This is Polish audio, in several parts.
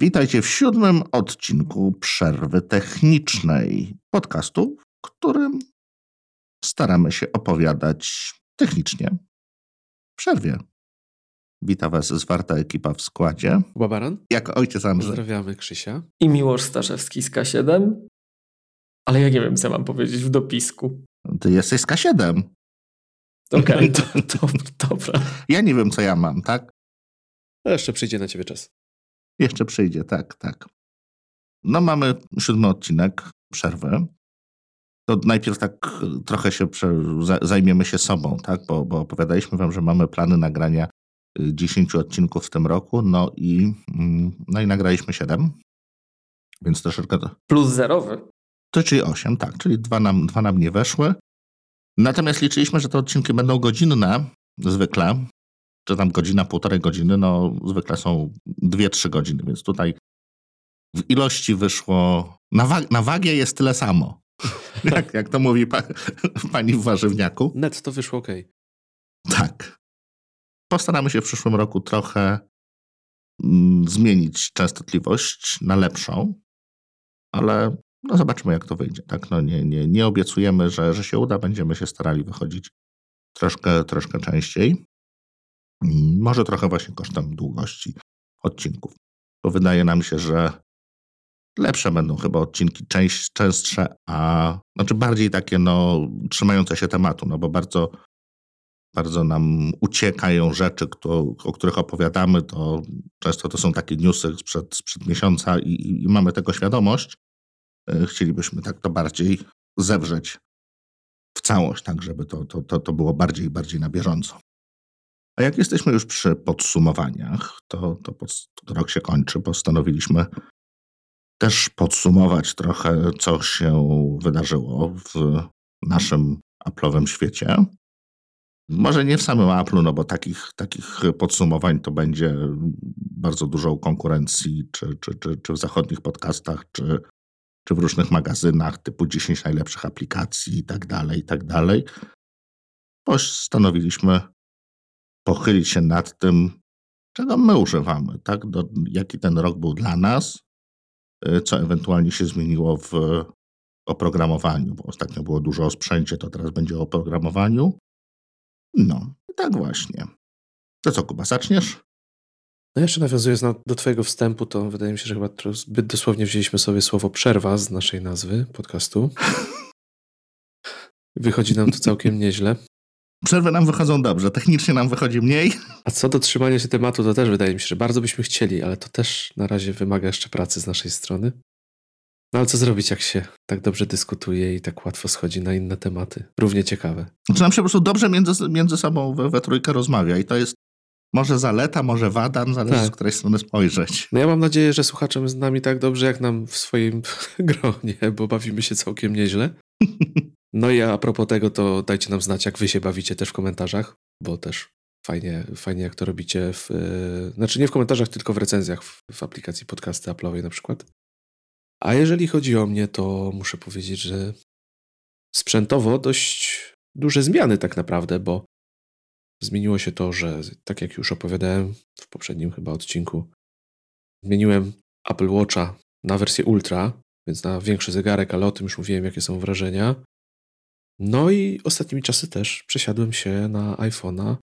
Witajcie w siódmym odcinku Przerwy Technicznej podcastu, w którym staramy się opowiadać technicznie w przerwie. Wita Was zwarta ekipa w składzie. Kuba Baran. Jak ojciec Andrzej. Pozdrawiamy Krzysia. I Miłosz Staszewski z K7. Ale ja nie wiem, co mam powiedzieć w dopisku. Ty jesteś z K7. Okej, to, to, dobra. Ja nie wiem, co ja mam, tak? A jeszcze przyjdzie na ciebie czas. Jeszcze przyjdzie, tak, tak. No mamy siódmy odcinek, przerwy. To najpierw tak trochę się prze, zajmiemy się sobą, tak? Bo, bo opowiadaliśmy wam, że mamy plany nagrania 10 odcinków w tym roku, no i, no i nagraliśmy 7, więc troszeczkę... Plus zerowy. To czyli 8, tak, czyli dwa nam, dwa nam nie weszły. Natomiast liczyliśmy, że te odcinki będą godzinne, zwykle, czy tam godzina, półtorej godziny, no zwykle są dwie, trzy godziny, więc tutaj w ilości wyszło, na, wa na wagie jest tyle samo, jak, jak to mówi pa pani w warzywniaku. Net to wyszło ok. Tak. Postaramy się w przyszłym roku trochę mm, zmienić częstotliwość na lepszą, ale no zobaczymy, jak to wyjdzie. Tak? No nie, nie, nie obiecujemy, że, że się uda, będziemy się starali wychodzić troszkę, troszkę częściej. Może trochę właśnie kosztem długości odcinków. Bo wydaje nam się, że lepsze będą chyba odcinki część, częstsze, a znaczy bardziej takie no, trzymające się tematu, no bo bardzo, bardzo nam uciekają rzeczy, kto, o których opowiadamy, to często to są takie newsy sprzed, sprzed miesiąca i, i mamy tego świadomość. E, chcielibyśmy tak to bardziej zewrzeć w całość, tak żeby to, to, to, to było bardziej bardziej na bieżąco. A jak jesteśmy już przy podsumowaniach, to, to pod, rok się kończy, postanowiliśmy też podsumować trochę, co się wydarzyło w naszym Apple'owym świecie. Może nie w samym Apple'u, no bo takich, takich podsumowań to będzie bardzo dużo konkurencji, czy, czy, czy, czy w zachodnich podcastach, czy, czy w różnych magazynach typu 10 najlepszych aplikacji i tak dalej, i tak dalej. Postanowiliśmy pochylić się nad tym, czego my używamy, tak? Do, jaki ten rok był dla nas, y, co ewentualnie się zmieniło w oprogramowaniu, bo ostatnio było dużo o sprzęcie, to teraz będzie o oprogramowaniu. No, i tak właśnie. To co, Kuba, zaczniesz? No jeszcze nawiązując na, do Twojego wstępu, to wydaje mi się, że chyba zbyt dosłownie wzięliśmy sobie słowo przerwa z naszej nazwy podcastu. Wychodzi nam to całkiem nieźle. Przerwy nam wychodzą dobrze, technicznie nam wychodzi mniej. A co do trzymania się tematu, to też wydaje mi się, że bardzo byśmy chcieli, ale to też na razie wymaga jeszcze pracy z naszej strony. No ale co zrobić, jak się tak dobrze dyskutuje i tak łatwo schodzi na inne tematy? Równie ciekawe. Znaczy nam się po prostu dobrze między, między sobą we, we trójkę rozmawia i to jest może zaleta, może wada, zależy tak. z której strony spojrzeć. No ja mam nadzieję, że słuchaczem z nami tak dobrze, jak nam w swoim gronie, bo bawimy się całkiem nieźle. No i a propos tego, to dajcie nam znać, jak wy się bawicie też w komentarzach, bo też fajnie, fajnie jak to robicie. W, yy, znaczy nie w komentarzach, tylko w recenzjach w, w aplikacji podcasty Apple'owej na przykład. A jeżeli chodzi o mnie, to muszę powiedzieć, że sprzętowo dość duże zmiany tak naprawdę, bo zmieniło się to, że tak jak już opowiadałem w poprzednim chyba odcinku, zmieniłem Apple Watcha na wersję Ultra, więc na większy zegarek, ale o tym już mówiłem, jakie są wrażenia. No i ostatnimi czasy też przesiadłem się na iPhone'a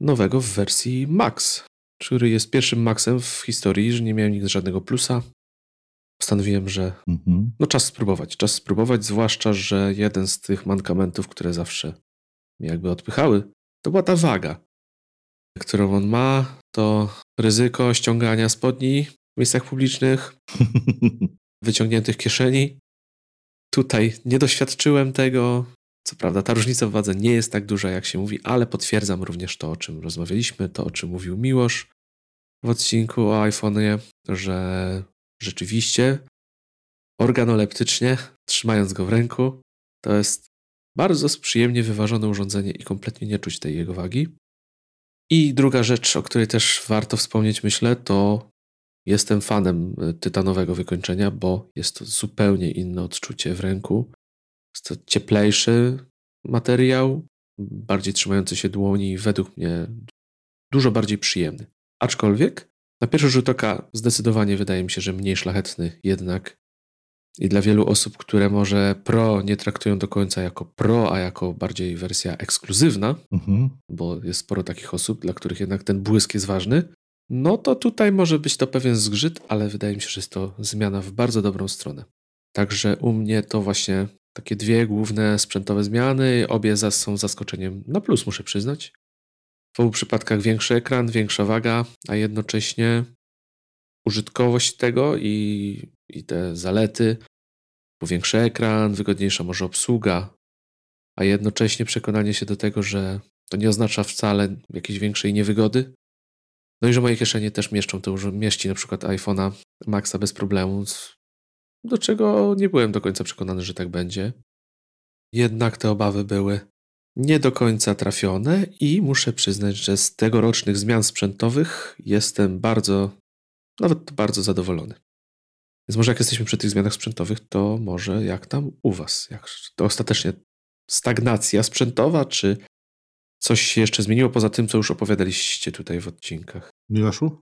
nowego w wersji Max, który jest pierwszym Maxem w historii, że nie miałem nigdy żadnego plusa. Postanowiłem, że mhm. no czas spróbować, czas spróbować, zwłaszcza, że jeden z tych mankamentów, które zawsze mnie jakby odpychały, to była ta waga, którą on ma, to ryzyko ściągania spodni w miejscach publicznych, wyciągniętych kieszeni. Tutaj nie doświadczyłem tego. Co prawda, ta różnica w wadze nie jest tak duża, jak się mówi, ale potwierdzam również to, o czym rozmawialiśmy, to, o czym mówił Miłosz w odcinku o iPhone'ie, że rzeczywiście organoleptycznie, trzymając go w ręku, to jest bardzo przyjemnie wyważone urządzenie i kompletnie nie czuć tej jego wagi. I druga rzecz, o której też warto wspomnieć, myślę, to jestem fanem e, tytanowego wykończenia, bo jest to zupełnie inne odczucie w ręku. Jest to cieplejszy materiał, bardziej trzymający się dłoni, według mnie dużo bardziej przyjemny. Aczkolwiek Na pierwszy rzut oka zdecydowanie wydaje mi się, że mniej szlachetny jednak. I dla wielu osób, które może Pro nie traktują do końca jako Pro, a jako bardziej wersja ekskluzywna, Mhm. bo jest sporo takich osób, dla których jednak ten błysk jest ważny, no to tutaj może być to pewien zgrzyt, ale wydaje mi się, że jest to zmiana w bardzo dobrą stronę. Także u mnie to właśnie takie dwie główne sprzętowe zmiany, obie są zaskoczeniem na plus, muszę przyznać. W obu przypadkach większy ekran, większa waga, a jednocześnie użytkowość tego i, i te zalety, bo większy ekran, wygodniejsza może obsługa, a jednocześnie przekonanie się do tego, że to nie oznacza wcale jakiejś większej niewygody. No i że moje kieszenie też mieszczą to, że mieści na przykład iPhone'a Maxa bez problemu, do czego nie byłem do końca przekonany, że tak będzie. Jednak te obawy były nie do końca trafione i muszę przyznać, że z tegorocznych zmian sprzętowych jestem bardzo, nawet bardzo zadowolony. Więc może jak jesteśmy przy tych zmianach sprzętowych, to może jak tam u Was? Jak to ostatecznie stagnacja sprzętowa, czy coś się jeszcze zmieniło poza tym, co już opowiadaliście tutaj w odcinkach? Miłoszu?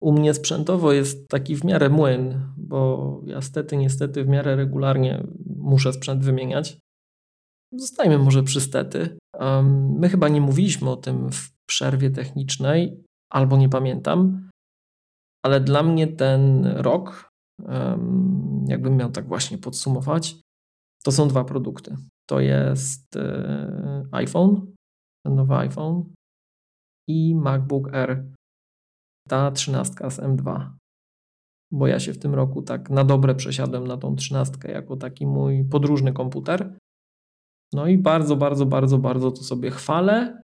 U mnie sprzętowo jest taki w miarę młyn, bo ja stety, niestety w miarę regularnie muszę sprzęt wymieniać. Zostajmy może przy stety. Um, my chyba nie mówiliśmy o tym w przerwie technicznej, albo nie pamiętam, ale dla mnie ten rok, um, jakbym miał tak właśnie podsumować, to są dwa produkty. To jest e, iPhone, ten nowy iPhone i MacBook Air, ta trzynastka z M2. Bo ja się w tym roku tak na dobre przesiadłem na tą trzynastkę jako taki mój podróżny komputer. No i bardzo, bardzo, bardzo, bardzo to sobie chwalę.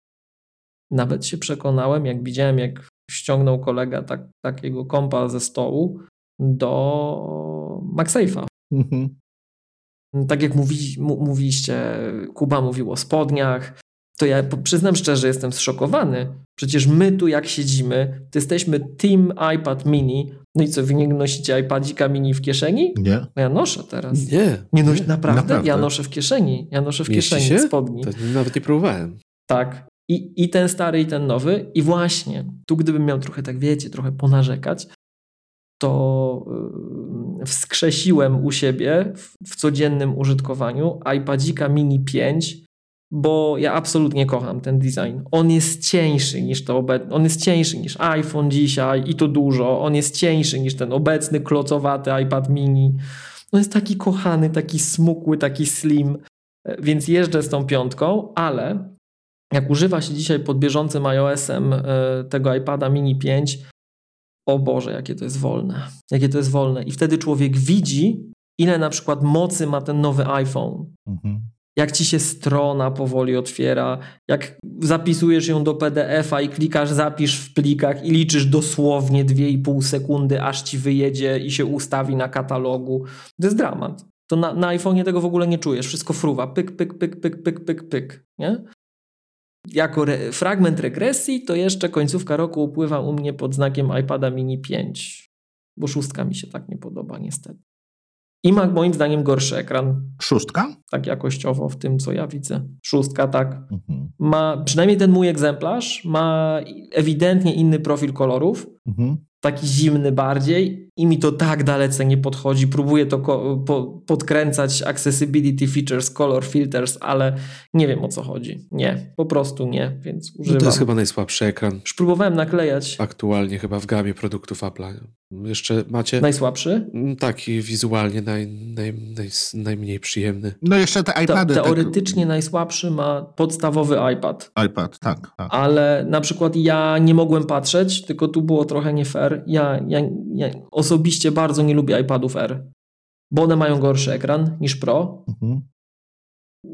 Nawet się przekonałem, jak widziałem, jak ściągnął kolega tak, takiego kompa ze stołu do MagSafe'a. Mhm. Tak jak mówi, mówiliście, Kuba mówił o spodniach, to ja przyznam szczerze, jestem zszokowany. Przecież my tu jak siedzimy, to jesteśmy Team iPad Mini. No i co, wy nie nosicie iPadzika mini w kieszeni? Nie. No ja noszę teraz. Nie. Nie noś, naprawdę? naprawdę. Ja noszę w kieszeni. Ja noszę w Mieści kieszeni się? spodni. To nawet nie próbowałem. Tak. I, I ten stary, i ten nowy. I właśnie, tu gdybym miał trochę, tak wiecie, trochę ponarzekać, to yy, wskrzesiłem u siebie w, w codziennym użytkowaniu iPadzika Mini 5, bo ja absolutnie kocham ten design. On jest cieńszy niż to obecny, on jest cieńszy niż iPhone dzisiaj i to dużo. On jest cieńszy niż ten obecny klocowaty iPad Mini. On jest taki kochany, taki smukły, taki slim, e, więc jeżdżę z tą piątką, ale jak używa się dzisiaj pod bieżącym iOS-em e, tego iPada Mini 5, o Boże, jakie to jest wolne. Jakie to jest wolne. I wtedy człowiek widzi, ile na przykład mocy ma ten nowy iPhone. Mhm. Jak ci się strona powoli otwiera, jak zapisujesz ją do PDF-a i klikasz zapisz w plikach i liczysz dosłownie 2,5 sekundy, aż ci wyjedzie i się ustawi na katalogu. To jest dramat. To na, na iPhone'ie tego w ogóle nie czujesz. Wszystko fruwa. Pyk, pyk, pyk, pyk, pyk, pyk, pyk. Nie? Jako re fragment regresji to jeszcze końcówka roku upływa u mnie pod znakiem iPada mini 5, bo szóstka mi się tak nie podoba niestety. I ma moim zdaniem gorszy ekran, Szóstka? tak jakościowo w tym co ja widzę. Szóstka tak. Mhm. Ma, przynajmniej ten mój egzemplarz ma ewidentnie inny profil kolorów, Mhm. taki zimny bardziej i mi to tak dalece nie podchodzi. Próbuję to po- podkręcać accessibility features, color filters, ale nie wiem o co chodzi. Nie, po prostu nie, więc No używam. to jest chyba najsłabszy ekran Już próbowałem naklejać. aktualnie chyba w gamie produktów Apple'a. Jeszcze macie Najsłabszy? Mm, taki wizualnie naj, naj, naj, najmniej przyjemny. No jeszcze te Te, iPady. teoretycznie najsłabszy ma podstawowy iPad, Tak, iPad, tak. tak. ale na przykład ja nie mogłem patrzeć, tylko tu było trochę nie fair. Ja, ja, ja osobiście bardzo nie lubię iPadów R, bo one mają gorszy ekran niż Pro. Mhm.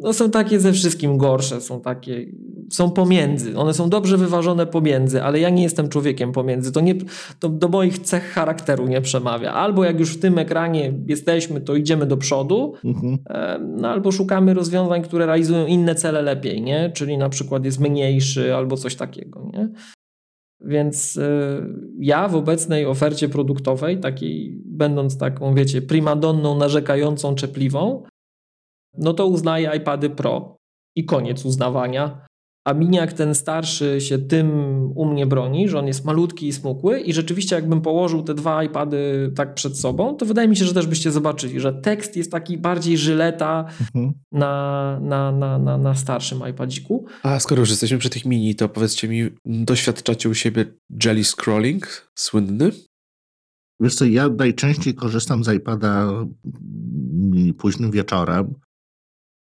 No są takie ze wszystkim gorsze, są takie, są pomiędzy. One są dobrze wyważone pomiędzy, ale ja nie jestem człowiekiem pomiędzy. To, nie, to do moich cech charakteru nie przemawia. Albo jak już w tym ekranie jesteśmy, to idziemy do przodu, Mhm. no albo szukamy rozwiązań, które realizują inne cele lepiej, nie? Czyli na przykład jest mniejszy albo coś takiego, nie? Więc e, ja w obecnej ofercie produktowej, takiej będąc taką, wiecie, primadonną, narzekającą, czepliwą, no to uznaję iPady Pro i koniec uznawania. A miniak ten starszy się tym u mnie broni, że on jest malutki i smukły i rzeczywiście jakbym położył te dwa iPady tak przed sobą, to wydaje mi się, że też byście zobaczyli, że tekst jest taki bardziej żyleta mhm. na, na, na, na, na starszym iPadziku. A skoro już jesteśmy przy tych mini, to powiedzcie mi, doświadczacie u siebie jelly scrolling słynny? Wiesz co, ja najczęściej korzystam z iPada późnym wieczorem,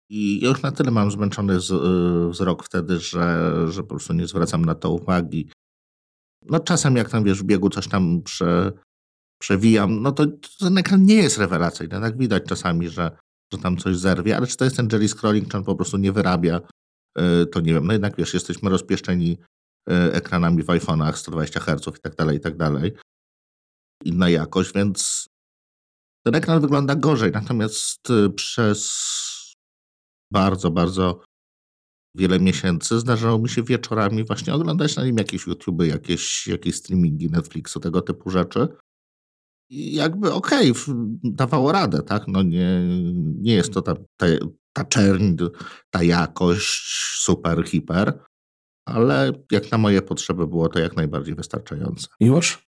i już na tyle mam zmęczony z, y, wzrok wtedy, że, że po prostu nie zwracam na to uwagi. No czasem jak tam wiesz w biegu coś tam prze, przewijam, no to ten ekran nie jest rewelacyjny. Tak widać czasami, że, że tam coś zerwie, ale czy to jest ten jelly scrolling, czy on po prostu nie wyrabia, y, to nie wiem. No jednak wiesz, jesteśmy rozpieszczeni y, ekranami w iPhone'ach 120 Hz i tak dalej, i tak dalej. Inna jakość, więc ten ekran wygląda gorzej. Natomiast przez bardzo, bardzo wiele miesięcy zdarzało mi się wieczorami właśnie oglądać na nim jakieś YouTube, jakieś, jakieś streamingi Netflixu, tego typu rzeczy. I jakby okej, okay, dawało radę, tak? No nie, nie jest to ta, ta, ta czerń, ta jakość super, hiper, ale jak na moje potrzeby było to jak najbardziej wystarczające. Miłosz?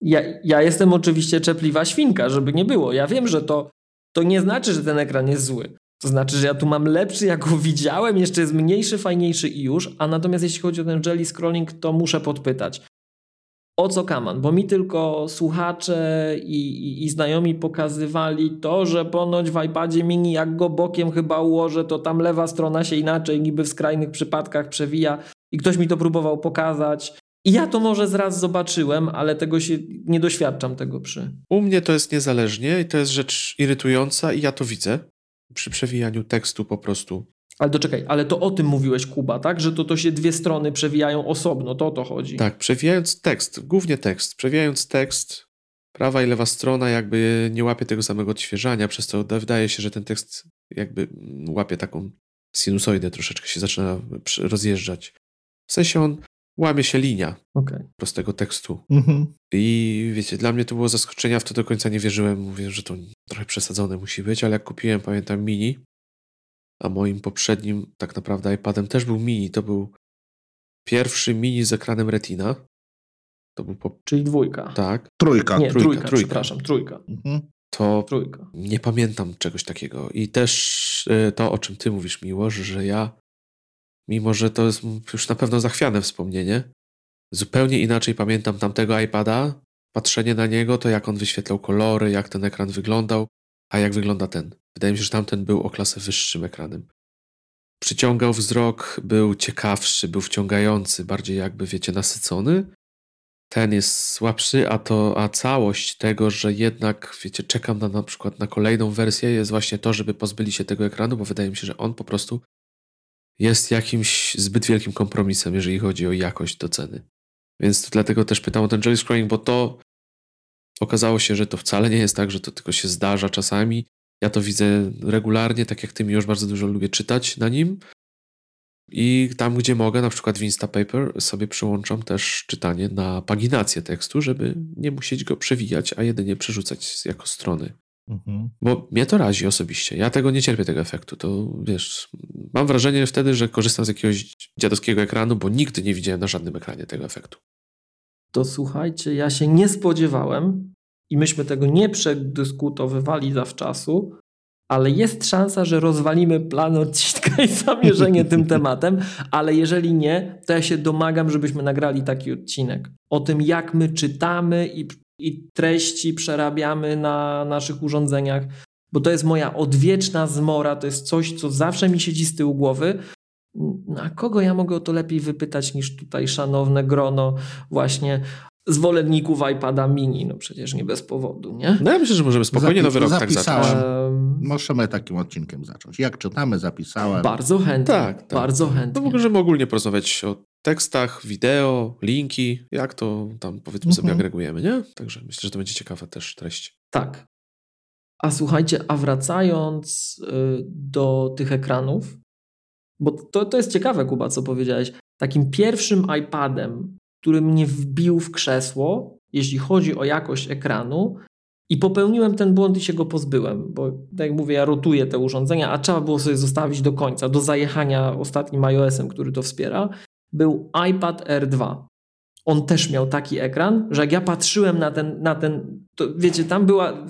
Ja, ja jestem oczywiście czepliwa świnka, żeby nie było. Ja wiem, że to, to nie znaczy, że ten ekran jest zły. To znaczy, że ja tu mam lepszy, jak go widziałem, jeszcze jest mniejszy, fajniejszy i już, a natomiast jeśli chodzi o ten jelly scrolling, to muszę podpytać. O co kaman? Bo mi tylko słuchacze i, i, i, znajomi pokazywali to, że ponoć w iPadzie mini jak go bokiem chyba ułożę, to tam lewa strona się inaczej niby w skrajnych przypadkach przewija i ktoś mi to próbował pokazać. I ja to może zraz zobaczyłem, ale tego się nie doświadczam tego przy. U mnie to jest niezależnie i to jest rzecz irytująca i ja to widzę przy przewijaniu tekstu po prostu. Ale doczekaj, ale to o tym mówiłeś, Kuba, tak? Że to, to się dwie strony przewijają osobno, to o to chodzi. Tak, przewijając tekst, głównie tekst, przewijając tekst, prawa i lewa strona jakby nie łapie tego samego odświeżania, przez to wydaje się, że ten tekst jakby łapie taką sinusoidę, troszeczkę się zaczyna rozjeżdżać. W sensie on łamie się linia okay. prostego tekstu. Mhm. I wiecie, dla mnie to było zaskoczenie, a w to do końca nie wierzyłem. Mówię, że to trochę przesadzone musi być, ale jak kupiłem, pamiętam, mini, a moim poprzednim tak naprawdę iPadem też był mini, to był pierwszy mini z ekranem Retina. To był po... Czyli dwójka. Tak. Trójka. Nie, trójka, trójka. przepraszam, trójka. Mhm. To trójka. nie pamiętam czegoś takiego. I też y, to, o czym ty mówisz, Miłosz, że ja mimo że to jest już na pewno zachwiane wspomnienie. Zupełnie inaczej pamiętam tamtego iPada, patrzenie na niego, to jak on wyświetlał kolory, jak ten ekran wyglądał, a jak wygląda ten. Wydaje mi się, że tamten był o klasę wyższym ekranem. Przyciągał wzrok, był ciekawszy, był wciągający, bardziej jakby, wiecie, nasycony. Ten jest słabszy, a to, a całość tego, że jednak, wiecie, czekam na na przykład na kolejną wersję, jest właśnie to, żeby pozbyli się tego ekranu, bo wydaje mi się, że on po prostu jest jakimś zbyt wielkim kompromisem, jeżeli chodzi o jakość do ceny. Więc dlatego też pytam o ten jelly scrolling, bo to okazało się, że to wcale nie jest tak, że to tylko się zdarza czasami. Ja to widzę regularnie, tak jak ty mi już bardzo dużo lubię czytać na nim. I tam, gdzie mogę, na przykład w Instapaper, sobie przyłączam też czytanie na paginację tekstu, żeby nie musieć go przewijać, a jedynie przerzucać jako strony. Mhm. Bo mnie to razi osobiście. Ja tego nie cierpię, tego efektu. To wiesz, mam wrażenie wtedy, że korzystam z jakiegoś dziadowskiego ekranu, bo nigdy nie widziałem na żadnym ekranie tego efektu. To słuchajcie, ja się nie spodziewałem i myśmy tego nie przedyskutowywali zawczasu, ale jest szansa, że rozwalimy plan odcinka i zamierzenie tym tematem, ale jeżeli nie, to ja się domagam, żebyśmy nagrali taki odcinek o tym, jak my czytamy i i treści przerabiamy na naszych urządzeniach, bo to jest moja odwieczna zmora, to jest coś, co zawsze mi siedzi z tyłu głowy. Na kogo ja mogę o to lepiej wypytać niż tutaj szanowne grono właśnie zwolenników iPada mini, no przecież nie bez powodu, nie? No ja myślę, że możemy spokojnie nowy rok tak zacząć. Możemy takim odcinkiem zacząć. Jak czytamy, zapisałem. Bardzo chętnie. Tak, tak. Bardzo chętnie. No możemy ogólnie porozmawiać o tekstach, wideo, linki, jak to tam powiedzmy mhm. sobie agregujemy, nie? Także myślę, że to będzie ciekawa też treść. Tak. A słuchajcie, a wracając y, do tych ekranów, bo to, to jest ciekawe, Kuba, co powiedziałeś. Takim pierwszym iPadem, który mnie wbił w krzesło, jeśli chodzi o jakość ekranu, I popełniłem ten błąd i się go pozbyłem, bo tak jak mówię, ja rotuję te urządzenia, a trzeba było sobie zostawić do końca, do zajechania ostatnim iOS-em, który to wspiera, był iPad R2. On też miał taki ekran, że jak ja patrzyłem na ten, na ten to wiecie, tam była,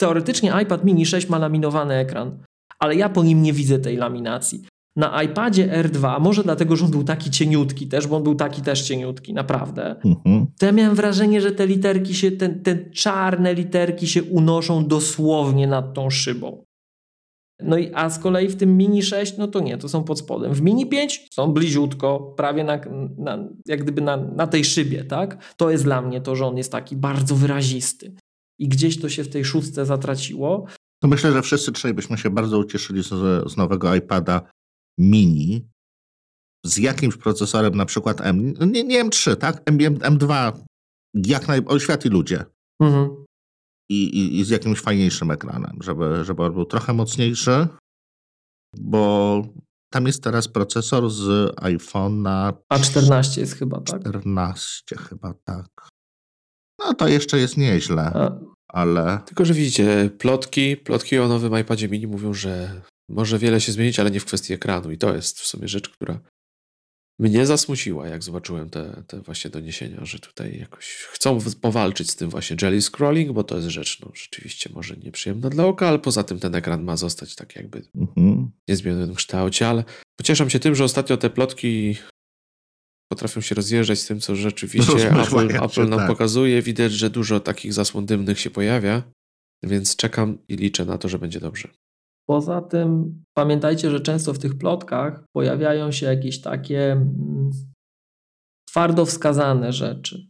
teoretycznie iPad mini 6 ma laminowany ekran, ale ja po nim nie widzę tej laminacji. Na iPadzie R2, może dlatego, że on był taki cieniutki też, bo on był taki też cieniutki, naprawdę. Mhm. To ja miałem wrażenie, że te literki się, te, te czarne literki się unoszą dosłownie nad tą szybą. No i a z kolei w tym Mini 6, no to nie, to są pod spodem. W Mini 5 są bliziutko, prawie na, na, jak gdyby na, na tej szybie, tak? To jest dla mnie to, że on jest taki bardzo wyrazisty. I gdzieś to się w tej szóstce zatraciło. To myślę, że wszyscy trzej byśmy się bardzo ucieszyli z, z nowego iPada mini z jakimś procesorem, na przykład M, nie, nie M3, tak? M, M2, jak naj, oświatli ludzie. Mhm. I, i, I, z jakimś fajniejszym ekranem, żeby, żeby on był trochę mocniejszy, bo tam jest teraz procesor z iPhone'a. A14 jest chyba, tak? 14 chyba, tak. No to jeszcze jest nieźle, A. ale... Tylko, że widzicie, plotki, plotki o nowym iPadzie mini mówią, że może wiele się zmienić, ale nie w kwestii ekranu. I to jest w sumie rzecz, która mnie zasmuciła, jak zobaczyłem te, te właśnie doniesienia, że tutaj jakoś chcą powalczyć z tym właśnie jelly scrolling, bo to jest rzecz no, rzeczywiście może nieprzyjemna dla oka, ale poza tym ten ekran ma zostać tak jakby mhm. w niezmienionym kształcie, ale pocieszam się tym, że ostatnio te plotki potrafią się rozjeżdżać z tym, co rzeczywiście Apple, Apple nam tak. pokazuje. Widać, że dużo takich zasłon dymnych się pojawia, więc czekam i liczę na to, że będzie dobrze. Poza tym pamiętajcie, że często w tych plotkach pojawiają się jakieś takie mm, twardo wskazane rzeczy.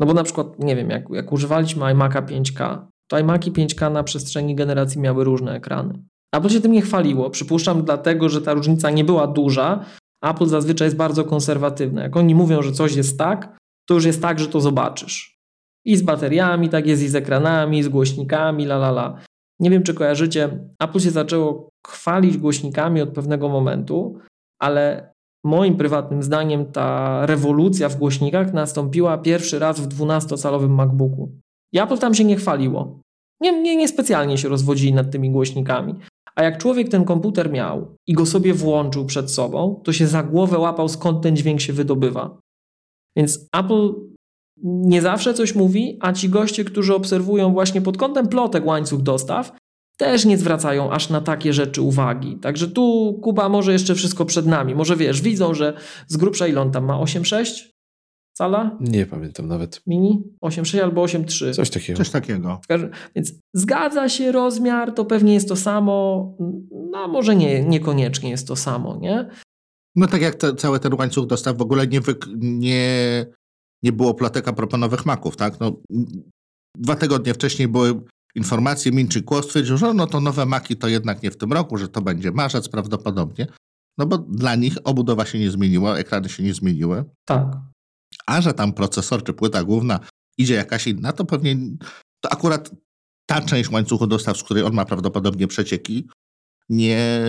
No bo na przykład, nie wiem, jak, jak używaliśmy iMac'a 5K, to iMac'i 5K na przestrzeni generacji miały różne ekrany. Apple się tym nie chwaliło. Przypuszczam dlatego, że ta różnica nie była duża. Apple zazwyczaj jest bardzo konserwatywne. Jak oni mówią, że coś jest tak, to już jest tak, że to zobaczysz. I z bateriami, tak jest i z ekranami, i z głośnikami, la la la. Nie wiem, czy kojarzycie, Apple się zaczęło chwalić głośnikami od pewnego momentu, ale moim prywatnym zdaniem ta rewolucja w głośnikach nastąpiła pierwszy raz w 12-calowym MacBooku. I Apple tam się nie chwaliło. Nie, nie, nie specjalnie się rozwodzili nad tymi głośnikami. A jak człowiek ten komputer miał i go sobie włączył przed sobą, to się za głowę łapał, skąd ten dźwięk się wydobywa. Więc Apple nie zawsze coś mówi, a ci goście, którzy obserwują właśnie pod kątem plotek łańcuch dostaw, też nie zwracają aż na takie rzeczy uwagi. Także tu Kuba może jeszcze wszystko przed nami. Może wiesz, widzą, że z grubsza ile on tam ma? 8,6 cala? Nie pamiętam nawet. Mini? 8,6 albo 8,3. Coś takiego. Coś takiego. Więc zgadza się rozmiar, to pewnie jest to samo. No może nie, niekoniecznie jest to samo, nie? No tak jak te, cały ten łańcuch dostaw w ogóle nie, wy, nie nie było plotek a propos nowych maków, tak? No, dwa tygodnie wcześniej były informacje, Minczy Kło stwierdził, że no to nowe maki to jednak nie w tym roku, że to będzie marzec prawdopodobnie, no bo dla nich obudowa się nie zmieniła, ekrany się nie zmieniły. Tak. A że tam procesor czy płyta główna idzie jakaś inna, to pewnie to akurat ta część łańcuchu dostaw, z której on ma prawdopodobnie przecieki, nie,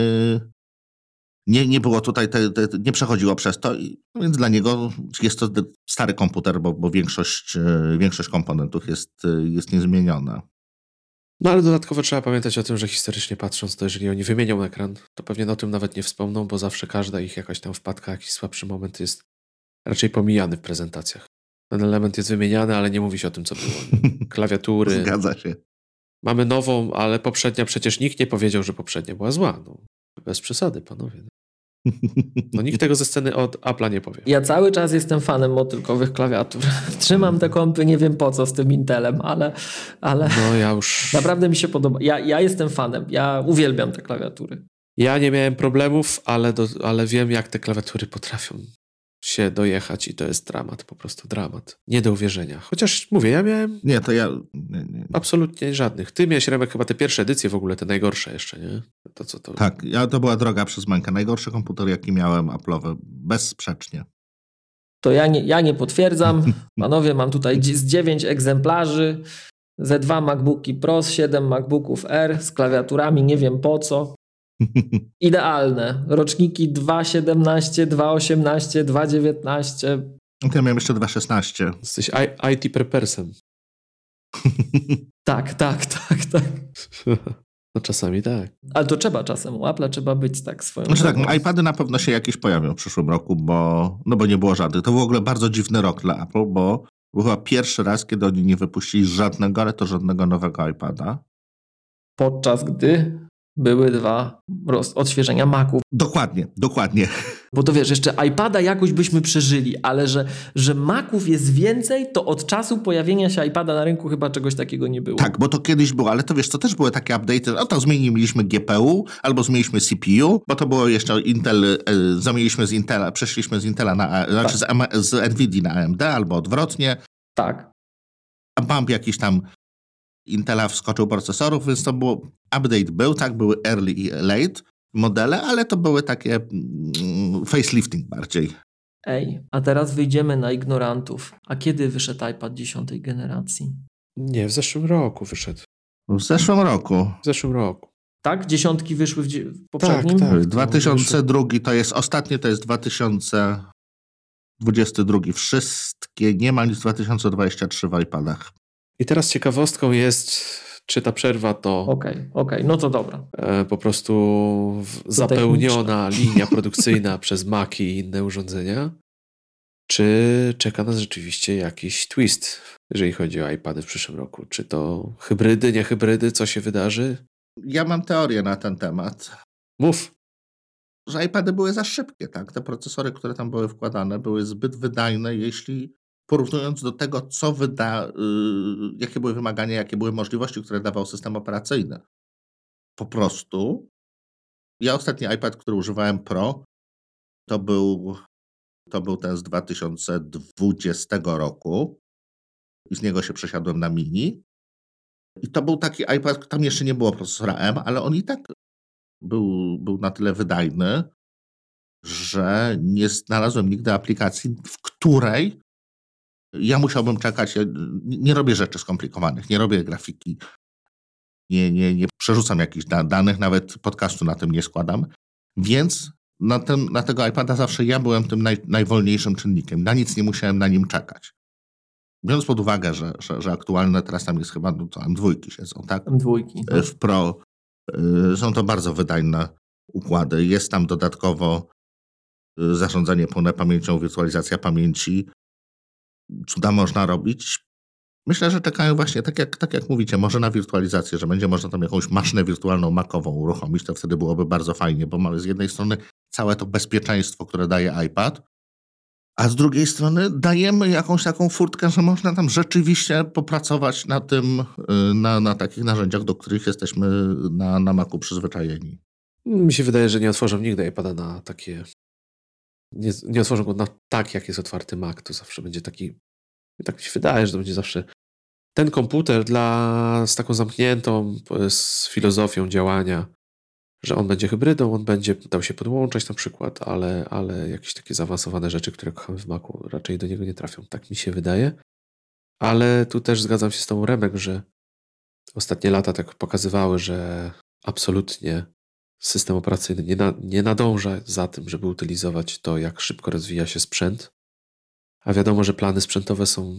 nie, nie było tutaj, te, te, nie przechodziło przez to, więc dla niego jest to stary komputer, bo, bo większość, e, większość komponentów jest, e, jest niezmieniona. No ale dodatkowo trzeba pamiętać o tym, że historycznie patrząc, to jeżeli oni wymienią ekran, to pewnie o tym nawet nie wspomną, bo zawsze każda ich jakaś tam wpadka, jakiś słabszy moment jest raczej pomijany w prezentacjach. Ten element jest wymieniany, ale nie mówi się o tym, co było. Klawiatury. Zgadza się. Mamy nową, ale poprzednia przecież nikt nie powiedział, że poprzednia była zła. No, bez przesady, panowie. No nikt tego ze sceny od Apple'a nie powie. Ja cały czas jestem fanem motylkowych klawiatur. Trzymam te kompy, nie wiem po co z tym Intelem, ale, ale no ja już... naprawdę mi się podoba. Ja, ja jestem fanem, ja uwielbiam te klawiatury. Ja nie miałem problemów, ale, do, ale wiem jak te klawiatury potrafią się dojechać i to jest dramat, po prostu dramat. Nie do uwierzenia. Chociaż mówię, ja miałem... Nie, to ja... Nie, nie. Absolutnie żadnych. Ty miałeś, Remek, chyba te pierwsze edycje w ogóle, te najgorsze jeszcze, nie? To, co to... Tak, ja, to była droga przez mękę. Najgorszy komputer, jaki miałem Apple'owy, bezsprzecznie. To ja nie, ja nie potwierdzam. Panowie, mam tutaj z 9 egzemplarzy, ze dwa MacBooki Pro, 7 MacBooków R z klawiaturami, nie wiem po co. Idealne. Roczniki 2.17, 2.18, 2.19. Ja miałem jeszcze 2.16. Jesteś IT prepersem. Tak, tak, tak, tak. No czasami tak. Ale to trzeba czasem. U Apple'a trzeba być tak swoją Znaczy tak, no, iPady na pewno się jakieś pojawią w przyszłym roku, bo, no bo nie było żadnych. To był w ogóle bardzo dziwny rok dla Apple, bo był chyba pierwszy raz, kiedy oni nie wypuścili żadnego, ale to żadnego nowego iPada. Podczas gdy były dwa odświeżenia Maców. Dokładnie, dokładnie. Bo to wiesz, jeszcze iPada jakoś byśmy przeżyli, ale że, że Maców jest więcej, to od czasu pojawienia się iPada na rynku chyba czegoś takiego nie było. Tak, bo to kiedyś było, ale to wiesz, to też były takie update'y, no to zmieniliśmy GPU albo zmieniliśmy CPU, bo to było jeszcze Intel, e, zamieniliśmy z Intela, przeszliśmy z Intela na, A- znaczy z, z NVIDIA na AMD albo odwrotnie, Tak. a bump jakiś tam Intela wskoczył procesorów, więc to było, update był, tak, były early i late modele, ale to były takie mm, facelifting bardziej. Ej, a teraz wyjdziemy na ignorantów. A kiedy wyszedł iPad dziesiątej generacji? Nie, w zeszłym roku wyszedł. W zeszłym roku, W zeszłym roku. Tak? Dziesiątki wyszły w, w poprzednim? tak. no, 2002 to jest, ostatnie to jest 2022, wszystkie, nie ma nic 2023 w iPadach. I teraz ciekawostką jest, czy ta przerwa to Okej, okej, no to dobra. e, po prostu w- zapełniona linia produkcyjna przez Maki i inne urządzenia, czy czeka nas rzeczywiście jakiś twist, jeżeli chodzi o iPady w przyszłym roku? Czy to hybrydy, nie hybrydy, co się wydarzy? Ja mam teorię na ten temat, Mów. że iPady były za szybkie, tak? Te procesory, które tam były wkładane, były zbyt wydajne, jeśli porównując do tego, co wyda, yy, jakie były wymagania, jakie były możliwości, które dawał system operacyjny. Po prostu ja ostatni iPad, który używałem Pro, to był, to był ten z 2020 roku i z niego się przesiadłem na mini. I to był taki iPad, tam jeszcze nie było procesora M, ale on i tak był, był na tyle wydajny, że nie znalazłem nigdy aplikacji, w której ja musiałbym czekać. Ja nie robię rzeczy skomplikowanych, nie robię grafiki, nie, nie, nie przerzucam jakichś da- danych, nawet podcastu na tym nie składam. Więc na, tym, na tego iPada zawsze ja byłem tym naj, najwolniejszym czynnikiem. Na nic nie musiałem na nim czekać. Biorąc pod uwagę, że, że, że aktualne teraz tam jest chyba, no to M2 siedzą, tak? Dwójki. E, w Pro y, są to bardzo wydajne układy. Jest tam dodatkowo y, zarządzanie pełne pamięcią, wirtualizacja pamięci. Cuda można robić. Myślę, że czekają właśnie, tak jak, tak jak mówicie, może na wirtualizację, że będzie można tam jakąś maszynę wirtualną makową uruchomić, to wtedy byłoby bardzo fajnie, bo mamy z jednej strony całe to bezpieczeństwo, które daje iPad, a z drugiej strony dajemy jakąś taką furtkę, że można tam rzeczywiście popracować na tym, y, na, na takich narzędziach, do których jesteśmy na, na Macu przyzwyczajeni. Mi się wydaje, że nie otworzą nigdy iPada na takie. Nie, nie otworzą go na tak, jak jest otwarty Mac. To zawsze będzie taki. Tak mi się wydaje, że to będzie zawsze ten komputer dla, z taką zamkniętą z filozofią działania, że on będzie hybrydą, on będzie dał się podłączać na przykład, ale, ale jakieś takie zaawansowane rzeczy, które kochamy w Macu, raczej do niego nie trafią. Tak mi się wydaje. Ale tu też zgadzam się z tą Remek, że ostatnie lata tak pokazywały, że absolutnie system operacyjny nie, na, nie nadąża za tym, żeby utylizować to, jak szybko rozwija się sprzęt. A wiadomo, że plany sprzętowe są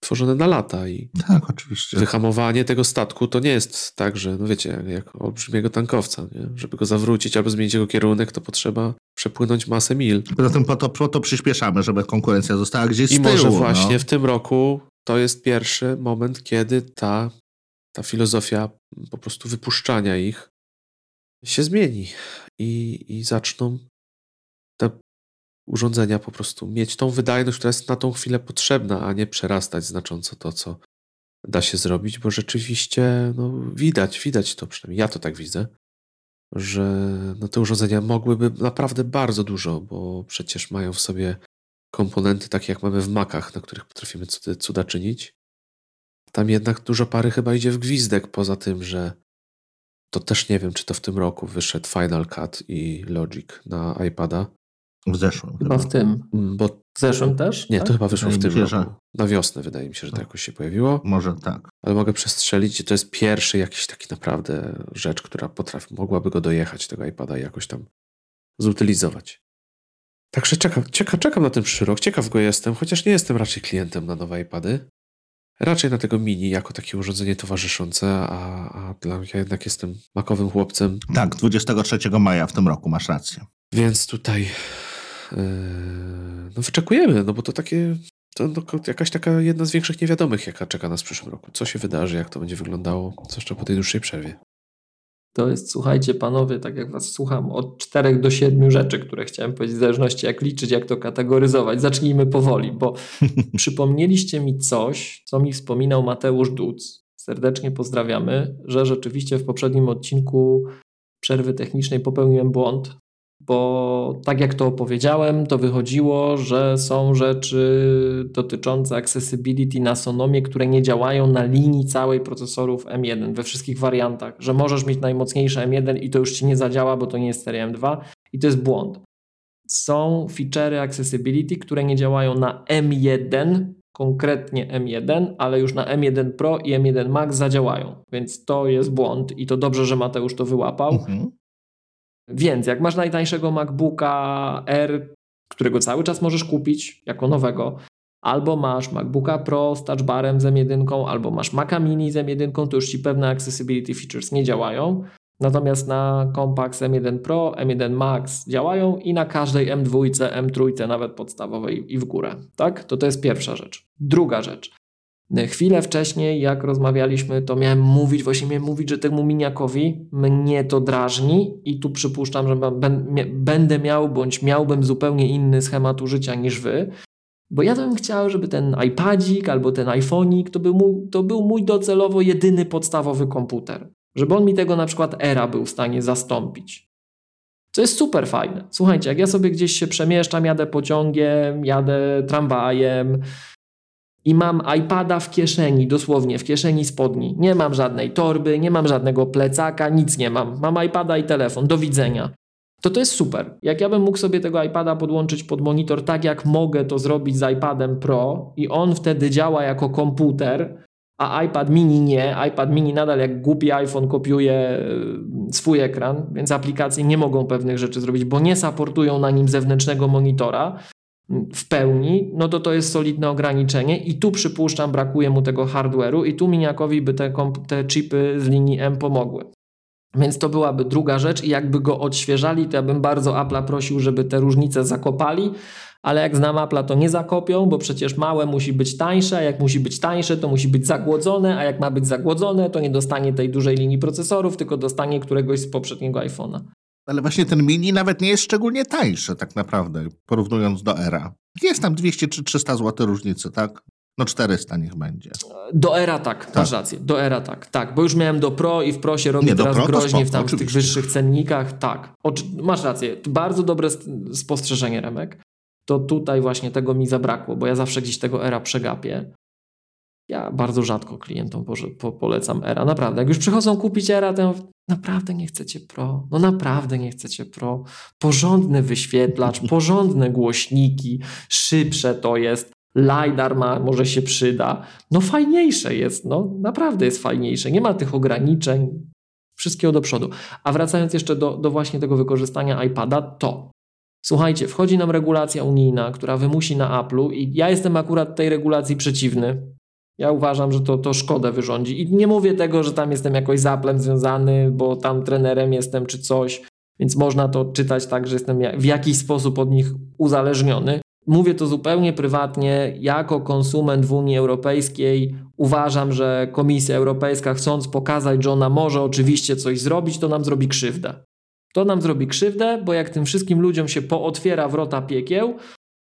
tworzone na lata i Tak, oczywiście. wyhamowanie tego statku to nie jest tak, że, no wiecie, jak, jak olbrzymiego tankowca, nie? żeby go zawrócić albo zmienić jego kierunek, to potrzeba przepłynąć masę mil. Poza tym po to, po to przyspieszamy, żeby konkurencja została gdzieś I z tyłu. może właśnie no. w tym roku to jest pierwszy moment, kiedy ta, ta filozofia po prostu wypuszczania ich się zmieni i, i zaczną te urządzenia po prostu mieć tą wydajność, która jest na tą chwilę potrzebna, a nie przerastać znacząco to, co da się zrobić, bo rzeczywiście no, widać, widać to, przynajmniej ja to tak widzę, że no, te urządzenia mogłyby naprawdę bardzo dużo, bo przecież mają w sobie komponenty takie jak mamy w Macach, na których potrafimy cuda czynić. Tam jednak dużo pary chyba idzie w gwizdek, poza tym, że to też nie wiem, czy to w tym roku wyszedł Final Cut i Logic na iPada, W zeszłym. Chyba w tym. Mm, bo W zeszłym też? nie, tak? to chyba wyszło w Wydaje tym mi się, roku. że- Na wiosnę wydaje mi się, że to jakoś się pojawiło, Może tak. ale mogę przestrzelić to jest pierwszy jakiś taki naprawdę rzecz, która potrafi, mogłaby go dojechać, tego iPada i jakoś tam zutylizować. Także czekam, czekam, czekam na ten przyszły rok, ciekaw go jestem, chociaż nie jestem raczej klientem na nowe iPady. Raczej na tego mini jako takie urządzenie towarzyszące, a, a dla mnie ja jednak jestem makowym chłopcem. Tak, 23 maja w tym roku, masz rację. Więc tutaj yy, no wyczekujemy, no bo to takie to no, jakaś taka jedna z większych niewiadomych, jaka czeka nas w przyszłym roku. Co się wydarzy, jak to będzie wyglądało, zwłaszcza po tej dłuższej przerwie. To jest, słuchajcie, panowie, tak jak was słucham, od czterech do siedmiu rzeczy, które chciałem powiedzieć, w zależności jak liczyć, jak to kategoryzować. Zacznijmy powoli, bo przypomnieliście mi coś, co mi wspominał Mateusz Duc. Serdecznie pozdrawiamy, że rzeczywiście w poprzednim odcinku przerwy technicznej popełniłem błąd, bo tak jak to opowiedziałem, to wychodziło, że są rzeczy dotyczące accessibility na Sonomie, które nie działają na linii całej procesorów M1 we wszystkich wariantach, że możesz mieć najmocniejsze M1 i to już ci nie zadziała, bo to nie jest seria M2 i to jest błąd. Są feature'y accessibility, które nie działają na M1, konkretnie M1, ale już na M1 Pro i M1 Max zadziałają, więc to jest błąd i to dobrze, że Mateusz to wyłapał. Mhm. Więc jak masz najtańszego MacBooka R, którego cały czas możesz kupić jako nowego, albo masz MacBooka Pro z touchbarem z M1, albo masz Maca Mini z M1, to już ci pewne accessibility features nie działają. Natomiast na kompakt M1 Pro, M1 Max działają i na każdej M2, M3, nawet podstawowej i w górę. Tak? To to jest pierwsza rzecz. Druga rzecz. Chwilę wcześniej, jak rozmawialiśmy, to miałem mówić, właśnie miałem mówić, że temu miniakowi mnie to drażni i tu przypuszczam, że będę miał bądź miałbym zupełnie inny schemat użycia niż wy, bo ja bym chciał, żeby ten iPadzik albo ten iPhone'ik to był, to był mój docelowo jedyny podstawowy komputer. Żeby on mi tego na przykład era był w stanie zastąpić. Co jest super fajne. Słuchajcie, jak ja sobie gdzieś się przemieszczam, jadę pociągiem, jadę tramwajem, i mam iPada w kieszeni, dosłownie w kieszeni spodni. Nie mam żadnej torby, nie mam żadnego plecaka, nic nie mam. Mam iPada i telefon. Do widzenia. To to jest super. Jak ja bym mógł sobie tego iPada podłączyć pod monitor tak jak mogę to zrobić z iPadem Pro i on wtedy działa jako komputer, a iPad mini nie. iPad mini nadal jak głupi iPhone kopiuje e, swój ekran, więc aplikacje nie mogą pewnych rzeczy zrobić, bo nie supportują na nim zewnętrznego monitora w pełni, no to to jest solidne ograniczenie i tu przypuszczam brakuje mu tego hardware'u i tu miniakowi by te, te chipy z linii M pomogły. Więc to byłaby druga rzecz i jakby go odświeżali, to ja bym bardzo Apple'a prosił, żeby te różnice zakopali, ale jak znam Apple'a, to nie zakopią, bo przecież małe musi być tańsze, a jak musi być tańsze, to musi być zagłodzone, a jak ma być zagłodzone, to nie dostanie tej dużej linii procesorów, tylko dostanie któregoś z poprzedniego iPhone'a. Ale właśnie ten mini nawet nie jest szczególnie tańszy tak naprawdę, porównując do Era. Jest tam 200 czy 300 zł różnicy, tak? No 400 niech będzie. Do Era tak, tak, masz rację. Do Era tak, tak. Bo już miałem do Pro i w Pro się robi nie, teraz Pro groźnie spoko, w, tam, w tych wyższych cennikach. Tak, masz rację. Bardzo dobre spostrzeżenie, Remek. To tutaj właśnie tego mi zabrakło, bo ja zawsze gdzieś tego Era przegapię. Ja bardzo rzadko klientom po, polecam Era, naprawdę. Jak już przychodzą kupić Era, to naprawdę nie chcecie Pro. No naprawdę nie chcecie Pro. Porządny wyświetlacz, porządne głośniki, szybsze to jest. LiDAR ma, może się przyda. No fajniejsze jest, no naprawdę jest fajniejsze. Nie ma tych ograniczeń, wszystkiego do przodu. A wracając jeszcze do, do właśnie tego wykorzystania iPada, to słuchajcie, wchodzi nam regulacja unijna, która wymusi na Apple'u i ja jestem akurat tej regulacji przeciwny. Ja uważam, że to, to szkodę wyrządzi. I nie mówię tego, że tam jestem jakoś zaplem związany, bo tam trenerem jestem czy coś, więc można to czytać tak, że jestem w jakiś sposób od nich uzależniony. Mówię to zupełnie prywatnie. Jako konsument w Unii Europejskiej uważam, że Komisja Europejska, chcąc pokazać, że ona może oczywiście coś zrobić, to nam zrobi krzywdę. To nam zrobi krzywdę, bo jak tym wszystkim ludziom się pootwiera wrota piekieł,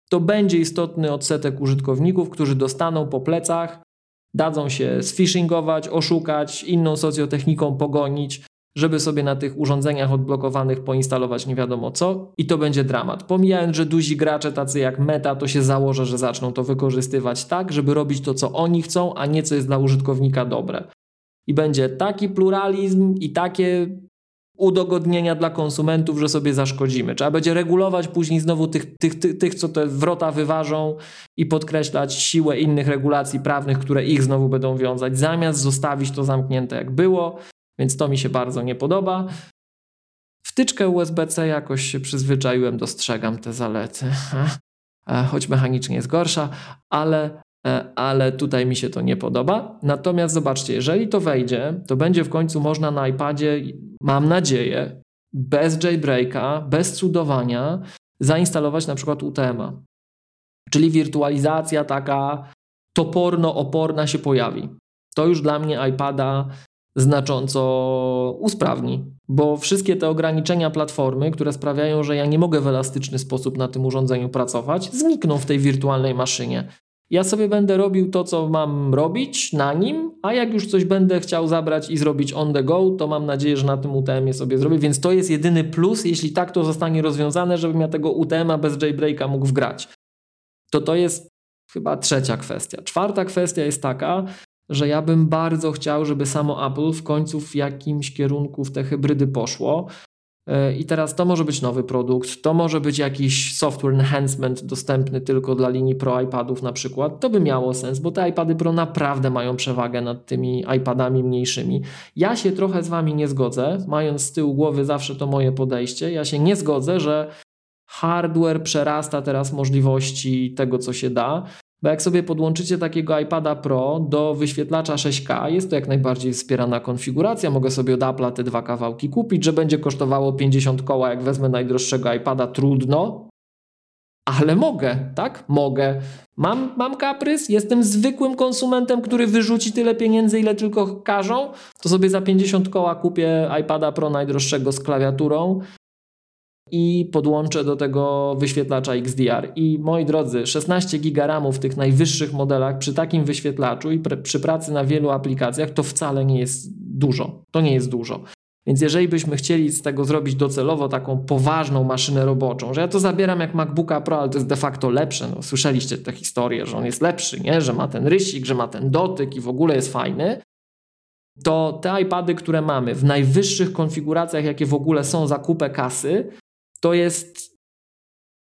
to będzie istotny odsetek użytkowników, którzy dostaną po plecach dadzą się sfishingować, oszukać, inną socjotechniką pogonić, żeby sobie na tych urządzeniach odblokowanych poinstalować nie wiadomo co i to będzie dramat. Pomijając, że duzi gracze tacy jak Meta, to się założę, że zaczną to wykorzystywać tak, żeby robić to, co oni chcą, a nie co jest dla użytkownika dobre. I będzie taki pluralizm i takie udogodnienia dla konsumentów, że sobie zaszkodzimy. Trzeba będzie regulować później znowu tych, tych, tych, tych, co te wrota wyważą i podkreślać siłę innych regulacji prawnych, które ich znowu będą wiązać, zamiast zostawić to zamknięte jak było, więc to mi się bardzo nie podoba. Wtyczkę USB-C jakoś się przyzwyczaiłem, dostrzegam te zalety, choć mechanicznie jest gorsza, ale e, ale tutaj mi się to nie podoba. Natomiast zobaczcie, jeżeli to wejdzie, to będzie w końcu można na iPadzie, mam nadzieję, bez jailbreaka, bez cudowania, zainstalować na przykład UTM-a. Czyli wirtualizacja taka toporno-oporna się pojawi. To już dla mnie iPada znacząco usprawni, bo wszystkie te ograniczenia platformy, które sprawiają, że ja nie mogę w elastyczny sposób na tym urządzeniu pracować, znikną w tej wirtualnej maszynie. Ja sobie będę robił to, co mam robić na nim, a jak już coś będę chciał zabrać i zrobić on the go, to mam nadzieję, że na tym UTM-ie sobie zrobię. Więc to jest jedyny plus, jeśli tak to zostanie rozwiązane, żebym ja tego UTM-a bez jailbreaka mógł wgrać. To to jest chyba trzecia kwestia. Czwarta kwestia jest taka, że ja bym bardzo chciał, żeby samo Apple w końcu w jakimś kierunku w te hybrydy poszło. E, I teraz to może być nowy produkt, to może być jakiś software enhancement dostępny tylko dla linii Pro iPadów na przykład. To by miało sens, bo te iPady Pro naprawdę mają przewagę nad tymi iPadami mniejszymi. Ja się trochę z Wami nie zgodzę, mając z tyłu głowy zawsze to moje podejście. Ja się nie zgodzę, że hardware przerasta teraz możliwości tego, co się da. Bo jak sobie podłączycie takiego iPada Pro do wyświetlacza 6K, jest to jak najbardziej wspierana konfiguracja. Mogę sobie od Apple'a te dwa kawałki kupić, że będzie kosztowało 50 koła, jak wezmę najdroższego iPada, trudno. Ale mogę, tak? Mogę. Mam, mam kaprys, jestem zwykłym konsumentem, który wyrzuci tyle pieniędzy, ile tylko każą, to sobie za 50 koła kupię iPada Pro najdroższego z klawiaturą i podłączę do tego wyświetlacza XDR. I moi drodzy, 16 GB RAMu w tych najwyższych modelach przy takim wyświetlaczu i przy pracy na wielu aplikacjach to wcale nie jest dużo. To nie jest dużo. Więc jeżeli byśmy chcieli z tego zrobić docelowo taką poważną maszynę roboczą, że ja to zabieram jak MacBooka Pro, ale to jest de facto lepsze. No, słyszeliście tę historię, że on jest lepszy, nie? że ma ten rysik, że ma ten dotyk i w ogóle jest fajny. To te iPady, które mamy w najwyższych konfiguracjach, jakie w ogóle są za kupę kasy, to jest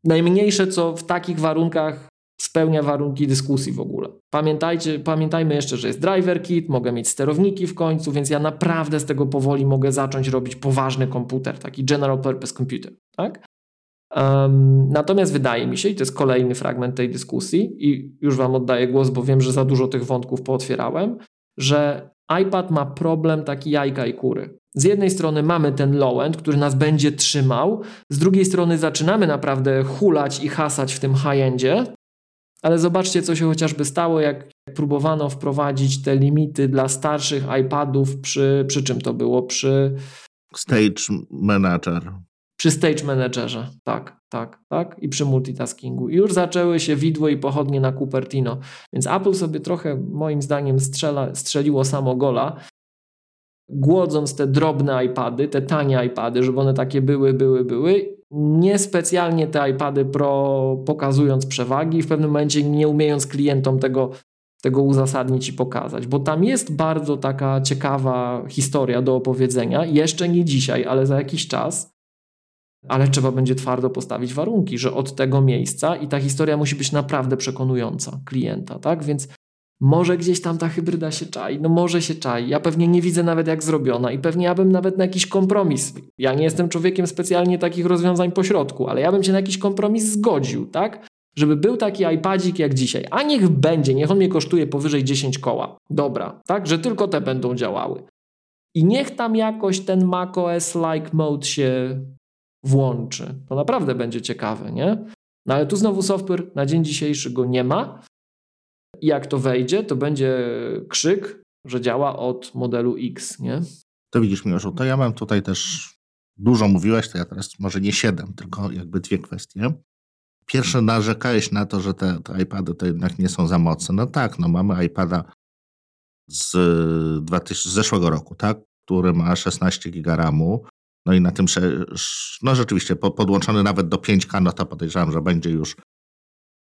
najmniejsze, co w takich warunkach spełnia warunki dyskusji w ogóle. Pamiętajcie, pamiętajmy jeszcze, że jest driver kit, mogę mieć sterowniki w końcu, więc ja naprawdę z tego powoli mogę zacząć robić poważny komputer, taki general purpose computer. Tak? Um, natomiast wydaje mi się, i to jest kolejny fragment tej dyskusji, i już Wam oddaję głos, bo wiem, że za dużo tych wątków pootwierałem, że iPad ma problem taki jajka i kury. Z jednej strony mamy ten low-end, który nas będzie trzymał, z drugiej strony zaczynamy naprawdę hulać i hasać w tym high-endzie, ale zobaczcie, co się chociażby stało, jak próbowano wprowadzić te limity dla starszych iPadów przy, przy czym to było? Przy Stage Manager. Przy Stage Managerze, tak, tak, tak. I przy multitaskingu. I już zaczęły się widły i pochodnie na Cupertino. Więc Apple sobie trochę, moim zdaniem, strzela, strzeliło samo gola, głodząc te drobne iPady, te tanie iPady, żeby one takie były, były, były, niespecjalnie te iPady Pro pokazując przewagi, w pewnym momencie nie umiejąc klientom tego, tego uzasadnić i pokazać, bo tam jest bardzo taka ciekawa historia do opowiedzenia, jeszcze nie dzisiaj, ale za jakiś czas, ale trzeba będzie twardo postawić warunki, że od tego miejsca i ta historia musi być naprawdę przekonująca klienta, tak? Więc może gdzieś tam ta hybryda się czai, no może się czai. Ja pewnie nie widzę nawet jak zrobiona i pewnie ja bym nawet na jakiś kompromis. Ja nie jestem człowiekiem specjalnie takich rozwiązań pośrodku, ale ja bym się na jakiś kompromis zgodził, tak? Żeby był taki iPadzik jak dzisiaj. A niech będzie, niech on mnie kosztuje powyżej 10 koła. Dobra, tak? Że tylko te będą działały. I niech tam jakoś ten macOS-like mode się włączy. To naprawdę będzie ciekawe, nie? No ale tu znowu software na dzień dzisiejszy go nie ma. I jak to wejdzie, to będzie krzyk, że działa od modelu X, nie? To widzisz, Miłoszu, to ja mam tutaj też dużo mówiłeś, to ja teraz może nie siedem, tylko jakby dwie kwestie. Pierwsze, narzekałeś na to, że te, te iPady to jednak nie są za mocne. No tak, no mamy iPada z, 2000, z zeszłego roku, tak? który ma 16 GB RAMu. No i na tym, no rzeczywiście podłączony nawet do 5K, no to podejrzewam, że będzie już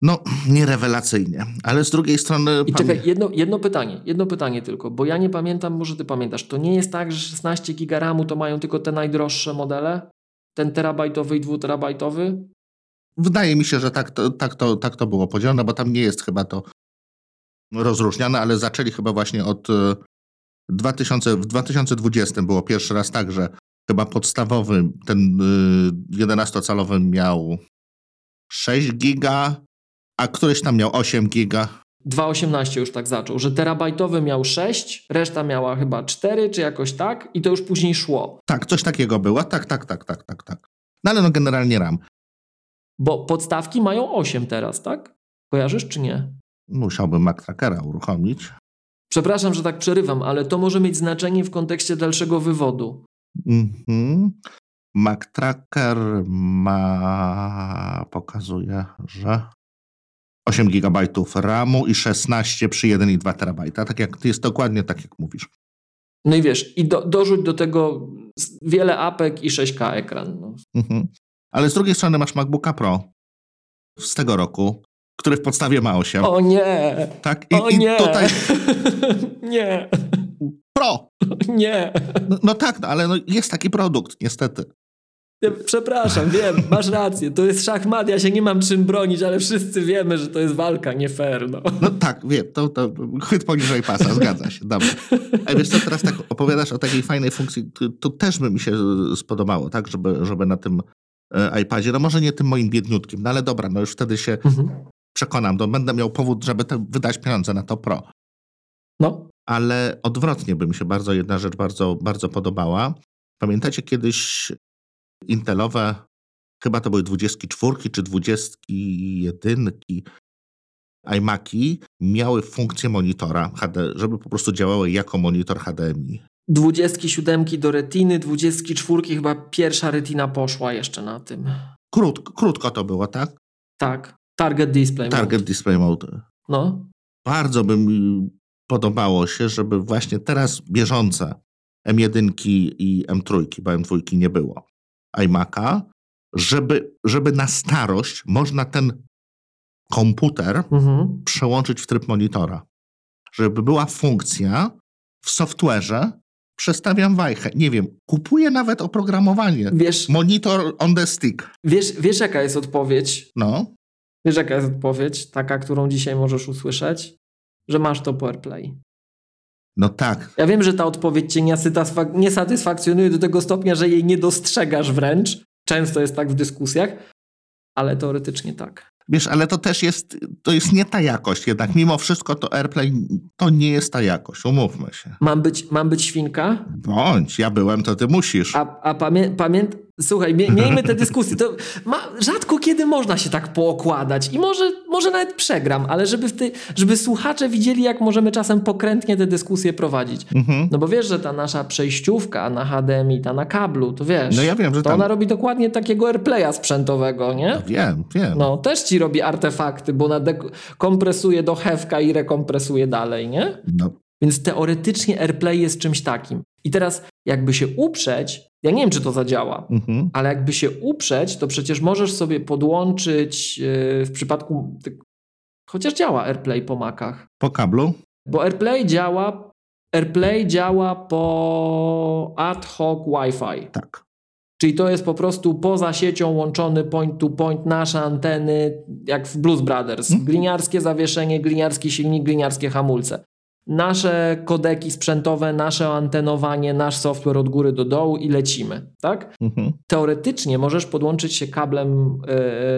no, nierewelacyjnie, ale z drugiej strony... I czekaj, jedno, jedno pytanie, jedno pytanie tylko, bo ja nie pamiętam, może ty pamiętasz, to nie jest tak, że 16 giga RAMu to mają tylko te najdroższe modele? Ten terabajtowy i dwuterabajtowy? Wydaje mi się, że tak to, tak, to, tak to było podzielone, bo tam nie jest chyba to rozróżniane, ale zaczęli chyba właśnie od 2000, e, w 2020 było pierwszy raz tak, że chyba podstawowy, ten 11-calowy e, miał 6 giga, a któryś tam miał 8 giga. 2.18 już tak zaczął, że terabajtowy miał 6, reszta miała chyba 4 czy jakoś tak i to już później szło. Tak, coś takiego było. Tak, tak, tak, tak, tak, tak. No ale no generalnie RAM. Bo podstawki mają 8 teraz, tak? Kojarzysz czy nie? Musiałbym Mac Trackera uruchomić. Przepraszam, że tak przerywam, ale to może mieć znaczenie w kontekście dalszego wywodu. Mhm. Mac Tracker ma... pokazuje, że 8 GB RAMu i 16 przy 1,2 terabajta. Tak jak jest dokładnie tak, jak mówisz. No i wiesz, i do, dorzuć do tego wiele apek i 6K ekran. No. Mhm. Ale z drugiej strony masz MacBooka Pro z tego roku, który w podstawie ma 8. O nie! Tak? I, o i nie! tutaj nie! Pro! Nie! No, no tak, no, ale no jest taki produkt, niestety. Przepraszam, wiem, masz rację. To jest szachmat, ja się nie mam czym bronić, ale wszyscy wiemy, że to jest walka, nie fair. No, no tak, wiem, to, to chwyt poniżej pasa, zgadza się, dobrze. A wiesz co, teraz tak opowiadasz o takiej fajnej funkcji, to, też by mi się spodobało, tak, żeby, żeby na tym e, iPadzie, no może nie tym moim biedniutkim, no ale dobra, no już wtedy się mhm. przekonam, to będę miał powód, żeby wydać pieniądze na to Pro. No. Ale odwrotnie by mi się bardzo jedna rzecz bardzo, bardzo podobała. Pamiętacie kiedyś intelowe, chyba to były 24 czy 21 iMaki miały funkcję monitora HD, żeby po prostu działały jako monitor HDMI. 27 do retiny, 24 chyba pierwsza retina poszła jeszcze na tym. Krótko, krótko to było, tak? Tak. Target Display Target Mode. Display Mode. No. Bardzo by mi podobało się, żeby właśnie teraz bieżące M1 i M3, bo M2 nie było, iMac'a, żeby, żeby na starość można ten komputer mhm. przełączyć w tryb monitora. Żeby była funkcja w software'ze, przestawiam wajchę. Nie wiem, kupuję nawet oprogramowanie. Wiesz, Monitor on the stick. Wiesz, wiesz, jaka jest odpowiedź? No. Wiesz, jaka jest odpowiedź? Taka, którą dzisiaj możesz usłyszeć? Że masz to po AirPlay. No tak. Ja wiem, że ta odpowiedź cię nie satysfakcjonuje do tego stopnia, że jej nie dostrzegasz wręcz. Często jest tak w dyskusjach, ale teoretycznie tak. Wiesz, ale to też jest, to jest nie ta jakość jednak. Mimo wszystko to AirPlay to nie jest ta jakość, umówmy się. Mam być, mam być świnka? Bądź, ja byłem, to ty musisz. A, a pamię, pamięt, Słuchaj, miejmy te dyskusje. To ma, rzadko kiedy można się tak pookładać i może, może nawet przegram, ale żeby, ty, żeby słuchacze widzieli, jak możemy czasem pokrętnie te dyskusje prowadzić. Mhm. No bo wiesz, że ta nasza przejściówka na HDMI, ta na kablu, to wiesz, no ja wiem, że to tam... ona robi dokładnie takiego airplaya sprzętowego, nie? No wiem, wiem. No, też ci robi artefakty, bo ona kompresuje do hewka i rekompresuje dalej, nie? No. Więc teoretycznie AirPlay jest czymś takim. I teraz jakby się uprzeć, ja nie wiem, czy to zadziała, mhm. ale jakby się uprzeć, to przecież możesz sobie podłączyć yy, w przypadku, chociaż działa AirPlay po Macach. Po kablu? Bo AirPlay działa, AirPlay działa po ad hoc Wi-Fi. Tak. Czyli to jest po prostu poza siecią łączony point to point, nasze anteny, jak w Blues Brothers. Mhm. Gliniarskie zawieszenie, gliniarski silnik, gliniarskie hamulce nasze kodeki sprzętowe, nasze antenowanie, nasz software od góry do dołu i lecimy, tak? Mhm. Teoretycznie możesz podłączyć się kablem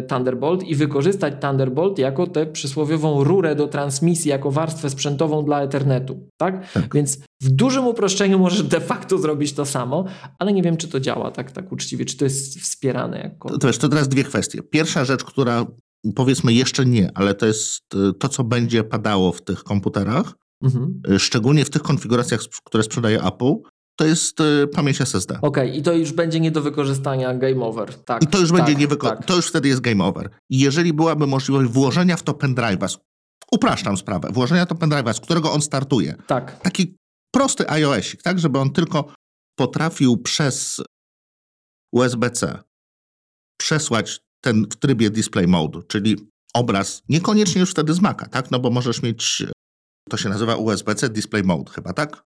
y, Thunderbolt i wykorzystać Thunderbolt jako tę przysłowiową rurę do transmisji, jako warstwę sprzętową dla Ethernetu, tak? tak? Więc w dużym uproszczeniu możesz de facto zrobić to samo, ale nie wiem, czy to działa tak, tak uczciwie, czy to jest wspierane jakkolwiek. To, wiesz, to teraz dwie kwestie. Pierwsza rzecz, która powiedzmy jeszcze nie, ale to jest y, to, co będzie padało w tych komputerach, Mhm. Y, szczególnie w tych konfiguracjach, które sprzedaje Apple, to jest y, pamięć SSD. Okej, okay, i to już będzie nie do wykorzystania game over. Tak, I to już tak, będzie nie tak. to już wtedy jest game over. I jeżeli byłaby możliwość włożenia w to pendrive'a, upraszczam sprawę, włożenia to pendrive'a, z którego on startuje. Tak. Taki prosty iOSik, tak, żeby on tylko potrafił przez USB-C przesłać ten w trybie display mode, czyli obraz, niekoniecznie już wtedy z Maca, tak, no bo możesz mieć to się nazywa USB-C Display Mode chyba, tak?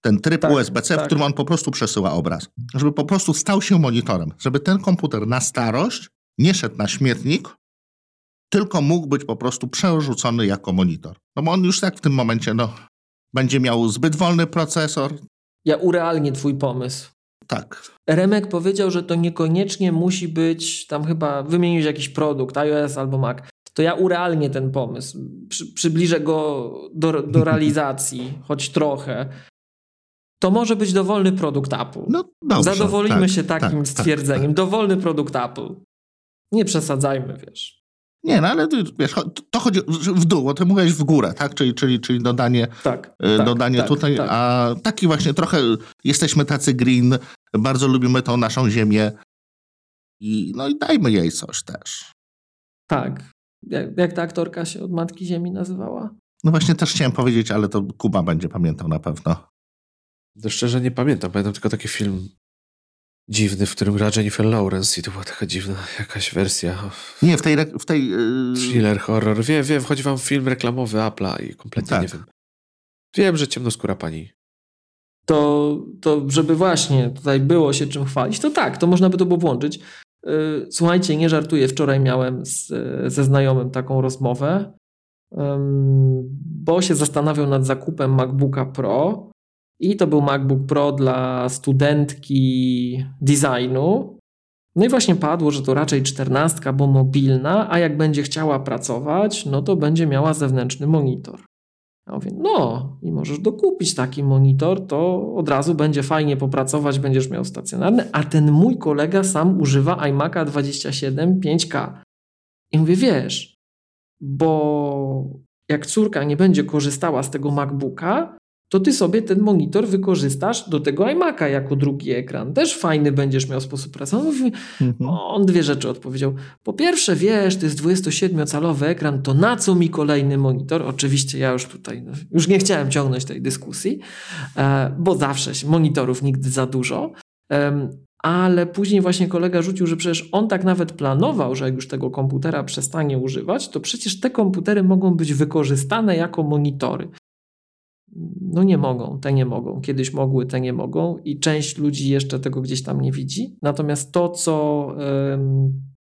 Ten tryb tak, USB-C, tak. w którym on po prostu przesyła obraz. Żeby po prostu stał się monitorem. Żeby ten komputer na starość nie szedł na śmietnik, tylko mógł być po prostu przerzucony jako monitor. No bo on już tak w tym momencie no, będzie miał zbyt wolny procesor. Ja urealnię twój pomysł. Tak. Remek powiedział, że to niekoniecznie musi być, tam chyba wymienić jakiś produkt, iOS albo Mac to ja urealnię ten pomysł. Przy, przybliżę go do, do realizacji, choć trochę. To może być dowolny produkt Apple. No, dobrze, Zadowolimy tak, się takim tak, tak, stwierdzeniem. tak. Dowolny produkt Apple. Nie przesadzajmy, wiesz. Nie, no ale wiesz, to chodzi w dół, o ty mówiłeś w górę, tak? Czyli, czyli, czyli dodanie, Tak. e, tak, dodanie tak, tutaj, tak. a taki właśnie trochę jesteśmy tacy green, bardzo lubimy tą naszą ziemię i no i dajmy jej coś też. Tak. Jak, jak ta aktorka się od Matki Ziemi nazywała? No właśnie też chciałem powiedzieć, ale to Kuba będzie pamiętał na pewno. To szczerze nie pamiętam. Pamiętam tylko taki film dziwny, w którym gra Jennifer Lawrence i to była taka dziwna jakaś wersja. Nie, w tej... W tej yy, Thriller, horror. Wiem, wiem, wchodzi wam film reklamowy Apple'a i kompletnie Tak. nie wiem. Wiem, że ciemnoskóra pani. To, to żeby właśnie tutaj było się czym chwalić, to tak, to można by to było włączyć. Yy, Słuchajcie, nie żartuję, wczoraj miałem z, ze znajomym taką rozmowę, bo się zastanawiał nad zakupem MacBooka Pro i to był MacBook Pro dla studentki designu. No i właśnie padło, że to raczej czternastka, bo mobilna, a jak będzie chciała pracować, no to będzie miała zewnętrzny monitor. Ja mówię, no i możesz dokupić taki monitor, to od razu będzie fajnie popracować, będziesz miał stacjonarny, a ten mój kolega sam używa iMac'a 27 5K. I mówię, wiesz, bo jak córka nie będzie korzystała z tego MacBooka, to ty sobie ten monitor wykorzystasz do tego iMac'a jako drugi ekran. Też fajny będziesz miał sposób pracy. On mówi, mhm. on dwie rzeczy odpowiedział. Po pierwsze, wiesz, to jest 27-calowy ekran, to na co mi kolejny monitor? Oczywiście ja już tutaj, no, już nie chciałem ciągnąć tej dyskusji, e, bo zawsze monitorów nigdy za dużo. Ale później właśnie kolega rzucił, że przecież on tak nawet planował, że jak już tego komputera przestanie używać, to przecież te komputery mogą być wykorzystane jako monitory. No nie mogą, te nie mogą. Kiedyś mogły, te nie mogą i część ludzi jeszcze tego gdzieś tam nie widzi. Natomiast to, co em,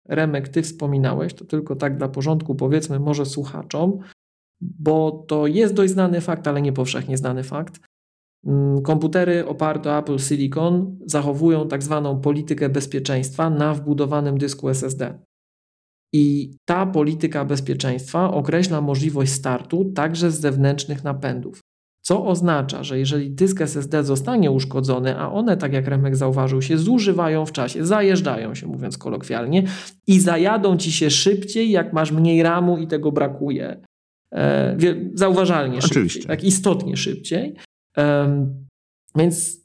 Remek, ty wspominałeś, to tylko tak dla porządku powiedzmy może słuchaczom, bo to jest dość znany fakt, ale nie powszechnie znany fakt. Mm, Komputery oparte o Apple Silicon zachowują tak zwaną politykę bezpieczeństwa na wbudowanym dysku SSD. I ta polityka bezpieczeństwa określa możliwość startu także z zewnętrznych napędów. Co oznacza, że jeżeli dysk SSD zostanie uszkodzony, a one, tak jak Remek zauważył, się zużywają w czasie, zajeżdżają się, mówiąc kolokwialnie, i zajadą ci się szybciej, jak masz mniej ramu i tego brakuje. E, zauważalnie szybciej, Oczywiście. tak istotnie szybciej. Em, więc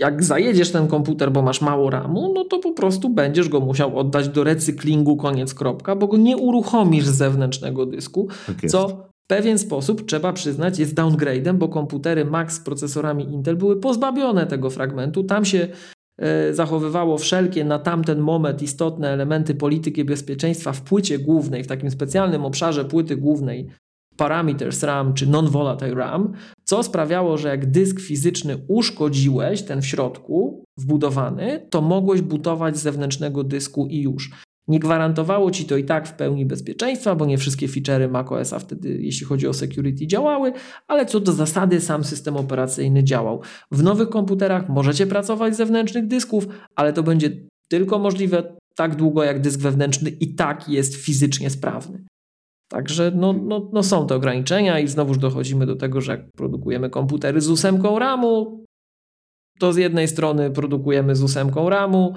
jak zajedziesz ten komputer, bo masz mało ramu, no to po prostu będziesz go musiał oddać do recyklingu, koniec, kropka, bo go nie uruchomisz z zewnętrznego dysku, Tak co pewien sposób, trzeba przyznać, jest downgrade'em, bo komputery Mac z procesorami Intel były pozbawione tego fragmentu. Tam się e, zachowywało wszelkie na tamten moment istotne elementy polityki bezpieczeństwa w płycie głównej, w takim specjalnym obszarze płyty głównej, parameters RAM czy non-volatile RAM, co sprawiało, że jak dysk fizyczny uszkodziłeś, ten w środku, wbudowany, to mogłeś budować z zewnętrznego dysku i już. Nie gwarantowało ci to i tak w pełni bezpieczeństwa, bo nie wszystkie feature'y macOSa wtedy, jeśli chodzi o security, działały, ale co do zasady sam system operacyjny działał. W nowych komputerach możecie pracować z zewnętrznych dysków, ale to będzie tylko możliwe tak długo, jak dysk wewnętrzny i tak jest fizycznie sprawny. Także no, no, no są te ograniczenia i znowuż dochodzimy do tego, że jak produkujemy komputery z ósemką RAMu, to z jednej strony produkujemy z ósemką RAMu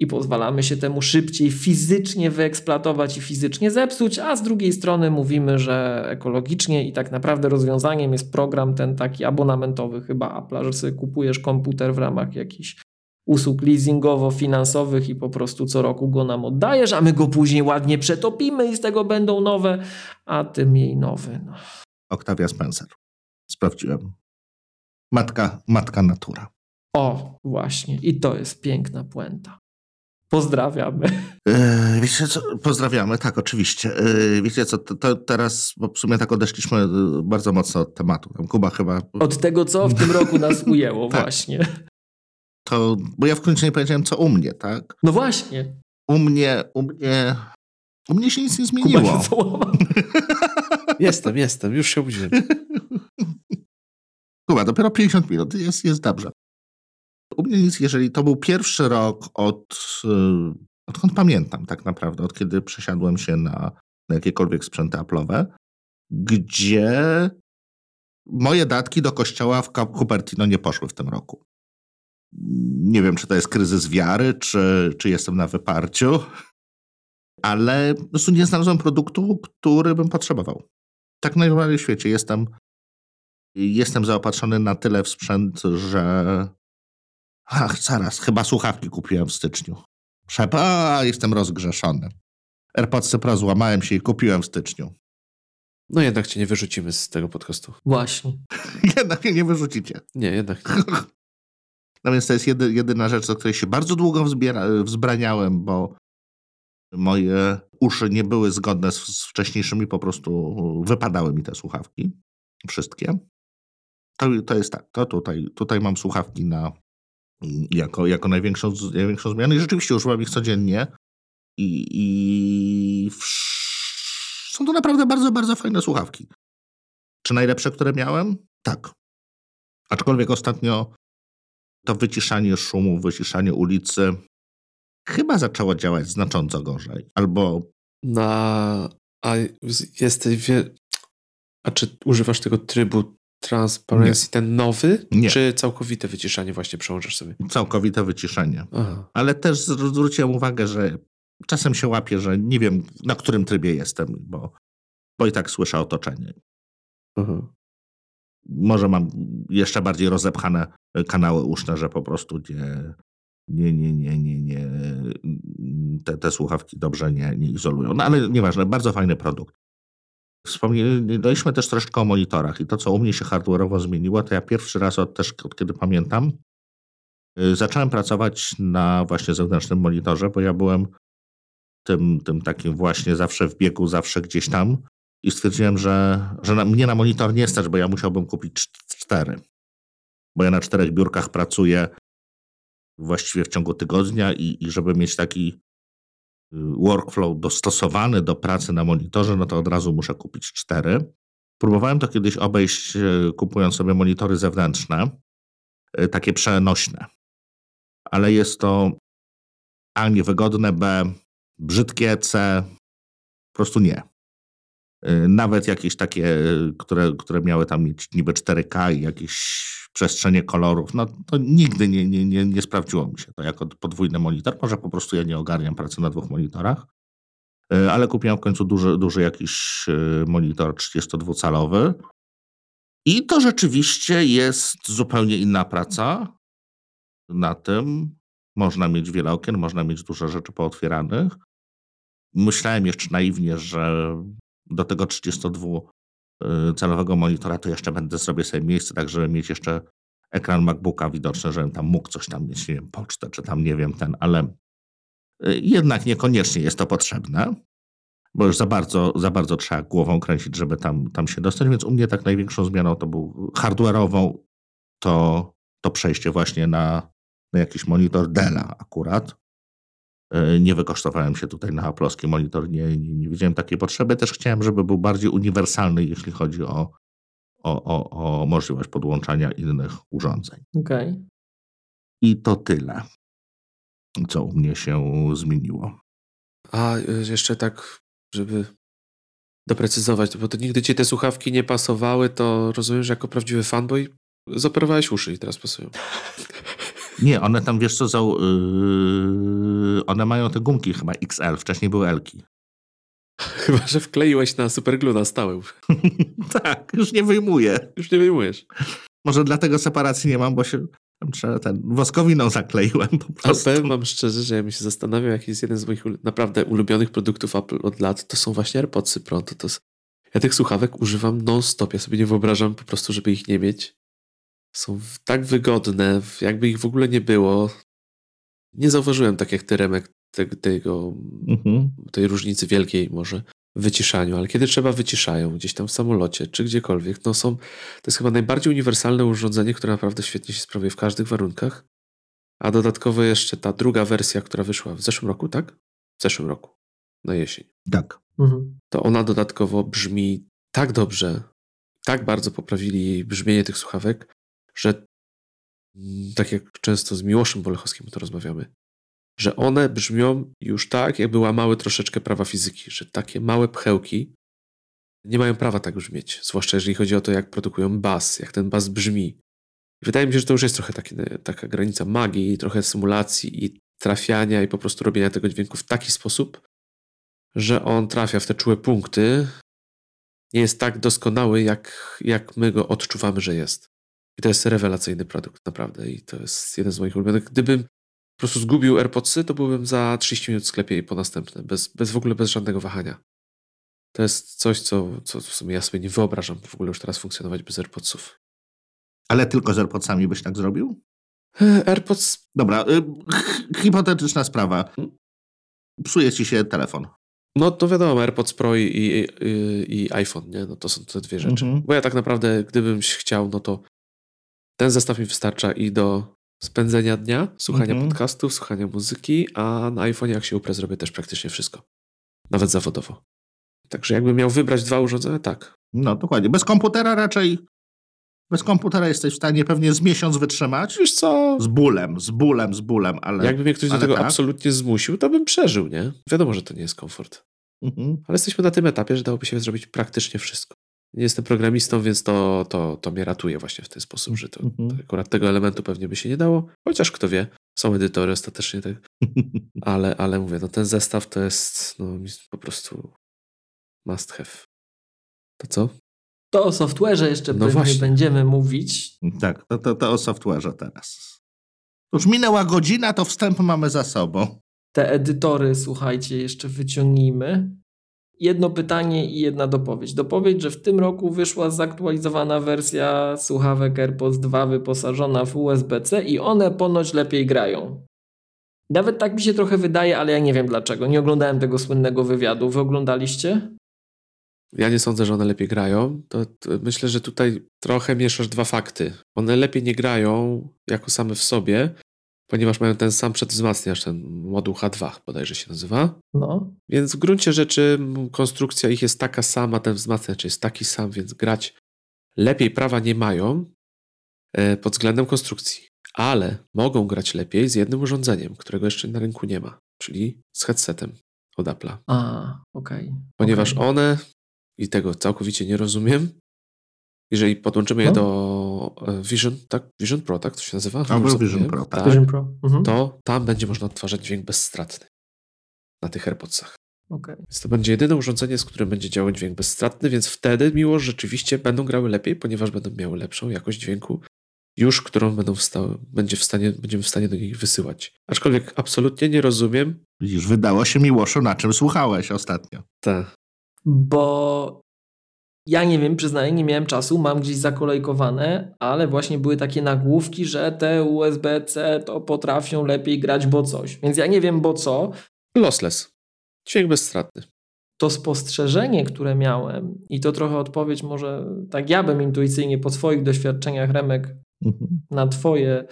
i pozwalamy się temu szybciej fizycznie wyeksploatować i fizycznie zepsuć, a z drugiej strony mówimy, że ekologicznie i tak naprawdę rozwiązaniem jest program ten taki abonamentowy chyba Apple, że sobie kupujesz komputer w ramach jakichś usług leasingowo-finansowych i po prostu co roku go nam oddajesz, a my go później ładnie przetopimy i z tego będą nowe, a ty mniej nowy. No. Octavia Spencer. Sprawdziłem. Matka, matka natura. O, właśnie. I to jest piękna puenta. Pozdrawiamy. E, wiecie co, pozdrawiamy, tak, oczywiście. E, wiecie co, to, to teraz, bo w sumie tak odeszliśmy e, bardzo mocno od tematu. Tam Kuba chyba Od tego, co w tym roku nas ujęło, Tak. właśnie. to, bo ja w końcu nie powiedziałem, co u mnie, tak? No właśnie. U mnie, u mnie, u mnie się nic nie Kuba zmieniło. się załamał. Jestem, jestem, już się obudziłem. Kuba, dopiero 50 minut, jest, jest dobrze. U mnie nic, jeżeli to był pierwszy rok od, y, odkąd pamiętam tak naprawdę, od kiedy przesiadłem się na, na jakiekolwiek sprzęty Apple'owe, gdzie moje datki do kościoła w Cupertino nie poszły w tym roku. Nie wiem, czy to jest kryzys wiary, czy, czy jestem na wyparciu, ale po prostu nie znalazłem produktu, który bym potrzebował. Tak najbardziej w świecie jestem, jestem zaopatrzony na tyle w sprzęt, że ach, zaraz, chyba słuchawki kupiłem w styczniu. Przepa, jestem rozgrzeszony. AirPods Pro złamałem się i kupiłem w styczniu. No jednak cię nie wyrzucimy z tego podcastu. Właśnie. jednak mnie nie wyrzucicie. Nie, jednak nie. No więc to jest jedy, jedyna rzecz, do której się bardzo długo wzbiera, wzbraniałem, bo moje uszy nie były zgodne z, z wcześniejszymi, po prostu wypadały mi te słuchawki. Wszystkie. To, to jest tak, to tutaj, tutaj mam słuchawki na, jako, jako największą, największą zmianę i rzeczywiście używam ich codziennie i, i są to naprawdę bardzo, bardzo fajne słuchawki. Czy najlepsze, które miałem? Tak. Aczkolwiek ostatnio to wyciszanie szumu, wyciszanie ulicy chyba zaczęło działać znacząco gorzej. Albo. Na. A jesteś. Wie... A czy używasz tego trybu Transparency, Nie. ten nowy? Nie. Czy całkowite wyciszanie właśnie przełączasz sobie? Całkowite wyciszenie. Aha. Ale też zwróciłem uwagę, że czasem się łapię, że nie wiem, na którym trybie jestem, bo, bo i tak słyszę otoczenie. Aha. Może mam jeszcze bardziej rozepchane kanały uszne, że po prostu nie, nie, nie, nie, nie, nie te, te słuchawki dobrze nie, nie izolują. No ale nieważne, bardzo fajny produkt. Wspomnieliśmy też troszeczkę o monitorach i to, co u mnie się hardware'owo zmieniło, to ja pierwszy raz od, też od kiedy pamiętam, y, zacząłem pracować na właśnie zewnętrznym monitorze, bo ja byłem tym, tym takim właśnie zawsze w biegu, zawsze gdzieś tam i stwierdziłem, że, że na, mnie na monitor nie stać, bo ja musiałbym kupić cztery. Bo ja na czterech biurkach pracuję właściwie w ciągu tygodnia i, i żeby mieć taki workflow dostosowany do pracy na monitorze, no to od razu muszę kupić cztery. Próbowałem to kiedyś obejść, y, kupując sobie monitory zewnętrzne, y, takie przenośne. Ale jest to A niewygodne, B brzydkie, C po prostu nie. Nawet jakieś takie, które, które miały tam mieć niby 4K i jakieś przestrzenie kolorów, no to nigdy nie, nie, nie, nie sprawdziło mi się to jako podwójny monitor. Może po prostu ja nie ogarniam pracy na dwóch monitorach, e, ale kupiłem w końcu duży, duży jakiś e, monitor 32-calowy i to rzeczywiście jest zupełnie inna praca na tym. Można mieć wiele okien, można mieć dużo rzeczy pootwieranych. Myślałem jeszcze naiwnie, że do tego 32 Y, monitora, to jeszcze będę sobie sobie miejsce, tak żeby mieć jeszcze ekran MacBooka widoczny, żebym tam mógł coś tam mieć, nie wiem, pocztę, czy tam nie wiem ten, ale y, jednak niekoniecznie jest to potrzebne, bo już za bardzo, za bardzo trzeba głową kręcić, żeby tam, tam się dostać, więc u mnie tak największą zmianą to był hardware'ową, to, to przejście właśnie na, na jakiś monitor Della akurat, nie wykosztowałem się tutaj na aploski monitor, nie, nie, nie widziałem takiej potrzeby. Też chciałem, żeby był bardziej uniwersalny, jeśli chodzi o, o, o, o możliwość podłączania innych urządzeń. Okay. I to tyle, co u mnie się zmieniło. A y, jeszcze tak, żeby doprecyzować, bo to nigdy ci te słuchawki nie pasowały, to rozumiem, że jako prawdziwy fanboy zoperowałeś uszy i teraz pasują. Nie, one tam, wiesz co, za, yy, one mają te gumki chyba XL, wcześniej były Elki. Chyba, że wkleiłeś na superglue na stałe. tak, już nie wyjmuję. Już nie wyjmujesz. Może dlatego separacji nie mam, bo się ten woskowiną zakleiłem po prostu. Ale powiem wam szczerze, że ja mi się zastanawiam, jaki jest jeden z moich naprawdę ulubionych produktów Apple od lat, to są właśnie AirPodsy Pro. To, to jest... Ja tych słuchawek używam non-stop. Ja sobie nie wyobrażam po prostu, żeby ich nie mieć są tak wygodne, jakby ich w ogóle nie było. Nie zauważyłem, tak jak ty, Remek, tego, mhm. tej różnicy wielkiej może w wyciszaniu, ale kiedy trzeba wyciszają, gdzieś tam w samolocie czy gdziekolwiek, no są, to jest chyba najbardziej uniwersalne urządzenie, które naprawdę świetnie się sprawuje w każdych warunkach. A dodatkowo jeszcze ta druga wersja, która wyszła w zeszłym roku, tak? W zeszłym roku, na jesień. Tak. Mhm. To ona dodatkowo brzmi tak dobrze, tak bardzo poprawili brzmienie tych słuchawek, że tak jak często z Miłoszem Bolechowskim to rozmawiamy, że one brzmią już tak, jakby łamały troszeczkę prawa fizyki, że takie małe pchełki nie mają prawa tak brzmieć, zwłaszcza jeżeli chodzi o to, jak produkują bas, jak ten bas brzmi. Wydaje mi się, że to już jest trochę taki, taka granica magii, trochę symulacji i trafiania i po prostu robienia tego dźwięku w taki sposób, że on trafia w te czułe punkty, nie jest tak doskonały, jak, jak my go odczuwamy, że jest. I to jest rewelacyjny produkt, naprawdę. I to jest jeden z moich ulubionych. Gdybym po prostu zgubił AirPodsy, to byłbym za 30 minut w sklepie i po następne, bez, bez w ogóle bez żadnego wahania. To jest coś, co, co w sumie ja sobie nie wyobrażam w ogóle już teraz funkcjonować bez AirPodsów. Ale tylko z AirPodsami byś tak zrobił? E, AirPods. Dobra, y, hipotetyczna sprawa. Hmm? Psuje ci się telefon. No to wiadomo, AirPods Pro i, i, i, iPhone, nie? No to są te dwie rzeczy. Mhm. Bo ja tak naprawdę, gdybym chciał, no to ten zestaw mi wystarcza i do spędzenia dnia, słuchania Mhm. podcastów, słuchania muzyki, a na iPhone jak się uprę, zrobię też praktycznie wszystko. Nawet zawodowo. Także jakbym miał wybrać dwa urządzenia, tak. No dokładnie. Bez komputera raczej. Bez komputera jesteś w stanie pewnie z miesiąc wytrzymać. Wiesz co, Z bólem, z bólem, z bólem, ale. jakby mnie ktoś do tego tak. absolutnie zmusił, to bym przeżył, nie? Wiadomo, że to nie jest komfort. Mhm. Ale jesteśmy na tym etapie, że dałoby się zrobić praktycznie wszystko. Nie jestem programistą, więc to, to, to mnie ratuje właśnie w ten sposób, że to, Mhm. to akurat tego elementu pewnie by się nie dało. Chociaż kto wie, są edytory ostatecznie, tak. Ale, ale mówię, no ten zestaw to jest no, po prostu must have. To co? To o software'ze jeszcze No właśnie. będziemy mówić. tak, to, to, to o software'ze teraz. Już minęła godzina, to wstęp mamy za sobą. Te edytory, słuchajcie, jeszcze wyciągnijmy. Jedno pytanie i jedna dopowiedź. Dopowiedź, że w tym roku wyszła zaktualizowana wersja słuchawek AirPods 2 wyposażona w USB-C i one ponoć lepiej grają. Nawet tak mi się trochę wydaje, ale ja nie wiem dlaczego. Nie oglądałem tego słynnego wywiadu. Wy oglądaliście? Ja nie sądzę, że one lepiej grają. To, to myślę, że tutaj trochę mieszasz dwa fakty. One lepiej nie grają jako same w sobie, ponieważ mają ten sam przedwzmacniacz, ten moduł H2 bodajże się nazywa. No. Więc w gruncie rzeczy konstrukcja ich jest taka sama, ten wzmacniacz jest taki sam, więc grać lepiej prawa nie mają e, pod względem konstrukcji. Ale mogą grać lepiej z jednym urządzeniem, którego jeszcze na rynku nie ma, czyli z headsetem od Apple'a. A, okej. Ponieważ Okej. one, i tego całkowicie nie rozumiem, jeżeli podłączymy je No. do e, Vision, tak? Vision Pro, tak to się nazywa? Albo Vision. Pro, tak. Vision Pro. Mhm. To tam będzie można odtwarzać dźwięk bezstratny na tych AirPodsach. Okej. Więc to będzie jedyne urządzenie, z którym będzie działał dźwięk bezstratny, więc wtedy miło rzeczywiście będą grały lepiej, ponieważ będą miały lepszą jakość dźwięku, już którą będą w sta- będzie w stanie, będziemy w stanie do nich wysyłać. Aczkolwiek absolutnie nie rozumiem. Widzisz, wydało się Miłoszu, na czym słuchałeś ostatnio. Ta, Bo ja nie wiem, przyznaję, nie miałem czasu, mam gdzieś zakolejkowane, ale właśnie były takie nagłówki, że te USB-C to potrafią lepiej grać, bo coś. Więc ja nie wiem, bo co. lossless. Dźwięk bezstratny. To spostrzeżenie, które miałem, i to trochę odpowiedź, może tak ja bym intuicyjnie po swoich doświadczeniach, Remek, Mhm. na Twoje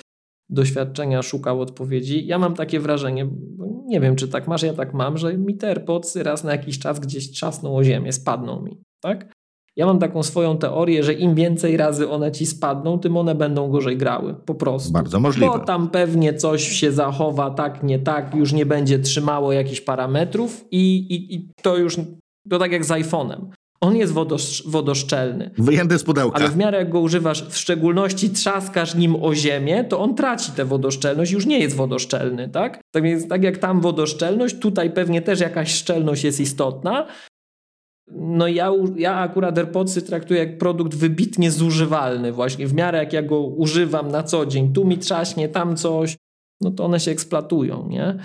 doświadczenia szukał odpowiedzi. Ja mam takie wrażenie, bo nie wiem, czy tak masz, ja tak mam, że mi te AirPodsy raz na jakiś czas gdzieś trzasną o ziemię, spadną mi, tak? Ja mam taką swoją teorię, że im więcej razy one ci spadną, tym one będą gorzej grały, po prostu. Bardzo możliwe. Bo tam pewnie coś się zachowa tak, nie tak, już nie będzie trzymało jakichś parametrów i, i, i to już, to tak jak z iPhone'em. On jest wodosz, wodoszczelny. Wyjęty z pudełka. Ale w miarę jak go używasz, w szczególności trzaskasz nim o ziemię, to on traci tę wodoszczelność, już nie jest wodoszczelny, tak? Tak więc tak jak tam wodoszczelność, tutaj pewnie też jakaś szczelność jest istotna. No ja, ja akurat AirPodsy traktuję jak produkt wybitnie zużywalny właśnie. W miarę jak ja go używam na co dzień, tu mi trzaśnie, tam coś, no to one się eksploatują, nie?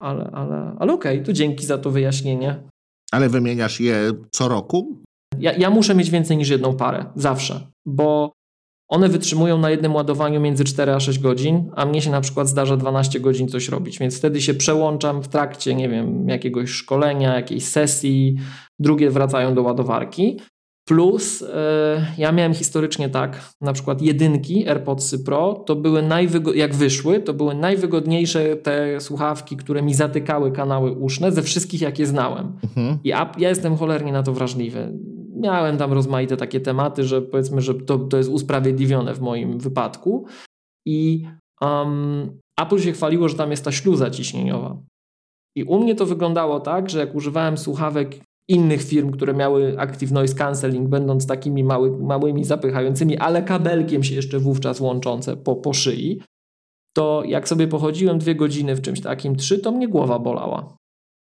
Ale, ale, ale okej, to dzięki za to wyjaśnienie. Ale wymieniasz je co roku? Ja, ja muszę mieć więcej niż jedną parę, zawsze, bo one wytrzymują na jednym ładowaniu między 4 a 6 godzin, a mnie się na przykład zdarza 12 godzin coś robić, więc wtedy się przełączam w trakcie, nie wiem, jakiegoś szkolenia, jakiejś sesji, drugie wracają do ładowarki. Plus e, ja miałem historycznie tak, na przykład jedynki AirPodsy Pro to były najwygo- jak wyszły, to były najwygodniejsze te słuchawki, które mi zatykały kanały uszne ze wszystkich jakie znałem. Mhm. I ap- ja jestem cholernie na to wrażliwy. Miałem tam rozmaite takie tematy, że powiedzmy, że to, to jest usprawiedliwione w moim wypadku. I um, Apple się chwaliło, że tam jest ta śluza ciśnieniowa. I u mnie to wyglądało tak, że jak używałem słuchawek innych firm, które miały Active Noise Cancelling, będąc takimi mały, małymi, zapychającymi, ale kabelkiem się jeszcze wówczas łączące po, po szyi, to jak sobie pochodziłem dwie godziny w czymś takim, trzy, to mnie głowa bolała.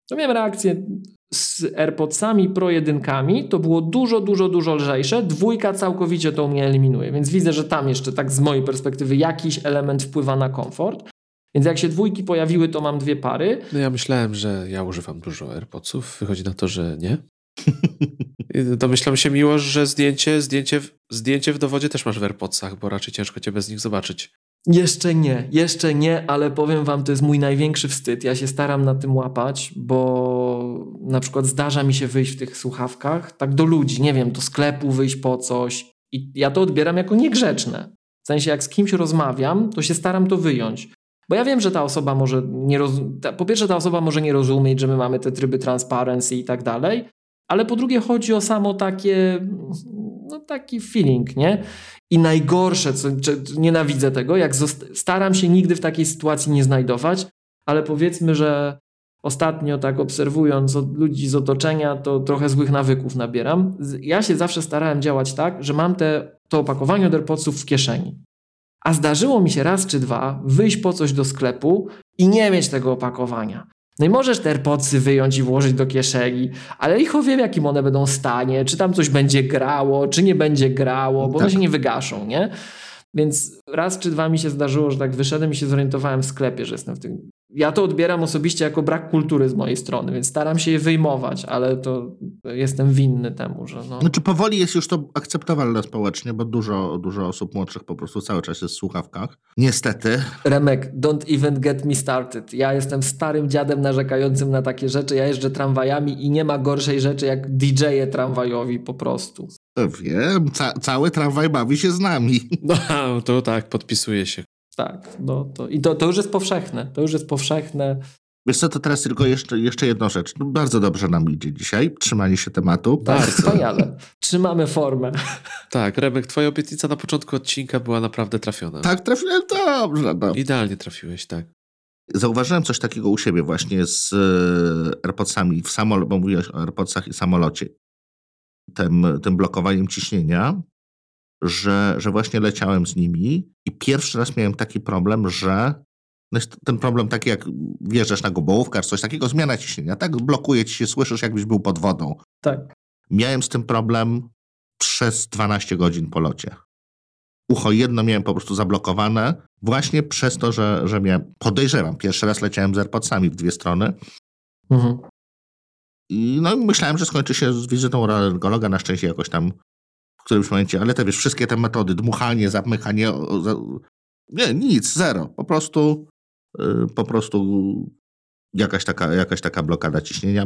To miałem reakcję z AirPodsami Pro jedynkami, to było dużo, dużo, dużo lżejsze. Dwójka całkowicie to mnie eliminuje, więc widzę, że tam jeszcze tak z mojej perspektywy jakiś element wpływa na komfort. Więc jak się dwójki pojawiły, to mam dwie pary. No ja myślałem, że ja używam dużo AirPodsów. Wychodzi na to, że nie. Domyślam się miło, że zdjęcie, zdjęcie, zdjęcie w dowodzie też masz w AirPodsach, bo raczej ciężko cię bez nich zobaczyć. Jeszcze nie, jeszcze nie, ale powiem wam, to jest mój największy wstyd. Ja się staram na tym łapać, bo na przykład zdarza mi się wyjść w tych słuchawkach, tak do ludzi, nie wiem, do sklepu wyjść po coś i ja to odbieram jako niegrzeczne. W sensie, jak z kimś rozmawiam, to się staram to wyjąć. Bo ja wiem, że ta osoba może nie rozumieć, po pierwsze ta osoba może nie rozumieć, że my mamy te tryby transparency i tak dalej, ale po drugie chodzi o samo takie, no taki feeling, nie? I najgorsze, co, nienawidzę tego, jak staram się nigdy w takiej sytuacji nie znajdować, ale powiedzmy, że ostatnio tak obserwując od ludzi z otoczenia, to trochę złych nawyków nabieram. Ja się zawsze starałem działać tak, że mam te, to opakowanie od AirPodsów w kieszeni. A zdarzyło mi się raz czy dwa wyjść po coś do sklepu i nie mieć tego opakowania. No i możesz te AirPodsy wyjąć i włożyć do kieszeni, ale licho wie w jakim one będą stanie, czy tam coś będzie grało, czy nie będzie grało, bo tak. one się nie wygaszą, nie? Więc raz czy dwa mi się zdarzyło, że tak wyszedłem i się zorientowałem w sklepie, że jestem w tym ja to odbieram osobiście jako brak kultury z mojej strony, więc staram się je wyjmować, ale to jestem winny temu, że no. Znaczy powoli jest już to akceptowalne społecznie, bo dużo, dużo osób młodszych po prostu cały czas jest w słuchawkach. Niestety. Remek, don't even get me started. Ja jestem starym dziadem narzekającym na takie rzeczy. Ja jeżdżę tramwajami i nie ma gorszej rzeczy jak DJ-e tramwajowi po prostu. Wiem, ca cały tramwaj bawi się z nami. No, to tak, podpisuje się. Tak, no to, i to, to już jest powszechne. To już jest powszechne. Wiesz co, to teraz tylko jeszcze, jeszcze jedną rzecz. No, bardzo dobrze nam idzie dzisiaj, trzymanie się tematu. Tak, bardzo. Wspaniale. Trzymamy formę. Tak, Remek, twoja obietnica na początku odcinka była naprawdę trafiona. Tak, trafiłem dobrze. No. Idealnie trafiłeś, tak. Zauważyłem coś takiego u siebie właśnie z e, AirPodsami w samolocie, bo mówiłeś o AirPodsach i samolocie. Tym, tym blokowaniem ciśnienia że, że właśnie leciałem z nimi i pierwszy raz miałem taki problem, że no ten problem taki jak wjeżdżasz na gobołówkę, coś takiego, zmiana ciśnienia, tak? Blokuje ci się, słyszysz jakbyś był pod wodą. Tak. Miałem z tym problem przez 12 godzin po locie. Ucho jedno miałem po prostu zablokowane właśnie przez to, że, że miałem, podejrzewam, pierwszy raz leciałem z AirPodsami w dwie strony. Mhm. I no myślałem, że skończy się z wizytą urologa, na szczęście jakoś tam w którymś momencie, ale te wiesz, wszystkie te metody, dmuchanie, zamykanie, nie, nic, zero. Po prostu, y, po prostu jakaś taka, jakaś taka blokada ciśnienia.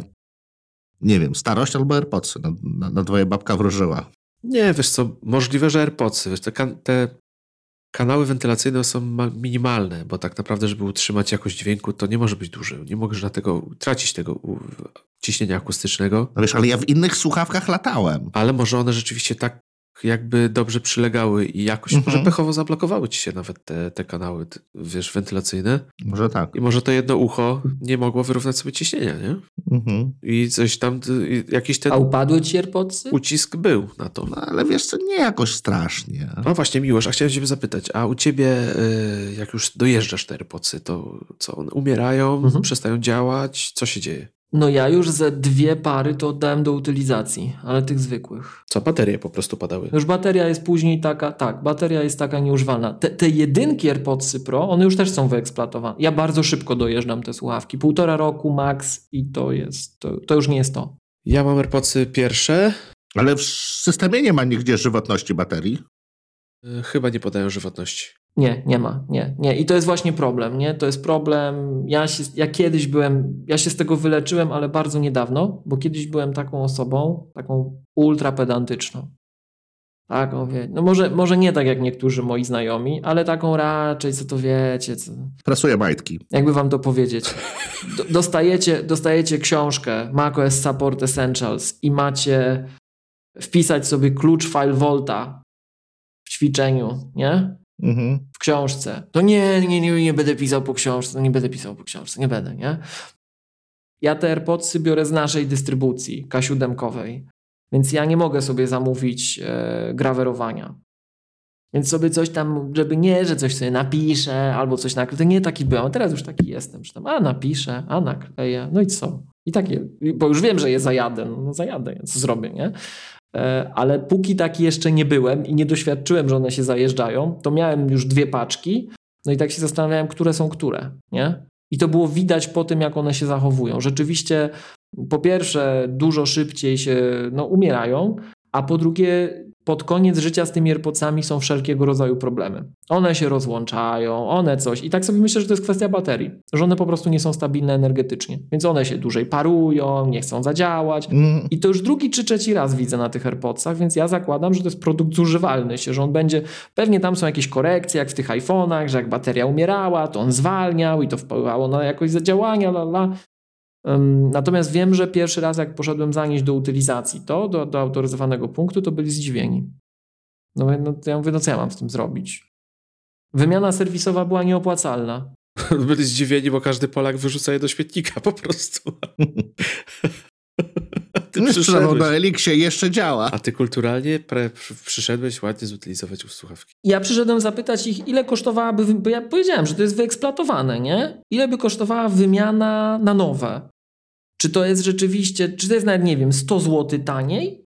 Nie wiem, starość albo AirPodsy. Na, na, na dwoje babka wróżyła. Nie, wiesz co, możliwe, że AirPodsy. Wiesz, te, te kanały wentylacyjne są minimalne, bo tak naprawdę, żeby utrzymać jakość dźwięku, to nie może być duży. Nie możesz na tego tracić tego ciśnienia akustycznego. No wiesz, ale ja w innych słuchawkach latałem. Ale może one rzeczywiście tak jakby dobrze przylegały i jakoś mhm. może pechowo zablokowały ci się nawet te, te kanały, wiesz, wentylacyjne. Może tak. I może to jedno ucho nie mogło wyrównać sobie ciśnienia, nie? Mhm. I coś tam, jakiś ten... A upadły ci AirPodsy? Ucisk był na to. No ale wiesz co, nie jakoś strasznie. No właśnie, Miłosz, a chciałem ciebie zapytać, a u ciebie, y, jak już dojeżdżasz te AirPodsy, to co, one umierają, mhm. przestają działać? Co się dzieje? No ja już ze dwie pary to oddałem do utylizacji, ale tych zwykłych. Co, baterie po prostu padały? Już bateria jest później taka, tak, bateria jest taka nieużywalna. Te, te jedynki AirPodsy Pro, one już też są wyeksploatowane. Ja bardzo szybko dojeżdżam te słuchawki. Półtora roku max i to jest, to, to już nie jest to. Ja mam AirPodsy pierwsze. Ale w systemie nie ma nigdzie żywotności baterii. E, chyba nie podają żywotności. Nie, nie ma, nie, nie. I to jest właśnie problem, nie? To jest problem. Ja, się, ja kiedyś byłem, ja się z tego wyleczyłem, ale bardzo niedawno, bo kiedyś byłem taką osobą, taką ultra pedantyczną. Tak, wie. No może, może nie tak jak niektórzy moi znajomi, ale taką raczej, co to wiecie. Co... Prasuję majtki. Jakby wam to powiedzieć. Dostajecie, dostajecie książkę macOS Support Essentials i macie wpisać sobie klucz file Volta w ćwiczeniu, nie? Mhm. w książce, to nie, nie, nie, nie będę pisał po książce, nie będę pisał po książce, nie będę, nie? Ja te AirPodsy biorę z naszej dystrybucji, K7-kowej, więc ja nie mogę sobie zamówić e, grawerowania. Więc sobie coś tam, żeby nie, że coś sobie napiszę albo coś nakleję. To nie taki byłem, teraz już taki jestem, że tam a napiszę, a nakleję, no i co? I takie, bo już wiem, że je zajadę, no, no zajadę, co zrobię, nie? E, ale póki taki jeszcze nie byłem i nie doświadczyłem, że one się zajeżdżają, to miałem już dwie paczki, no i tak się zastanawiałem, które są które, nie? I to było widać po tym, jak one się zachowują. Rzeczywiście, po pierwsze, dużo szybciej się no, umierają, a po drugie, pod koniec życia z tymi AirPodsami są wszelkiego rodzaju problemy. One się rozłączają, one coś. I tak sobie myślę, że to jest kwestia baterii, że one po prostu nie są stabilne energetycznie. Więc one się dłużej parują, nie chcą zadziałać. Mm. I to już drugi czy trzeci raz widzę na tych AirPodsach, więc ja zakładam, że to jest produkt zużywalny się, że on będzie. Pewnie tam są jakieś korekcje, jak w tych iPhone'ach, że jak bateria umierała, to on zwalniał i to wpływało na jakość zadziałania, la, la. Natomiast wiem, że pierwszy raz, jak poszedłem zanieść do utylizacji to, do, do autoryzowanego punktu, to byli zdziwieni. No, no to ja mówię, no co ja mam z tym zrobić? Wymiana serwisowa była nieopłacalna. Byli zdziwieni, bo każdy Polak wyrzuca je do śmietnika po prostu. Ty no przyszedłeś. na Eliksie jeszcze działa. A ty kulturalnie pre, przyszedłeś ładnie zutylizować słuchawki. Ja przyszedłem zapytać ich, ile kosztowałaby, bo ja powiedziałem, że to jest wyeksploatowane, nie? Ile by kosztowała wymiana na nowe? Czy to jest rzeczywiście, czy to jest nawet, nie wiem, 100 zł taniej?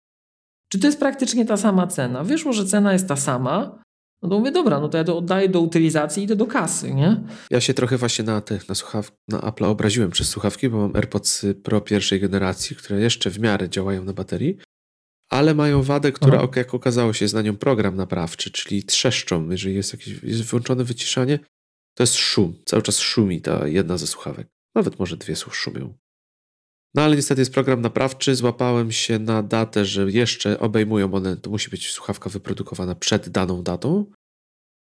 Czy to jest praktycznie ta sama cena? Wyszło, że cena jest ta sama, no to mówię, dobra, no to ja to oddaję do utylizacji i idę do kasy, nie? Ja się trochę właśnie na tych, na, słuchaw- na Apple obraziłem przez słuchawki, bo mam AirPods Pro pierwszej generacji, które jeszcze w miarę działają na baterii, ale mają wadę, która, Aha. jak okazało się, jest na nią program naprawczy, czyli trzeszczą, jeżeli jest jakieś jest wyłączone wyciszanie, to jest szum. Cały czas szumi ta jedna ze słuchawek. Nawet może dwie szumią. No ale niestety jest program naprawczy. Złapałem się na datę, że jeszcze obejmują one, to musi być słuchawka wyprodukowana przed daną datą,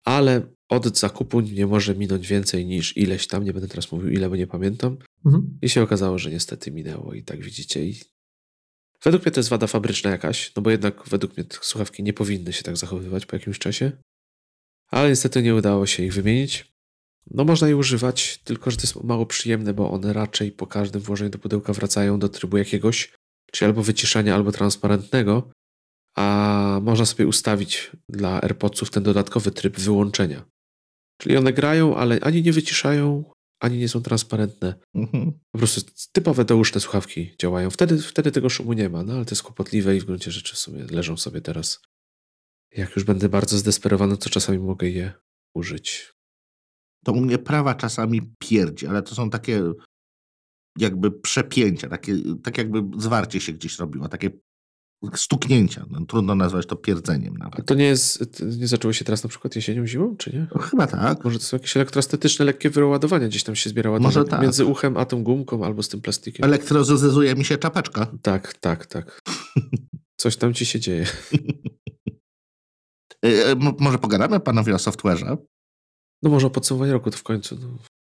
ale od zakupu nie może minąć więcej niż ileś tam, nie będę teraz mówił ile, bo nie pamiętam. Mhm. I się okazało, że niestety minęło i tak widzicie. I według mnie to jest wada fabryczna jakaś, no bo jednak według mnie słuchawki nie powinny się tak zachowywać po jakimś czasie. Ale niestety nie udało się ich wymienić. No można je używać, tylko że to jest mało przyjemne, bo one raczej po każdym włożeniu do pudełka wracają do trybu jakiegoś, czyli albo wyciszania, albo transparentnego, a można sobie ustawić dla AirPodsów ten dodatkowy tryb wyłączenia. Czyli one grają, ale ani nie wyciszają, ani nie są transparentne. Mhm. Po prostu typowe douszne słuchawki działają. Wtedy, wtedy tego szumu nie ma, no ale to jest kłopotliwe i w gruncie rzeczy w sumie leżą sobie teraz. Jak już będę bardzo zdesperowany, to czasami mogę je użyć to u mnie prawa czasami pierdzi, ale to są takie jakby przepięcia, takie, tak jakby zwarcie się gdzieś robiło, takie stuknięcia. No, trudno nazwać to pierdzeniem nawet. A to nie jest, nie zaczęło się teraz na przykład jesienią, zimą, czy nie? No, chyba tak. Może to są jakieś elektrostatyczne, lekkie wyładowania, gdzieś tam się zbierało Może tak. między uchem a tą gumką albo z tym plastikiem. Elektrozyzuje mi się czapeczka. Tak, tak, tak. Coś tam ci się dzieje. E, e, może pogadamy panowie o software'ze? No może o podsumowaniu roku to w końcu. No.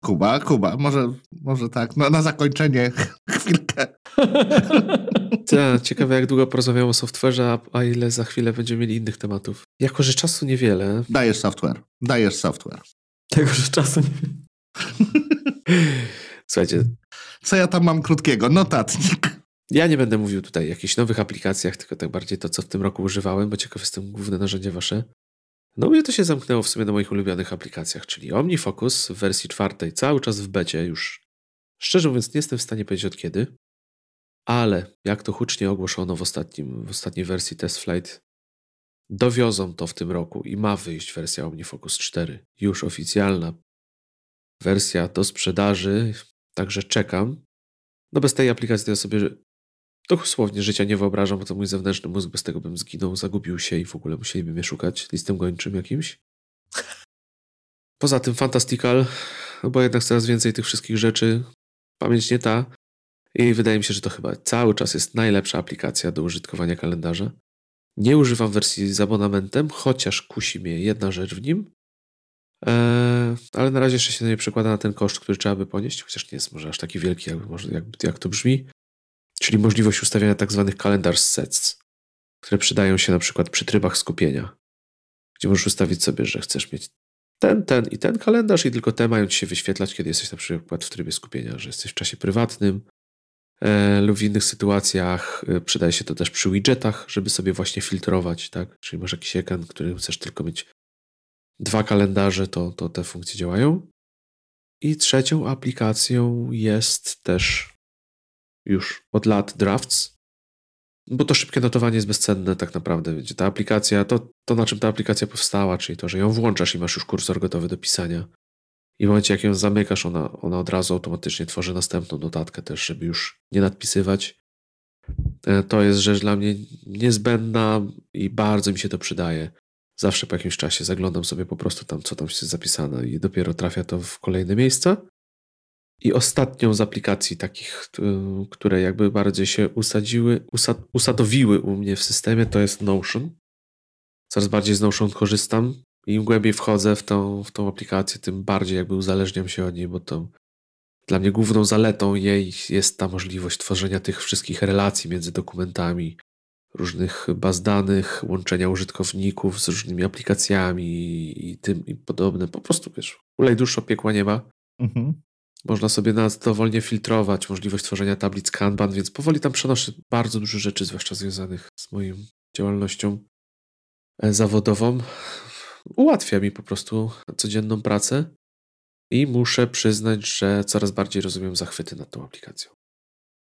Kuba, Kuba, może, może tak, no, na zakończenie chwilkę. Tak, ciekawe jak długo porozmawiamy o software'ze, a, ile za chwilę będziemy mieli innych tematów. Jako, że czasu niewiele. Dajesz software, dajesz software. Tego, że czasu niewiele. Słuchajcie. Co ja tam mam krótkiego? Notatnik. Ja nie będę mówił tutaj o jakichś nowych aplikacjach, tylko tak bardziej to, co w tym roku używałem, bo ciekaw jestem główne narzędzie wasze. No mnie to się zamknęło w sumie na moich ulubionych aplikacjach, czyli OmniFocus w wersji czwartej, cały czas w becie już. Szczerze mówiąc nie jestem w stanie powiedzieć od kiedy, ale jak to hucznie ogłoszono w, ostatnim, w ostatniej wersji Test Flight, dowiozą to w tym roku i ma wyjść wersja OmniFocus 4, już oficjalna wersja do sprzedaży, także czekam. No bez tej aplikacji to ja sobie dosłownie życia nie wyobrażam, to mój zewnętrzny mózg, bez tego bym zginął, zagubił się i w ogóle musieliby mnie szukać. Listem gończym jakimś. Poza tym Fantastical, no bo jednak coraz więcej tych wszystkich rzeczy, pamięć nie ta. I wydaje mi się, że to chyba cały czas jest najlepsza aplikacja do użytkowania kalendarza. Nie używam wersji z abonamentem, chociaż kusi mnie jedna rzecz w nim, eee, ale na razie jeszcze się nie przekłada na ten koszt, który trzeba by ponieść, chociaż nie jest może aż taki wielki, jak, jak, jak to brzmi czyli możliwość ustawiania tak zwanych kalendarz sets, które przydają się na przykład przy trybach skupienia. gdzie możesz ustawić sobie, że chcesz mieć ten, ten i ten kalendarz i tylko te mają ci się wyświetlać, kiedy jesteś na przykład w trybie skupienia, że jesteś w czasie prywatnym e, lub w innych sytuacjach. E, przydaje się to też przy widgetach, żeby sobie właśnie filtrować, tak? Czyli masz jakiś ekran, który chcesz tylko mieć dwa kalendarze, to, to te funkcje działają. I trzecią aplikacją jest też już od lat Drafts, bo to szybkie notowanie jest bezcenne tak naprawdę. Wiecie, ta aplikacja, to, to na czym ta aplikacja powstała, czyli to, że ją włączasz i masz już kursor gotowy do pisania. I w momencie, jak ją zamykasz, ona, ona od razu automatycznie tworzy następną notatkę też, żeby już nie nadpisywać. E, to jest rzecz dla mnie niezbędna i bardzo mi się to przydaje. Zawsze po jakimś czasie zaglądam sobie po prostu tam, co tam jest zapisane i dopiero trafia to w kolejne miejsca. I ostatnią z aplikacji takich, które jakby bardziej się usadziły, usad, usadowiły u mnie w systemie, to jest Notion. Coraz bardziej z Notion korzystam. Im głębiej wchodzę w tą, w tą aplikację, tym bardziej jakby uzależniam się od niej, bo to dla mnie główną zaletą jej jest ta możliwość tworzenia tych wszystkich relacji między dokumentami, różnych baz danych, łączenia użytkowników z różnymi aplikacjami i tym i podobne. Po prostu wiesz, ulej dłuższo piekła nie ma. Mhm. Można sobie nas dowolnie filtrować, możliwość tworzenia tablic Kanban, więc powoli tam przenoszę bardzo dużo rzeczy, zwłaszcza związanych z moją działalnością e, zawodową. Ułatwia mi po prostu codzienną pracę i muszę przyznać, że coraz bardziej rozumiem zachwyty nad tą aplikacją.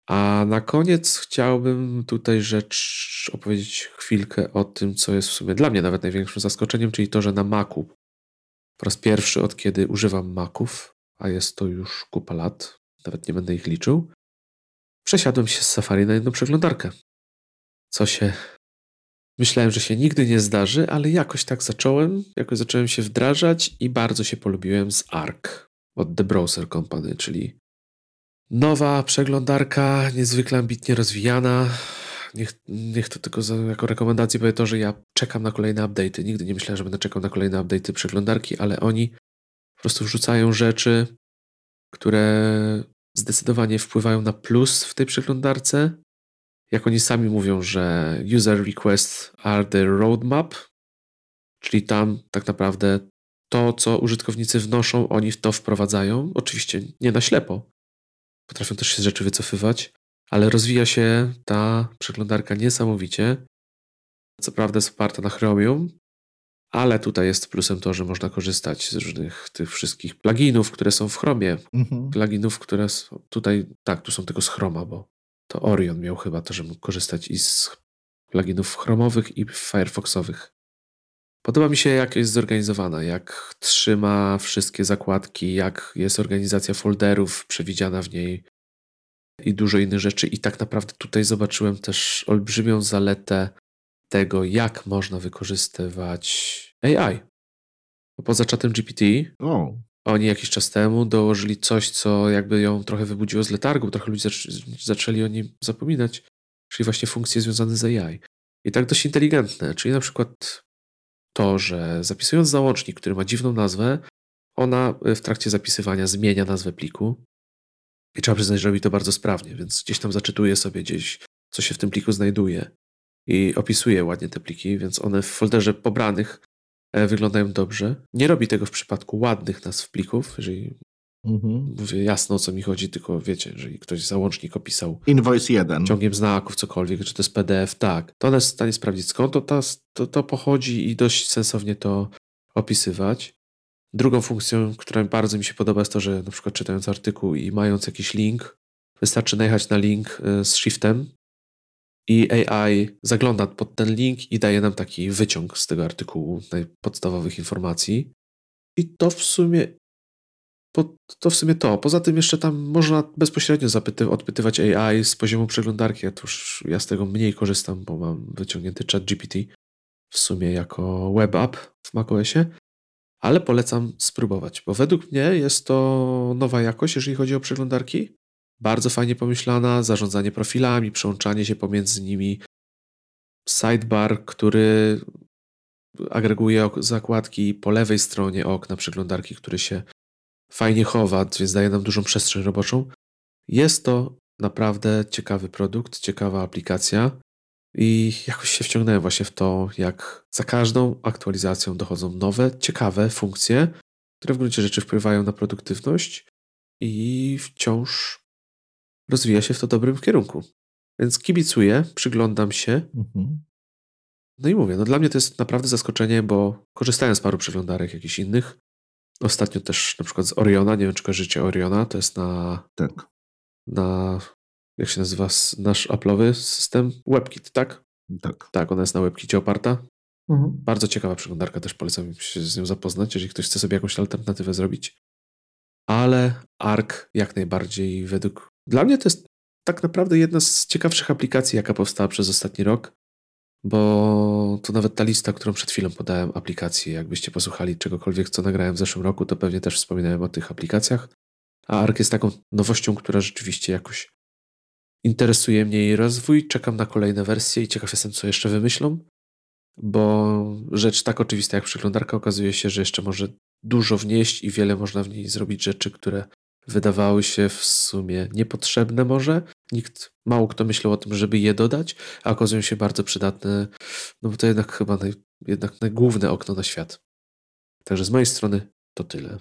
A na koniec chciałbym tutaj rzecz opowiedzieć chwilkę o tym, co jest w sumie dla mnie nawet największym zaskoczeniem, czyli to, że na Macu po raz pierwszy od kiedy używam Maców, a jest to już kupa lat, nawet nie będę ich liczył, przesiadłem się z Safari na jedną przeglądarkę. Co się. Myślałem, że się nigdy nie zdarzy, ale jakoś tak zacząłem, jakoś zacząłem się wdrażać i bardzo się polubiłem z ARC od The Browser Company, czyli nowa przeglądarka, niezwykle ambitnie rozwijana. Niech, niech to tylko za, jako rekomendację powie to, że ja czekam na kolejne update'y. Nigdy nie myślałem, że będę czekał na kolejne update'y przeglądarki, ale oni po prostu wrzucają rzeczy, które zdecydowanie wpływają na plus w tej przeglądarce. Jak oni sami mówią, że user requests are the roadmap, czyli tam tak naprawdę to, co użytkownicy wnoszą, oni w to wprowadzają. Oczywiście nie na ślepo. Potrafią też się z rzeczy wycofywać, ale rozwija się ta przeglądarka niesamowicie. Co prawda jest oparta na Chromium, ale tutaj jest plusem to, że można korzystać z różnych tych wszystkich pluginów, które są w Chromie. Mhm. Pluginów, które są tutaj, tak, tu są tylko z Chroma, bo to Orion miał chyba to, że mógł korzystać i z pluginów chromowych i firefoxowych. Podoba mi się, jak jest zorganizowana, jak trzyma wszystkie zakładki, jak jest organizacja folderów przewidziana w niej i dużo innych rzeczy. I tak naprawdę tutaj zobaczyłem też olbrzymią zaletę tego, jak można wykorzystywać AI. Poza czatem GPT, oh. oni jakiś czas temu dołożyli coś, co jakby ją trochę wybudziło z letargu, trochę ludzie zaczęli o nim zapominać, czyli właśnie funkcje związane z AI. I tak dość inteligentne, czyli na przykład to, że zapisując załącznik, który ma dziwną nazwę, ona w trakcie zapisywania zmienia nazwę pliku. I trzeba przyznać, że robi to bardzo sprawnie, więc gdzieś tam zaczytuje sobie gdzieś, co się w tym pliku znajduje i opisuje ładnie te pliki, więc one w folderze pobranych e, wyglądają dobrze. Nie robi tego w przypadku ładnych nazw plików, jeżeli mhm. mówię jasno o co mi chodzi, tylko wiecie, jeżeli ktoś załącznik opisał Invoice 1 ciągiem znaków, cokolwiek, czy to jest PDF, tak, to one jest w stanie sprawdzić skąd to, to, to pochodzi i dość sensownie to opisywać. Drugą funkcją, która bardzo mi się podoba jest to, że na przykład czytając artykuł i mając jakiś link, wystarczy najechać na link e, z shiftem i AI zagląda pod ten link i daje nam taki wyciąg z tego artykułu podstawowych informacji. I to w sumie to w sumie to. Poza tym jeszcze tam można bezpośrednio zapyty, odpytywać AI z poziomu przeglądarki. Ja, już, ja z tego mniej korzystam, bo mam wyciągnięty chat GPT w sumie jako web app w macOSie, ale polecam spróbować, bo według mnie jest to nowa jakość, jeżeli chodzi o przeglądarki. Bardzo fajnie pomyślana, zarządzanie profilami, przełączanie się pomiędzy nimi. Sidebar, który agreguje zakładki po lewej stronie okna przeglądarki, który się fajnie chowa, więc daje nam dużą przestrzeń roboczą. Jest to naprawdę ciekawy produkt, ciekawa aplikacja. I jakoś się wciągnąłem właśnie w to, jak za każdą aktualizacją dochodzą nowe, ciekawe funkcje, które w gruncie rzeczy wpływają na produktywność i wciąż rozwija się w to dobrym kierunku. Więc kibicuję, przyglądam się. Mhm. No i mówię, no dla mnie to jest naprawdę zaskoczenie, bo korzystałem z paru przeglądarek jakichś innych. Ostatnio też na przykład z Oriona, nie wiem czy kojarzycie Oriona, to jest na... Tak. Na... Jak się nazywa nasz Apple'owy system? WebKit, tak? Tak. Tak, ona jest na WebKicie oparta. Mhm. Bardzo ciekawa przeglądarka, też polecam się z nią zapoznać, jeżeli ktoś chce sobie jakąś alternatywę zrobić. Ale ARC jak najbardziej według... Dla mnie to jest tak naprawdę jedna z ciekawszych aplikacji, jaka powstała przez ostatni rok, bo to nawet ta lista, którą przed chwilą podałem, aplikacji, jakbyście posłuchali czegokolwiek, co nagrałem w zeszłym roku, to pewnie też wspominałem o tych aplikacjach. A ARC jest taką nowością, która rzeczywiście jakoś interesuje mnie jej rozwój. Czekam na kolejne wersje i ciekaw jestem, co jeszcze wymyślą, bo rzecz tak oczywista jak przeglądarka okazuje się, że jeszcze może dużo wnieść i wiele można w niej zrobić rzeczy, które wydawały się w sumie niepotrzebne może. Nikt, mało kto myślał o tym, żeby je dodać, a okazują się bardzo przydatne, no bo to jednak chyba naj, jednak główne okno na świat. Także z mojej strony to tyle.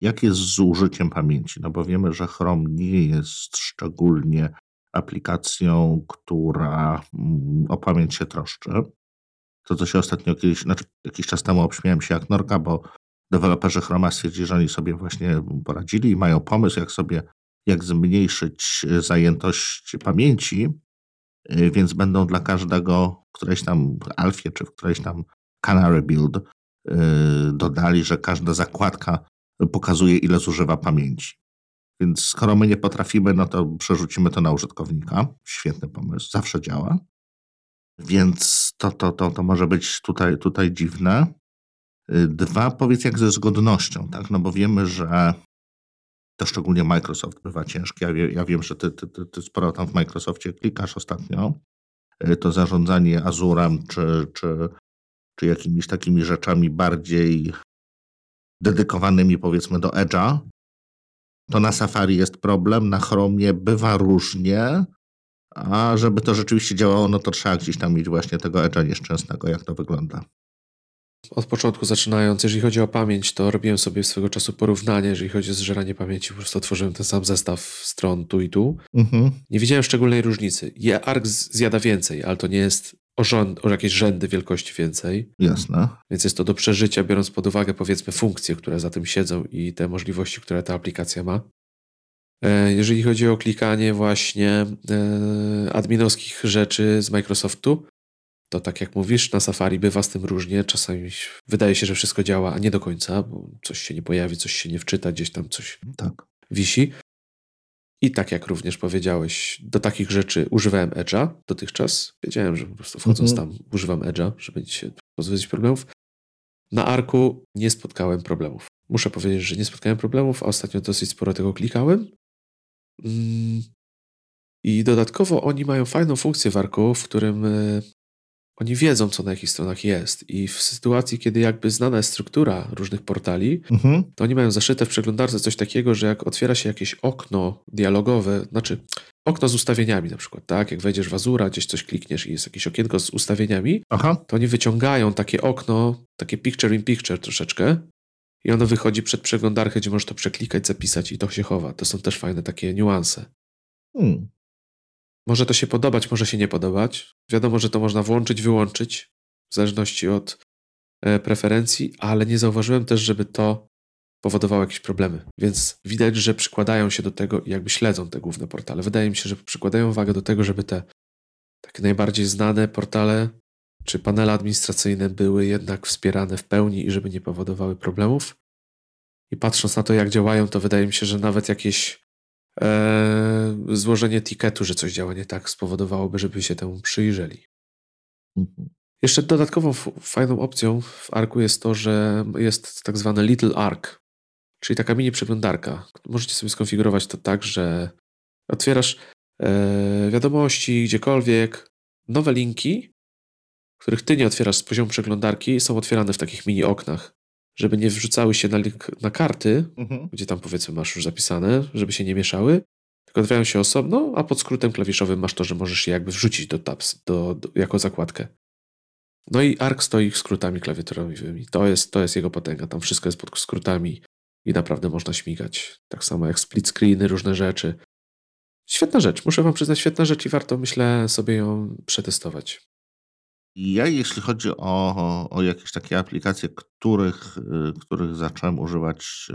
Jak jest z użyciem pamięci? No bo wiemy, że Chrome nie jest szczególnie aplikacją, która mm, o pamięć się troszczy. To, co się ostatnio kiedyś, znaczy jakiś czas temu obśmiałem się jak norka, bo deweloperzy Chroma stwierdzili, że oni sobie właśnie poradzili i mają pomysł, jak sobie, jak zmniejszyć zajętość pamięci, y, więc będą dla każdego w którejś tam alfie czy w którejś tam Canary Build y, dodali, że każda zakładka pokazuje, ile zużywa pamięci. Więc skoro my nie potrafimy, no to przerzucimy to na użytkownika. Świetny pomysł, zawsze działa. Więc to, to, to, to może być tutaj, tutaj dziwne. Dwa, powiedz jak ze zgodnością, tak? No bo wiemy, że to szczególnie Microsoft bywa ciężkie. Ja, wie, ja wiem, że ty, ty, ty, ty, sporo tam w Microsoftie klikasz ostatnio. Y, to zarządzanie Azurem czy, czy, czy jakimiś takimi rzeczami bardziej dedykowanymi powiedzmy do Edge'a, to na Safari jest problem, na Chromie bywa różnie, a żeby to rzeczywiście działało, no to trzeba gdzieś tam mieć właśnie tego Edge'a nieszczęsnego, jak to wygląda. Od początku zaczynając, jeżeli chodzi o pamięć, to robiłem sobie swego czasu porównanie, jeżeli chodzi o zżeranie pamięci, po prostu otworzyłem ten sam zestaw stron tu i tu. Mhm. Nie widziałem szczególnej różnicy. ARC zjada więcej, ale to nie jest o, rząd, o jakieś rzędy wielkości więcej. Jasne. Więc jest to do przeżycia, biorąc pod uwagę powiedzmy funkcje, które za tym siedzą i te możliwości, które ta aplikacja ma. E, jeżeli chodzi o klikanie właśnie e, adminowskich rzeczy z Microsoftu, to tak jak mówisz, na Safari bywa z tym różnie. Czasami wydaje się, że wszystko działa, a nie do końca, bo coś się nie pojawi, coś się nie wczyta, gdzieś tam coś tak. wisi. I tak jak również powiedziałeś, do takich rzeczy używałem Edge'a dotychczas. Wiedziałem, że po prostu wchodząc mhm. tam używam Edge'a, żeby się pozbyć problemów. Na Arku nie spotkałem problemów. Muszę powiedzieć, że nie spotkałem problemów, a ostatnio dosyć sporo tego klikałem. Mm. I dodatkowo oni mają fajną funkcję w Arku, w którym e, oni wiedzą, co na jakich stronach jest. I w sytuacji, kiedy jakby znana jest struktura różnych portali, mhm. to oni mają zaszyte w przeglądarce coś takiego, że jak otwiera się jakieś okno dialogowe, znaczy okno z ustawieniami na przykład, tak? Jak wejdziesz w Azura, gdzieś coś klikniesz i jest jakieś okienko z ustawieniami, Aha. to oni wyciągają takie okno, takie picture in picture troszeczkę i ono wychodzi przed przeglądarkę, gdzie możesz to przeklikać, zapisać i to się chowa. To są też fajne takie niuanse. Hmm. Może to się podobać, może się nie podobać. Wiadomo, że to można włączyć, wyłączyć, w zależności od e, preferencji, ale nie zauważyłem też, żeby to powodowało jakieś problemy. Więc widać, że przykładają się do tego i jakby śledzą te główne portale. Wydaje mi się, że przykładają uwagę do tego, żeby te takie najbardziej znane portale czy panele administracyjne były jednak wspierane w pełni i żeby nie powodowały problemów. I patrząc na to, jak działają, to wydaje mi się, że nawet jakieś e, złożenie tiketu, że coś działa nie tak, spowodowałoby, żeby się temu przyjrzeli. Mhm. Jeszcze dodatkową fajną opcją w Arku jest to, że jest tak zwany Little Arc, czyli taka mini przeglądarka. Możecie sobie skonfigurować to tak, że otwierasz e, wiadomości gdziekolwiek, nowe linki, których ty nie otwierasz z poziomu przeglądarki, są otwierane w takich mini oknach żeby nie wrzucały się na, na karty, mhm. gdzie tam powiedzmy masz już zapisane, żeby się nie mieszały, Tak odwijają się osobno, a pod skrótem klawiszowym masz to, że możesz je jakby wrzucić do tabs, do, do, jako zakładkę. No i ARC stoi skrótami klawiaturowymi. To jest, to jest jego potęga. Tam wszystko jest pod skrótami i naprawdę można śmigać. Tak samo jak split screeny, różne rzeczy. Świetna rzecz, muszę wam przyznać, świetna rzecz i warto, myślę, sobie ją przetestować. Ja, jeśli chodzi o, o jakieś takie aplikacje, których, y, których zacząłem używać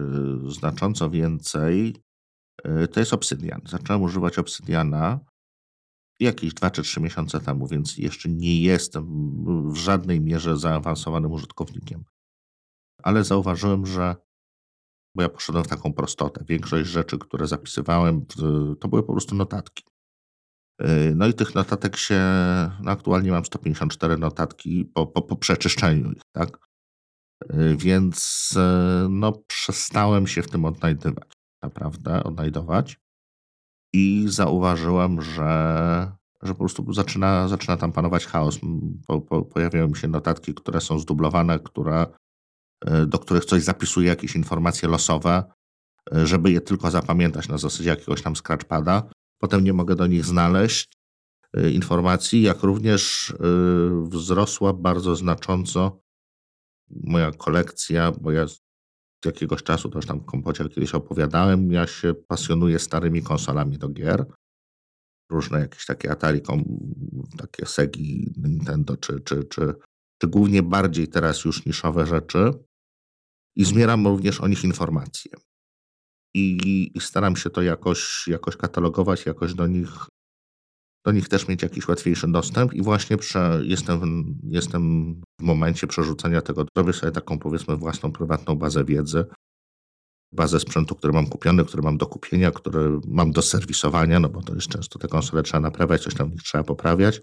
y, znacząco więcej, y, to jest Obsidian. Zacząłem używać Obsidiana jakieś 2 czy 3 miesiące temu, więc jeszcze nie jestem w żadnej mierze zaawansowanym użytkownikiem. Ale zauważyłem, że bo ja poszedłem w taką prostotę. Większość rzeczy, które zapisywałem, to były po prostu notatki. Y, no i tych notatek się, no aktualnie mam 154 notatki po, po, po przeczyszczeniu ich, tak? Y, więc y, no przestałem się w tym odnajdywać, naprawdę odnajdować i zauważyłem, że, że po prostu zaczyna, zaczyna tam panować chaos. Po, po, pojawiają mi się notatki, które są zdublowane, które, do których coś zapisuje, jakieś informacje losowe, żeby je tylko zapamiętać na zasadzie jakiegoś tam scratchpada potem nie mogę do nich znaleźć y, informacji, jak również y, wzrosła bardzo znacząco moja kolekcja, bo ja z jakiegoś czasu, to już tam kompocie kiedyś opowiadałem, ja się pasjonuję starymi konsolami do gier. Różne jakieś takie Atari, takie Segi, Nintendo, czy, czy, czy, czy głównie bardziej teraz już niszowe rzeczy. I zbieram również o nich informacje i, i staram się to jakoś, jakoś katalogować, jakoś do nich, do nich też mieć jakiś łatwiejszy dostęp i właśnie prze, jestem, w, jestem w momencie przerzucenia tego, robię sobie taką powiedzmy własną prywatną bazę wiedzy, bazę sprzętu, który mam kupiony, który mam do kupienia, który mam do serwisowania, no bo to jest często te konsole trzeba naprawiać, coś tam trzeba poprawiać,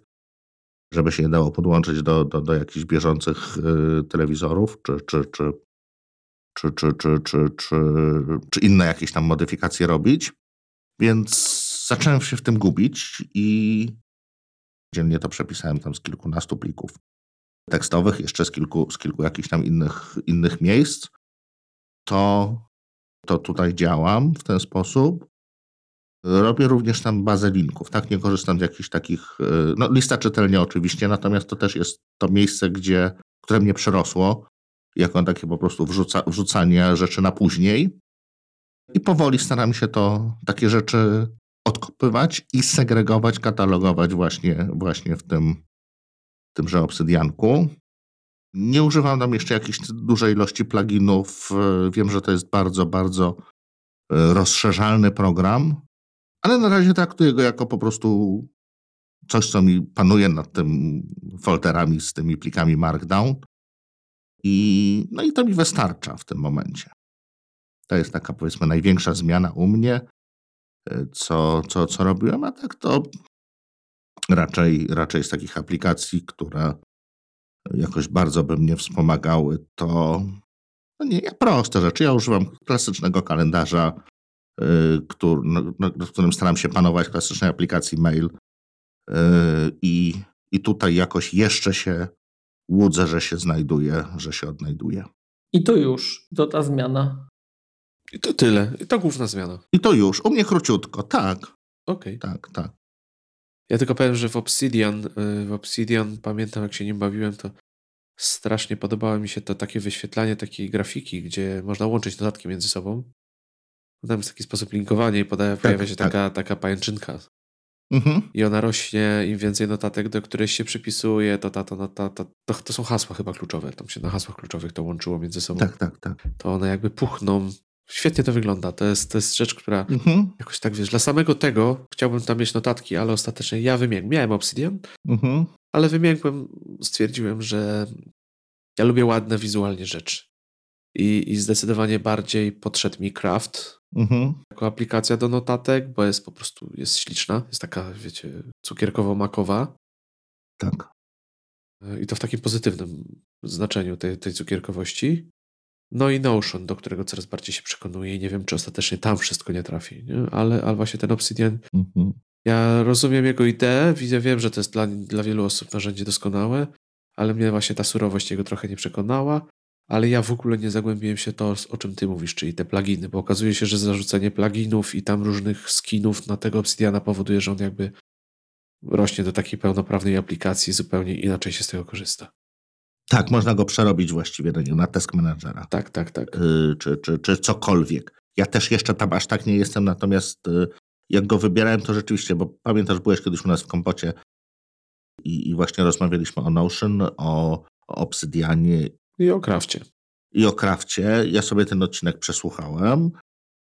żeby się nie dało podłączyć do, do, do jakichś bieżących y, telewizorów czy, czy, czy czy, czy, czy, czy, czy, czy inne jakieś tam modyfikacje robić. Więc zacząłem się w tym gubić i dziennie to przepisałem tam z kilkunastu plików tekstowych, jeszcze z kilku, z kilku jakichś tam innych, innych miejsc. To, to tutaj działam w ten sposób. Robię również tam bazę linków, tak? Nie korzystam z jakichś takich, no lista czytelnia oczywiście, natomiast to też jest to miejsce, gdzie, które mnie przerosło, jako takie po prostu wrzuca, wrzucanie rzeczy na później. I powoli staram się to, takie rzeczy odkopywać i segregować, katalogować właśnie, właśnie w tym tymże obsydianku. Nie używam tam jeszcze jakiejś dużej ilości pluginów. Wiem, że to jest bardzo, bardzo e, rozszerzalny program, ale na razie traktuję go jako po prostu coś, co mi panuje nad tym folderami z tymi plikami Markdown. I, no i to mi wystarcza w tym momencie. To jest taka powiedzmy największa zmiana u mnie, y, co, co, co robiłem, a tak to raczej, raczej z takich aplikacji, które jakoś bardzo by mnie wspomagały, to no nie, proste rzeczy. Ja używam klasycznego kalendarza, yy, który, no, no, w którym staram się panować klasycznej aplikacji mail yy, i, i tutaj jakoś jeszcze się łudzę, że się znajduje, że się odnajduje. I to już, to ta zmiana. I to tyle. I to główna zmiana. I to już. U mnie króciutko, tak. Okej. Okay. Tak, tak. Ja tylko powiem, że w Obsidian, y, w Obsidian pamiętam jak się nim bawiłem, to strasznie podobało mi się to takie wyświetlanie takiej grafiki, gdzie można łączyć notatki między sobą. Tam jest taki sposób linkowania i pojawia tak, się tak. taka, taka pajęczynka Mhm. I ona rośnie, im więcej notatek, do której się przypisuje, to, ta, to, no, ta, to, to, to są hasła chyba kluczowe. Tam się na hasłach kluczowych to łączyło między sobą. Tak, tak, tak. To one jakby puchną. Świetnie to wygląda. To jest, to jest rzecz, która mhm. jakoś tak, wiesz, dla samego tego chciałbym tam mieć notatki, ale ostatecznie ja wymiękłem. Miałem Obsidian, mhm. ale wymiękłem, stwierdziłem, że ja lubię ładne wizualnie rzeczy. I, i zdecydowanie bardziej podszedł mi Craft, Mhm. Jako aplikacja do notatek, bo jest po prostu jest śliczna. Jest taka, wiecie, cukierkowo-makowa. Tak. I to w takim pozytywnym znaczeniu tej, tej cukierkowości. No i Notion, do którego coraz bardziej się przekonuję i nie wiem, czy ostatecznie tam wszystko nie trafi, nie? Ale, ale właśnie ten Obsidian, mhm. ja rozumiem jego ideę, widzę, wiem, że to jest dla, dla wielu osób narzędzie doskonałe, ale mnie właśnie ta surowość jego trochę nie przekonała, ale ja w ogóle nie zagłębiłem się to, o czym ty mówisz, czyli te pluginy, bo okazuje się, że zarzucenie pluginów i tam różnych skinów na tego Obsidiana powoduje, że on jakby rośnie do takiej pełnoprawnej aplikacji, zupełnie inaczej się z tego korzysta. Tak, można go przerobić właściwie na, na task managera. Tak, tak, tak. Y, czy, czy, czy cokolwiek. Ja też jeszcze tam aż tak nie jestem, natomiast y, jak go wybierałem, to rzeczywiście, bo pamiętasz, byłeś kiedyś u nas w kompocie i, i właśnie rozmawialiśmy o Notion, o, o Obsydianie. I o Krafcie. I o Krafcie. Ja sobie ten odcinek przesłuchałem.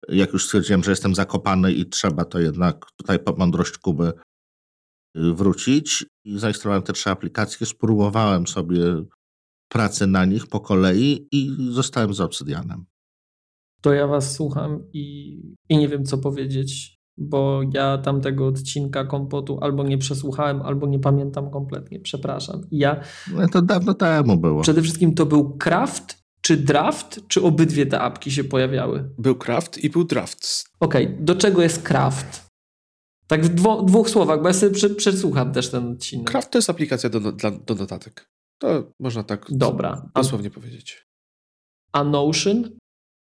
Jak już stwierdziłem, że jestem zakopany i trzeba to jednak tutaj po mądrość Kuby y, wrócić i zainstalowałem te trzy aplikacje, spróbowałem sobie pracy na nich po kolei i zostałem z Obsydianem. To ja was słucham i, i nie wiem co powiedzieć, bo ja tamtego odcinka kompotu albo nie przesłuchałem, albo nie pamiętam kompletnie, przepraszam. Ja, no to dawno temu było. Przede wszystkim to był craft czy draft, czy obydwie te apki się pojawiały? Był craft i był draft. Okej, okay. do czego jest craft? Tak w dwo, dwóch słowach, bo ja sobie przesłucham też ten odcinek. Craft to jest aplikacja do, dla, do notatek. To można tak Dobra. dosłownie a, powiedzieć. A Notion?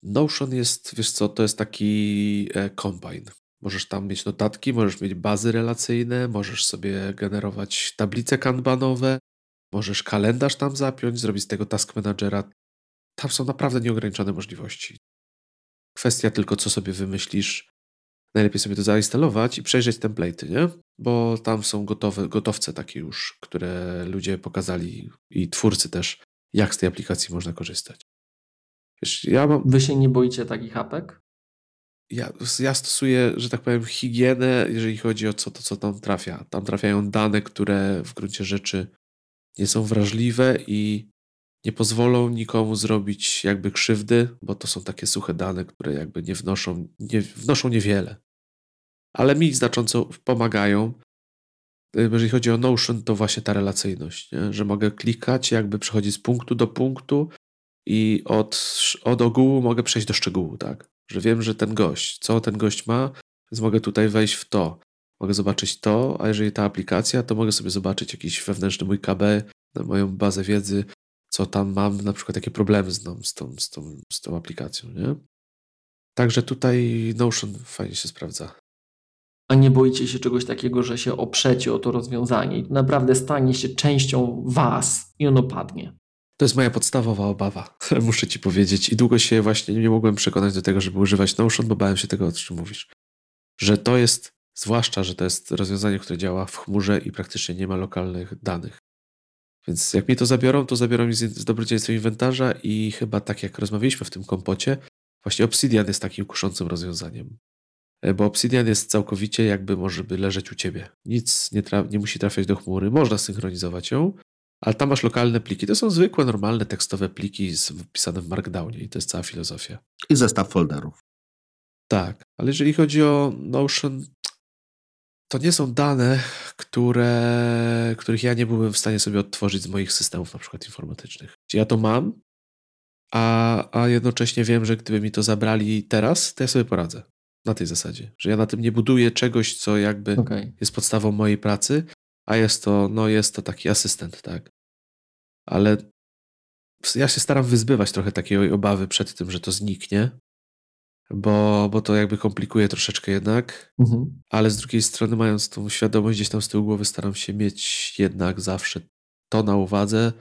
Notion jest, wiesz co, to jest taki e, combine. Możesz tam mieć notatki, możesz mieć bazy relacyjne, możesz sobie generować tablice kanbanowe, możesz kalendarz tam zapiąć, zrobić z tego task managera. Tam są naprawdę nieograniczone możliwości. Kwestia tylko, co sobie wymyślisz. Najlepiej sobie to zainstalować i przejrzeć template'y, nie? Bo tam są gotowe, gotowce takie już, które ludzie pokazali i twórcy też, jak z tej aplikacji można korzystać. Wiesz, ja mam... Wy się nie boicie takich apek? Ja, ja stosuję, że tak powiem, higienę, jeżeli chodzi o co, to, co tam trafia. Tam trafiają dane, które w gruncie rzeczy nie są wrażliwe i nie pozwolą nikomu zrobić jakby krzywdy, bo to są takie suche dane, które jakby nie wnoszą, nie, wnoszą niewiele. Ale mi znacząco pomagają. Jeżeli chodzi o Notion, to właśnie ta relacyjność, nie? że mogę klikać, jakby przechodzić z punktu do punktu i od, od ogółu mogę przejść do szczegółu, tak? Że wiem, że ten gość, co ten gość ma, więc mogę tutaj wejść w to. Mogę zobaczyć to, a jeżeli ta aplikacja, to mogę sobie zobaczyć jakiś wewnętrzny mój KB, moją bazę wiedzy, co tam mam, na przykład jakie problemy znam z tą, z tą, z tą aplikacją, nie? Także tutaj Notion fajnie się sprawdza. A nie boicie się czegoś takiego, że się oprzecie o to rozwiązanie i naprawdę stanie się częścią was i ono padnie? To jest moja podstawowa obawa, muszę ci powiedzieć. I długo się właśnie nie mogłem przekonać do tego, żeby używać Notion, bo bałem się tego, o czym mówisz. Że to jest, zwłaszcza, że to jest rozwiązanie, które działa w chmurze i praktycznie nie ma lokalnych danych. Więc jak mi to zabiorą, to zabiorą mi z, dobrodziejstwem inwentarza i chyba tak jak rozmawialiśmy w tym kompocie, właśnie Obsidian jest takim kuszącym rozwiązaniem. E, bo Obsidian jest całkowicie jakby może by leżeć u ciebie. Nic nie, nie musi trafiać do chmury, można synchronizować ją, ale tam masz lokalne pliki. To są zwykłe, normalne tekstowe pliki wpisane w Markdownie i to jest cała filozofia. I zestaw folderów. Tak, ale jeżeli chodzi o Notion, to nie są dane, które, których ja nie byłbym w stanie sobie odtworzyć z moich systemów, na przykład informatycznych. Ja to mam, a, a jednocześnie wiem, że gdyby mi to zabrali teraz, to ja sobie poradzę. Na tej zasadzie, że ja na tym nie buduję czegoś, co jakby okay. jest podstawą mojej pracy, a jest to, no jest to taki asystent, tak. Ale ja się staram wyzbywać trochę takiej obawy przed tym, że to zniknie, bo, bo to jakby komplikuje troszeczkę jednak, mhm. ale z drugiej strony mając tą świadomość gdzieś tam z tyłu głowy staram się mieć jednak zawsze to na uwadze,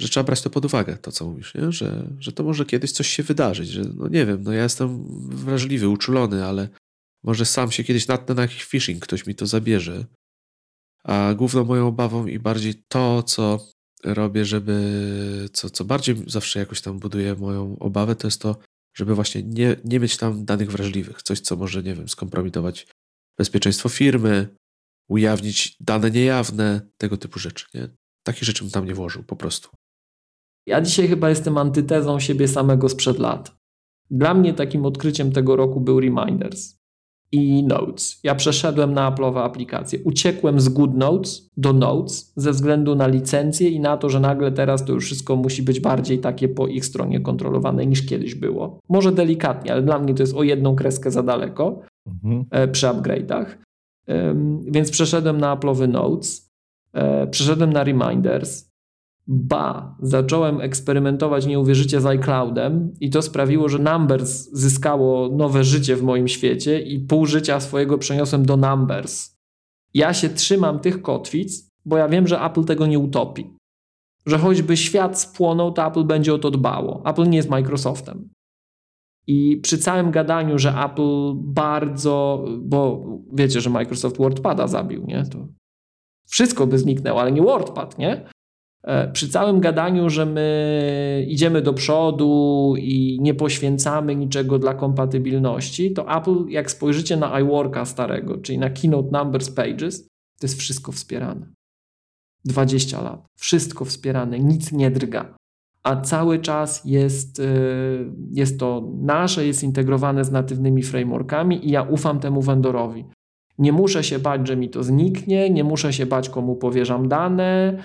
że trzeba brać to pod uwagę, to co mówisz, nie? Że, że to może kiedyś coś się wydarzyć, że no nie wiem, no ja jestem wrażliwy, uczulony, ale może sam się kiedyś natnę na jakiś phishing, ktoś mi to zabierze. A główną moją obawą i bardziej to, co robię, żeby, co, co bardziej zawsze jakoś tam buduje moją obawę, to jest to, żeby właśnie nie, nie mieć tam danych wrażliwych, coś, co może, nie wiem, skompromitować bezpieczeństwo firmy, ujawnić dane niejawne, tego typu rzeczy. Nie? Takich rzeczy bym tam nie włożył, po prostu. Ja dzisiaj chyba jestem antytezą siebie samego sprzed lat. Dla mnie takim odkryciem tego roku był Reminders i Notes. Ja przeszedłem na Apple'owe aplikacje. Uciekłem z Good Notes do Notes ze względu na licencję i na to, że nagle teraz to już wszystko musi być bardziej takie po ich stronie kontrolowane niż kiedyś było. Może delikatnie, ale dla mnie to jest o jedną kreskę za daleko mhm. E, przy upgrade'ach. Więc przeszedłem na Apple'owy Notes, e, przeszedłem na Reminders. Ba, zacząłem eksperymentować, nie uwierzycie, z iCloudem i to sprawiło, że Numbers zyskało nowe życie w moim świecie i pół życia swojego przeniosłem do Numbers. Ja się trzymam tych kotwic, bo ja wiem, że Apple tego nie utopi. Że choćby świat spłonął, to Apple będzie o to dbało. Apple nie jest Microsoftem. I przy całym gadaniu, że Apple bardzo, bo wiecie, że Microsoft WordPada zabił, nie? To wszystko by zniknęło, ale nie WordPad, nie? E, przy całym gadaniu, że my idziemy do przodu i nie poświęcamy niczego dla kompatybilności, to Apple, jak spojrzycie na iWorka starego, czyli na Keynote Numbers Pages, to jest wszystko wspierane. 20 lat. Wszystko wspierane, nic nie drga. A cały czas jest, e, jest to nasze, jest integrowane z natywnymi frameworkami i ja ufam temu vendorowi. Nie muszę się bać, że mi to zniknie, nie muszę się bać, komu powierzam dane,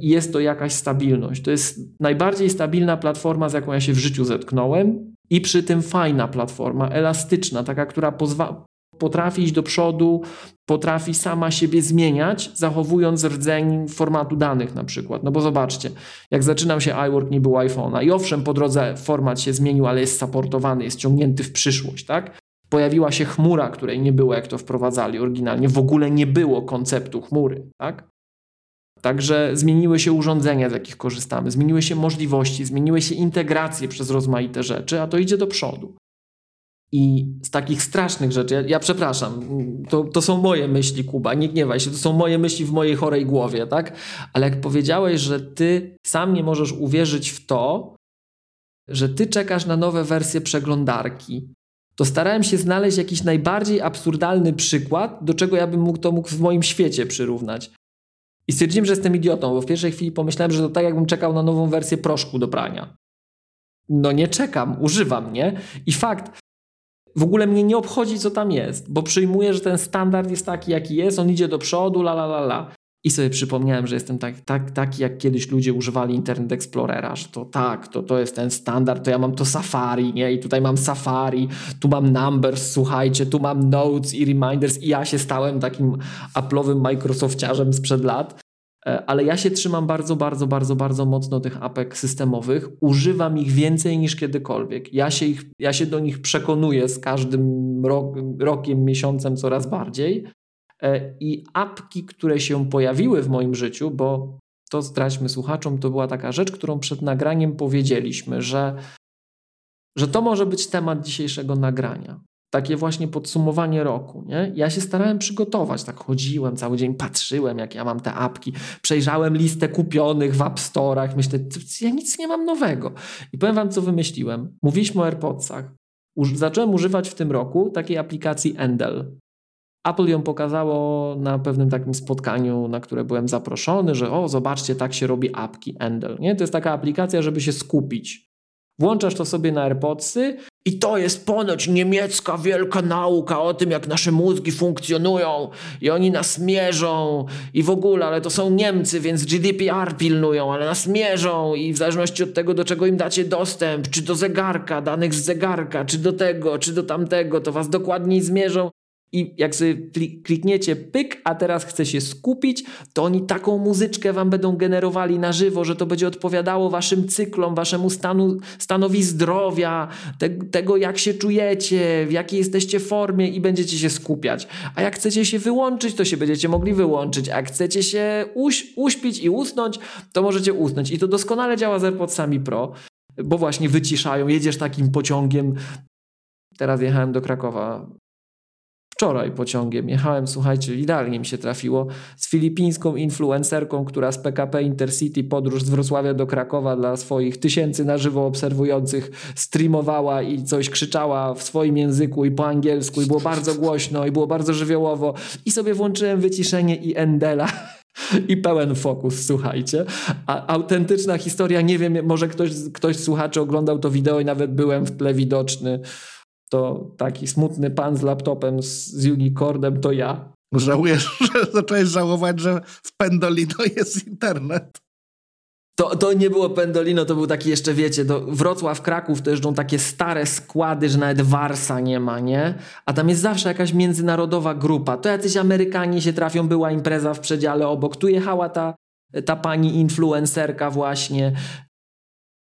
jest to jakaś stabilność. To jest najbardziej stabilna platforma, z jaką ja się w życiu zetknąłem i przy tym fajna platforma, elastyczna, taka, która pozwa- potrafi iść do przodu, potrafi sama siebie zmieniać, zachowując rdzeń formatu danych na przykład. No bo zobaczcie, jak zaczynam się iWork, nie było iPhone'a i owszem, po drodze format się zmienił, ale jest supportowany, jest ciągnięty w przyszłość, tak? Pojawiła się chmura, której nie było, jak to wprowadzali oryginalnie. W ogóle nie było konceptu chmury, tak? Także zmieniły się urządzenia, z jakich korzystamy, zmieniły się możliwości, zmieniły się integracje przez rozmaite rzeczy, a to idzie do przodu. I z takich strasznych rzeczy, ja, ja, przepraszam, to, to są moje myśli, Kuba, nie gniewaj się, to są moje myśli w mojej chorej głowie, tak? Ale jak powiedziałeś, że ty sam nie możesz uwierzyć w to, że ty czekasz na nowe wersje przeglądarki, to starałem się znaleźć jakiś najbardziej absurdalny przykład, do czego ja bym mógł to mógł w moim świecie przyrównać. I stwierdziłem, że jestem idiotą, bo w pierwszej chwili pomyślałem, że to tak jakbym czekał na nową wersję proszku do prania. No nie czekam, używam, nie? I fakt, w ogóle mnie nie obchodzi, co tam jest, bo przyjmuję, że ten standard jest taki, jaki jest, on idzie do przodu, la la la la. I sobie przypomniałem, że jestem tak, tak, taki, jak kiedyś ludzie używali Internet Explorera, że to tak, to, to jest ten standard, to ja mam to Safari, nie? I tutaj mam Safari, tu mam Numbers, słuchajcie, tu mam Notes i Reminders i ja się stałem takim Apple'owym Microsoftiarzem sprzed lat. E, ale ja się trzymam bardzo, bardzo, bardzo, bardzo mocno tych apek systemowych. Używam ich więcej niż kiedykolwiek. Ja się, ich, ja się do nich przekonuję z każdym rok, rokiem, miesiącem coraz bardziej. E, I apki, które się pojawiły w moim życiu, bo to zdradźmy słuchaczom, to była taka rzecz, którą przed nagraniem powiedzieliśmy, że, że to może być temat dzisiejszego nagrania. Takie właśnie podsumowanie roku. Nie? Ja się starałem przygotować, tak chodziłem cały dzień, patrzyłem, jak ja mam te apki, przejrzałem listę kupionych w App Store'ach, myślę, ja nic nie mam nowego. I powiem wam, co wymyśliłem. Mówiliśmy o AirPodsach. Zacząłem używać w tym roku takiej aplikacji Endel. Apple ją pokazało na pewnym takim spotkaniu, na które byłem zaproszony, że o, zobaczcie, tak się robi apki Endel. Nie? To jest taka aplikacja, żeby się skupić. Włączasz to sobie na AirPodsy i to jest ponoć niemiecka wielka nauka o tym, jak nasze mózgi funkcjonują i oni nas mierzą i w ogóle, ale to są Niemcy, więc GDPR pilnują, ale nas mierzą i w zależności od tego, do czego im dacie dostęp, czy do zegarka, danych z zegarka, czy do tego, czy do tamtego, to was dokładniej zmierzą i jak sobie klikniecie pyk, a teraz chce się skupić, to oni taką muzyczkę wam będą generowali na żywo, że to będzie odpowiadało waszym cyklom, waszemu stanu, stanowi zdrowia, te, tego jak się czujecie, w jakiej jesteście formie i będziecie się skupiać. A jak chcecie się wyłączyć, to się będziecie mogli wyłączyć. A jak chcecie się uś, uśpić i usnąć, to możecie usnąć. I to doskonale działa z AirPodsami Pro, bo właśnie wyciszają, jedziesz takim pociągiem. Teraz jechałem do Krakowa wczoraj pociągiem. Jechałem, słuchajcie, idealnie mi się trafiło, z filipińską influencerką, która z PKP Intercity podróż z Wrocławia do Krakowa dla swoich tysięcy na żywo obserwujących streamowała i coś krzyczała w swoim języku i po angielsku i było bardzo głośno i było bardzo żywiołowo i sobie włączyłem wyciszenie i Endela. I pełen fokus, słuchajcie. A autentyczna historia, nie wiem, może ktoś, ktoś słuchaczy oglądał to wideo i nawet byłem w tle widoczny to taki smutny pan z laptopem z, z Unicordem to ja. Żałujesz, że zacząłeś żałować, że w Pendolino jest internet. To, to nie było Pendolino, to był taki jeszcze, wiecie, do Wrocław, Kraków to jeżdżą takie stare składy, że nawet Warsa nie ma, nie? A tam jest zawsze jakaś międzynarodowa grupa. To jacyś Amerykanie się trafią, była impreza w przedziale obok. Tu jechała ta ta pani influencerka właśnie.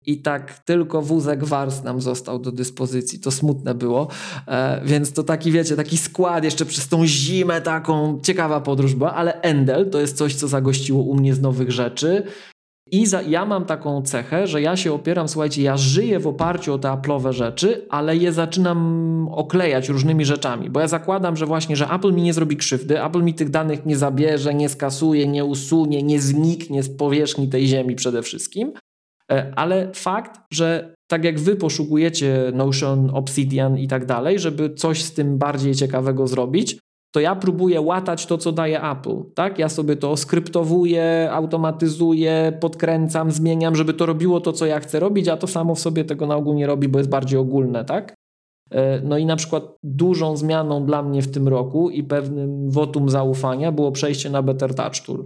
I tak tylko wózek wars nam został do dyspozycji. To smutne było. E, więc to taki, wiecie, taki skład jeszcze przez tą zimę taką ciekawa podróż była, ale Endel to jest coś, co zagościło u mnie z nowych rzeczy. I za, ja mam taką cechę, że ja się opieram, słuchajcie, ja żyję w oparciu o te Apple'owe rzeczy, ale je zaczynam oklejać różnymi rzeczami, bo ja zakładam, że właśnie, że Apple mi nie zrobi krzywdy, Apple mi tych danych nie zabierze, nie skasuje, nie usunie, nie zniknie z powierzchni tej ziemi przede wszystkim, ale fakt, że tak jak wy poszukujecie Notion, Obsidian i tak dalej, żeby coś z tym bardziej ciekawego zrobić, to ja próbuję łatać to, co daje Apple. Tak? Ja sobie to skryptowuję, automatyzuję, podkręcam, zmieniam, żeby to robiło to, co ja chcę robić, a to samo w sobie tego na ogół nie robi, bo jest bardziej ogólne. Tak? E, no i na przykład dużą zmianą dla mnie w tym roku i pewnym wotum zaufania było przejście na Better Touch Tool.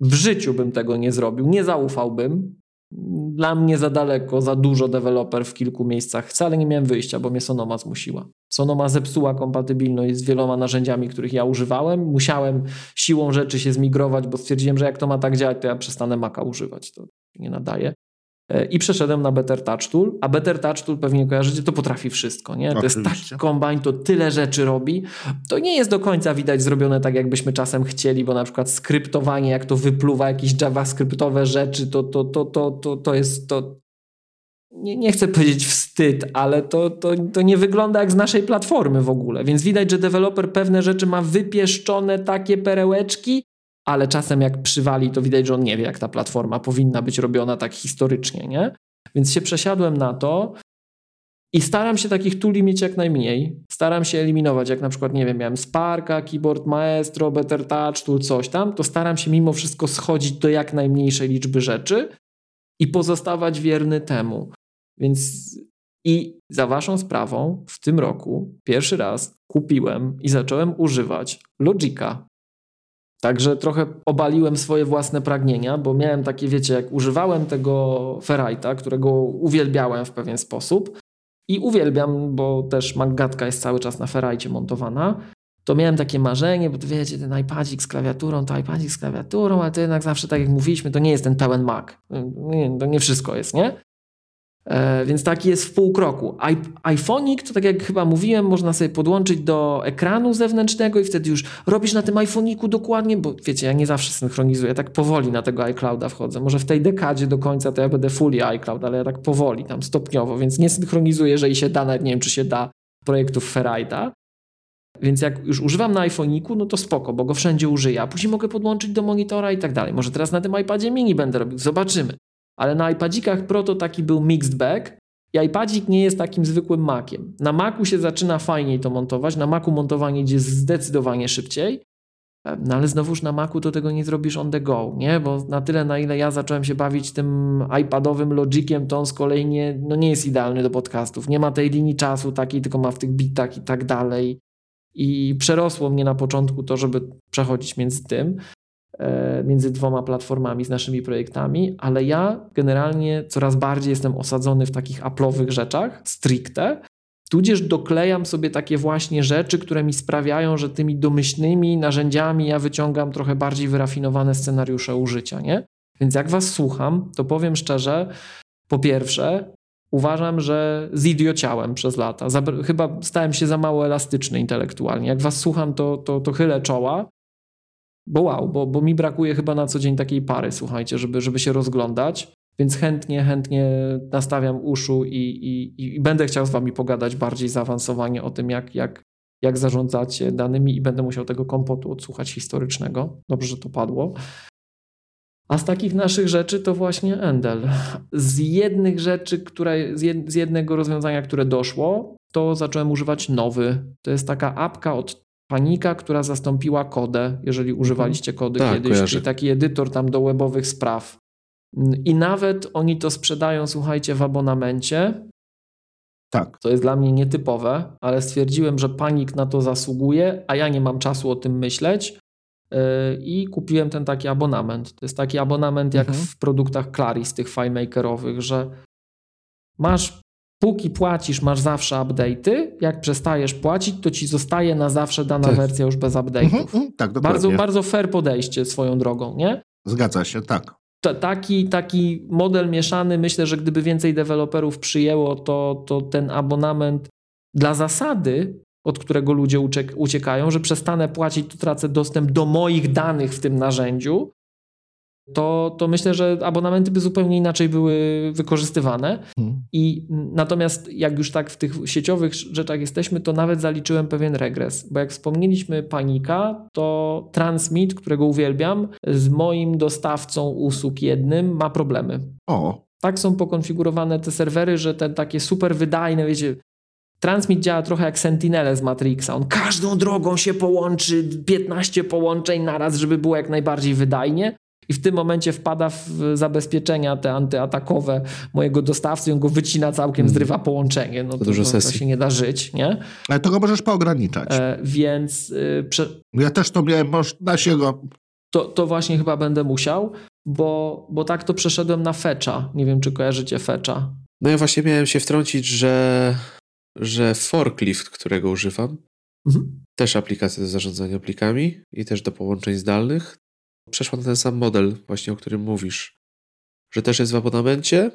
W życiu bym tego nie zrobił, nie zaufałbym, dla mnie za daleko, za dużo deweloper w kilku miejscach. Wcale nie miałem wyjścia, bo mnie Sonoma zmusiła. Sonoma zepsuła kompatybilność z wieloma narzędziami, których ja używałem. Musiałem siłą rzeczy się zmigrować, bo stwierdziłem, że jak to ma tak działać, to ja przestanę Maca używać. To nie nadaje. E, I przeszedłem na Better Touch Tool, a Better Touch Tool pewnie kojarzycie, to potrafi wszystko, nie? To Oczywiście. jest taki kombine, to tyle rzeczy robi. To nie jest do końca widać zrobione tak, jakbyśmy czasem chcieli, bo na przykład skryptowanie, jak to wypluwa jakieś javascriptowe rzeczy, to, to, to, to, to, to jest to... Nie, nie chcę powiedzieć wstyd, ale to, to, to nie wygląda jak z naszej platformy w ogóle. Więc widać, że deweloper pewne rzeczy ma wypieszczone takie perełeczki, ale czasem jak przywali, to widać, że on nie wie, jak ta platforma powinna być robiona tak historycznie, nie? Więc się przesiadłem na to i staram się takich tuli mieć jak najmniej. Staram się eliminować, jak na przykład, nie wiem, miałem Sparka, Keyboard Maestro, Better Touch, Tool, coś tam, to staram się mimo wszystko schodzić do jak najmniejszej liczby rzeczy i pozostawać wierny temu. Więc i za waszą sprawą w tym roku pierwszy raz kupiłem i zacząłem używać Logica Także trochę obaliłem swoje własne pragnienia, bo miałem takie, wiecie, jak używałem tego Ferrite'a, którego uwielbiałem w pewien sposób i uwielbiam, bo też Maggatka jest cały czas na Ferrite montowana, to miałem takie marzenie, bo to wiecie, ten iPadzik z klawiaturą, to iPadzik z klawiaturą, ale to jednak zawsze, tak jak mówiliśmy, to nie jest ten pełen Mac. Nie, to nie wszystko jest, nie? E, więc taki jest w pół kroku. to tak jak chyba mówiłem, można sobie podłączyć do ekranu zewnętrznego i wtedy już robisz na tym iPhone'iku dokładnie, bo wiecie, ja nie zawsze synchronizuję, tak powoli na tego iClouda wchodzę. Może w tej dekadzie do końca to ja będę fully iCloud, ale ja tak powoli, tam stopniowo, więc nie synchronizuję, jeżeli się da, nawet nie wiem, czy się da projektów Ferrite'a. Więc jak już używam na iPhone'iku, no to spoko, bo go wszędzie użyję, a później mogę podłączyć do monitora i tak dalej. Może teraz na tym iPadzie mini będę robił, zobaczymy. Ale na iPadzikach Pro to taki był mixed bag i iPadzik nie jest takim zwykłym Maciem. Na Macu się zaczyna fajniej to montować, na Macu montowanie idzie zdecydowanie szybciej, no ale znowuż na Macu to tego nie zrobisz on the go, nie? Bo na tyle, na ile ja zacząłem się bawić tym iPadowym Logiciem, to on z kolei nie, no nie jest idealny do podcastów. Nie ma tej linii czasu takiej, tylko ma w tych bitach i tak dalej. I przerosło mnie na początku to, żeby przechodzić między tym. E, między dwoma platformami z naszymi projektami, ale ja generalnie coraz bardziej jestem osadzony w takich Apple'owych rzeczach, stricte, tudzież doklejam sobie takie właśnie rzeczy, które mi sprawiają, że tymi domyślnymi narzędziami ja wyciągam trochę bardziej wyrafinowane scenariusze użycia, nie? Więc jak was słucham, to powiem szczerze, po pierwsze, uważam, że zidiociałem przez lata. chyba stałem się za mało elastyczny intelektualnie. Jak was słucham, to, to, to chylę czoła, bo wow, bo, bo mi brakuje chyba na co dzień takiej pary, słuchajcie, żeby, żeby się rozglądać. Więc chętnie, chętnie nastawiam uszu i, i, i będę chciał z Wami pogadać bardziej zaawansowanie o tym, jak, jak, jak zarządzacie danymi i będę musiał tego kompotu odsłuchać historycznego. Dobrze, że to padło. A z takich naszych rzeczy to właśnie Endel. Z jednych rzeczy, które, z jednego rozwiązania, które doszło, to zacząłem używać nowy. To jest taka apka od Panika, która zastąpiła kodę, jeżeli mhm. używaliście kody tak, kiedyś, kojarzy. czyli taki edytor tam do webowych spraw. I nawet oni to sprzedają, słuchajcie, w abonamencie. Tak. To jest dla mnie nietypowe, ale stwierdziłem, że panik na to zasługuje, a ja nie mam czasu o tym myśleć. Yy, I kupiłem ten taki abonament. To jest taki abonament jak mhm. w produktach Claris, tych FileMakerowych, że masz Póki płacisz, masz zawsze update'y. Jak przestajesz płacić, to ci zostaje na zawsze dana tak. wersja już bez update'ów. Mhm, mhm, tak, bardzo, bardzo fair podejście swoją drogą, nie? Zgadza się, tak. To, taki, taki model mieszany, myślę, że gdyby więcej deweloperów przyjęło, to, to ten abonament dla zasady, od którego ludzie uciekają, że przestanę płacić, to tracę dostęp do moich danych w tym narzędziu, to, to myślę, że abonamenty by zupełnie inaczej były wykorzystywane. Hmm. I natomiast jak już tak w tych sieciowych rzeczach jesteśmy, to nawet zaliczyłem pewien regres, bo jak wspomnieliśmy panika, to Transmit, którego uwielbiam, z moim dostawcą usług jednym ma problemy. O. Tak są pokonfigurowane te serwery, że te takie super wydajne, wiecie, Transmit działa trochę jak Sentinele z Matrixa. On każdą drogą się połączy, 15 połączeń naraz, żeby było jak najbardziej wydajnie i w tym momencie wpada w zabezpieczenia te antyatakowe mojego dostawcy on go wycina całkiem, zrywa połączenie. No to, to, to, to, się nie da żyć, nie? Ale to go możesz poograniczać. E, więc... Y, prze... Ja też to miałem, da się go... To, to właśnie chyba będę musiał, bo, bo tak to przeszedłem na Fetcha. Nie wiem, czy kojarzycie Fetcha. No ja właśnie miałem się wtrącić, że, że Forklift, którego używam, mhm. też aplikacja do zarządzania plikami i też do połączeń zdalnych, przeszła na ten sam model, właśnie o którym mówisz, że też jest w abonamencie,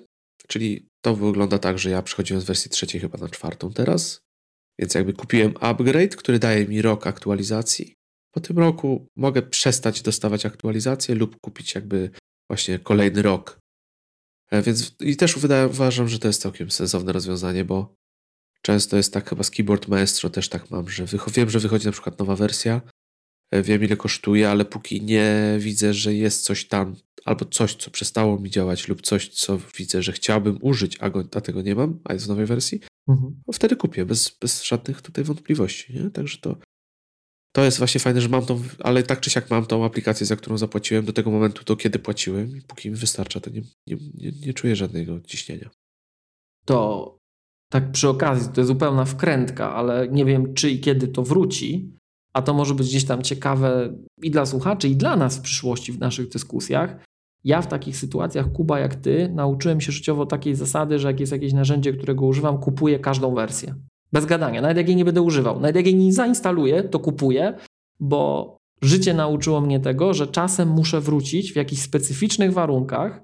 czyli to wygląda tak, że ja przechodziłem z wersji trzeciej chyba na czwartą teraz, więc jakby kupiłem upgrade, który daje mi rok aktualizacji. Po tym roku mogę przestać dostawać aktualizacje lub kupić jakby właśnie kolejny rok. E, więc i też uważam, że to jest całkiem sensowne rozwiązanie, bo często jest tak chyba z Keyboard Maestro też tak mam, że wiem, że wychodzi na przykład nowa wersja wiem ile kosztuje, ale póki nie widzę, że jest coś tam, albo coś, co przestało mi działać, lub coś, co widzę, że chciałbym użyć, a, go, a tego nie mam, a jest w nowej wersji, mhm. wtedy kupię, bez, bez żadnych tutaj wątpliwości. Nie? Także to, to jest właśnie fajne, że mam tą, ale tak czy siak mam tą aplikację, za którą zapłaciłem do tego momentu, do kiedy płaciłem i póki mi wystarcza, to nie, nie, nie, nie czuję żadnego ciśnienia. To tak przy okazji, to jest zupełna wkrętka, ale nie wiem, czy i kiedy to wróci, a to może być gdzieś tam ciekawe i dla słuchaczy, i dla nas w przyszłości w naszych dyskusjach. Ja w takich sytuacjach, Kuba, jak ty, nauczyłem się życiowo takiej zasady, że jak jest jakieś narzędzie, którego używam, kupuję każdą wersję. Bez gadania, nawet jak jej nie będę używał. Nawet jak jej nie zainstaluję, to kupuję, bo życie nauczyło mnie tego, że czasem muszę wrócić w jakichś specyficznych warunkach,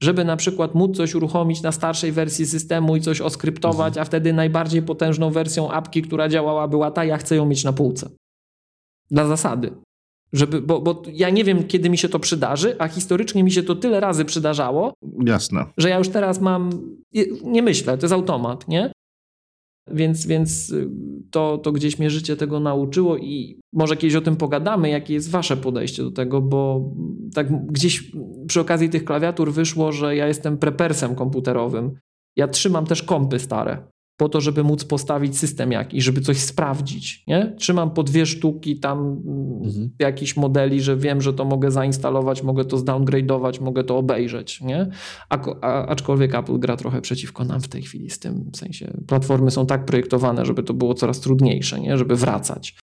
żeby na przykład móc coś uruchomić na starszej wersji systemu i coś oskryptować, mhm. a wtedy najbardziej potężną wersją apki, która działała, była ta, ja chcę ją mieć na półce. Dla zasady. Żeby, bo, bo ja nie wiem, kiedy mi się to przydarzy, a historycznie mi się to tyle razy przydarzało. Jasne. Że ja już teraz mam. Nie myślę, to jest automat, nie? Więc, więc y, to, to gdzieś mnie życie tego nauczyło i może kiedyś o tym pogadamy, jakie jest wasze podejście do tego, bo tak gdzieś przy okazji tych klawiatur wyszło, że ja jestem prepersem komputerowym. Ja trzymam też kompy stare po to, żeby móc postawić system jakiś, żeby coś sprawdzić. Nie? Trzymam po dwie sztuki tam mm, mhm. jakichś modeli, że wiem, że to mogę zainstalować, mogę to zdowngrade'ować, mogę to obejrzeć. Nie? A, a, aczkolwiek Apple gra trochę przeciwko nam w tej chwili z tym w sensie. Platformy są tak projektowane, żeby to było coraz trudniejsze, nie? żeby wracać.